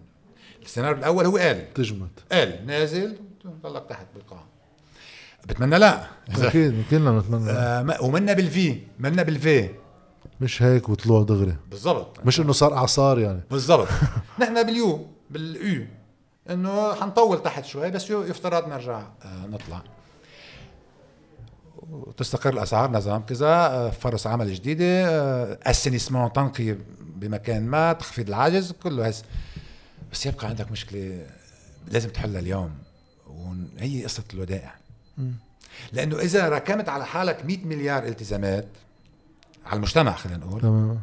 السيناريو الأول هو L. تجمد. L نازل تضلك تحت بالقاع. بتمنى لا. أكيد كلنا بنتمنى آه ومنا بال V منا بال V. مش هيك وطلوع دغري. بالضبط. مش إنه صار أعصار يعني. بالضبط. نحن باليو باليو إنه حنطول تحت شوي بس يفترض نرجع آه نطلع. وتستقر الأسعار نظام كذا آه فرص عمل جديدة آه اسينيسمون تنقي بمكان ما تخفيض العجز كله هس. بس يبقى عندك مشكلة لازم تحلها اليوم وهي قصة الودائع. لأنه إذا ركمت على حالك 100 مليار التزامات على المجتمع خلينا نقول. تمام.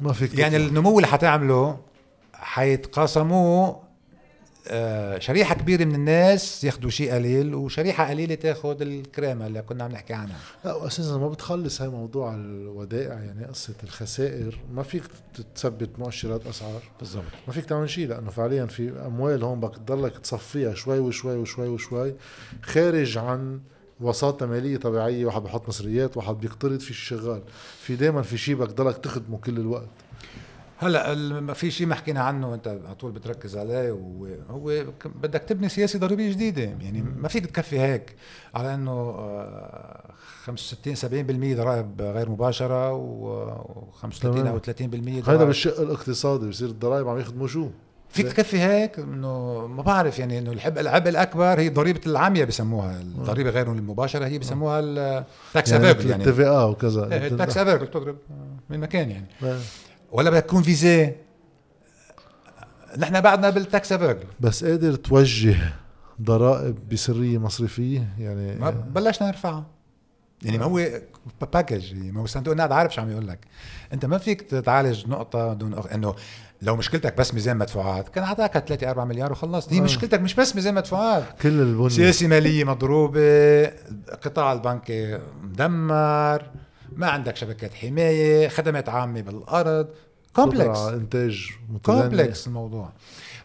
ما فيك يعني النمو اللي حتعمله حيتقاسموا آه، شريحة كبيرة من الناس ياخذوا شيء قليل وشريحة قليلة تاخذ الكريمة اللي كنا عم نحكي عنها. لا واساسا ما بتخلص هاي موضوع الودائع يعني قصة الخسائر. ما فيك تثبت مؤشرات أسعار. بالضبط. ما فيك تعمل شيء لأنه فعليا في أموال هون بدك تضلك تصفيها شوي وشوي وشوي وشوي خارج عن وساطة مالية طبيعية. واحد بحط مصريات واحد بيقترض في شيء شغال. في دائما في شيء بدك تضلك تخدمه كل الوقت. هلا في شيء ما حكينا عنه وانت على طول بتركز عليه وهو بدك تبني سياسة ضريبيه جديدة. يعني ما فيك تكفي هيك على إنه 65 70% ضرائب غير مباشرة و35 أو 30% هذا بالشق الاقتصادي بصير الضرائب عم يخدموا شو؟ فيك تكفي هيك؟ إنه ما بعرف يعني إنه الحب العبء الأكبر هي ضريبة العامية بسموها الضريبة غير المباشرة هي بسموها التاكس يعني يعني. التي في وكذا. التاكس افيربل بتضرب من مكان يعني. ولا بدك تكون فيزي. نحن بعدنا بالتاكس افيربل بس قادر توجه ضرائب بسرية مصرفية يعني ما بلشنا نرفعها. يعني ما هو باكج ما هو صندوق النقد عارف شو عم يقول لك. أنت ما فيك تعالج نقطة دون أخ... إنه لو مشكلتك بس ميزان مدفوعات كان اعطاك 3 4 مليار وخلصت. هي آه. مشكلتك مش بس ميزان مدفوعات. كل البنية. سياسه مالية مضروبة قطاع البنكي مدمر. ما عندك شبكات حماية خدمات عامة بالأرض. كومبلكس إنتاج كومبلكس الموضوع.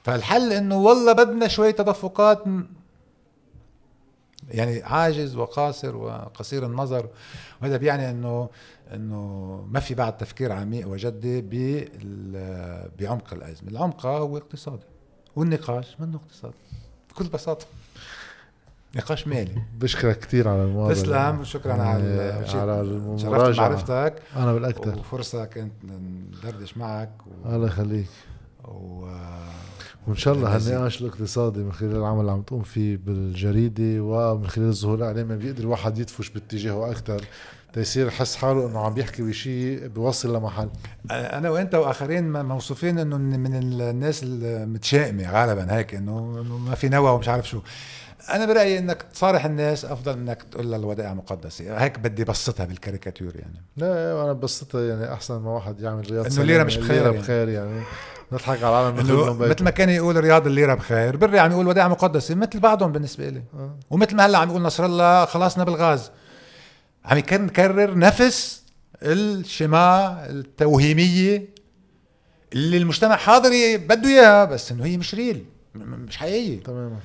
فالحل إنه والله بدنا شوي تدفقات يعني عاجز وقاصر وقصير النظر. وهذا بيعني إنه إنه ما في بعد تفكير عميق وجدي بعمق الأزمة، العمق هو اقتصادي. والنقاش منه اقتصادي. بكل بساطة. نقاش مالي. بشكرك كثير على المواضيع. تسلم وشكرا على يعني على المراجعة. معرفتك. أنا بالأكثر. وفرصة كنت ندردش معك و... الله يخليك. و... وإن شاء الله هالنقاش الاقتصادي من خلال العمل اللي عم تقوم فيه بالجريدة ومن خلال الظهور الإعلامي بيقدر الواحد يدفش باتجاهه أكثر. تيصير حس حاله إنه عم بيحكي بشيء بيوصل لمحل. أنا وأنت وآخرين موصوفين إنه من الناس المتشائمة غالبا هيك إنه ما في نوى ومش عارف شو. أنا برأيي إنك تصارح الناس أفضل إنك تقول لها الودائع مقدسة. هيك بدي بسطها بالكاريكاتير يعني. لا أنا بسطها يعني أحسن ما واحد يعمل رياض إنه الليرة مش بخير الليرة بخير يعني, يعني. نضحك على العالم مثل ما كان يقول رياض الليرة بخير بري عم يقول ودائع مقدسة مثل بعضهم بالنسبة لي أه. ومثل ما هلأ عم يقول نصر الله خلصنا بالغاز عم يكرر نفس الشماع التوهيمية اللي المجتمع حاضر بده إياها بس إنه هي مش réel مش حقيقية. تماما.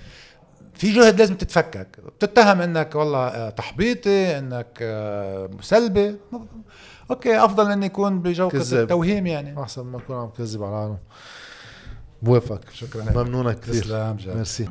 في جهد لازم تتفكك. بتتهم إنك والله آه، تحبيطي إنك آه، سلبي. Okay أفضل اني يكون بجو التوهيم يعني. أحسن ما اكون عم كذب على العالم. بوافقك شكرا. ممنونك كثير. تسلم ميرسي.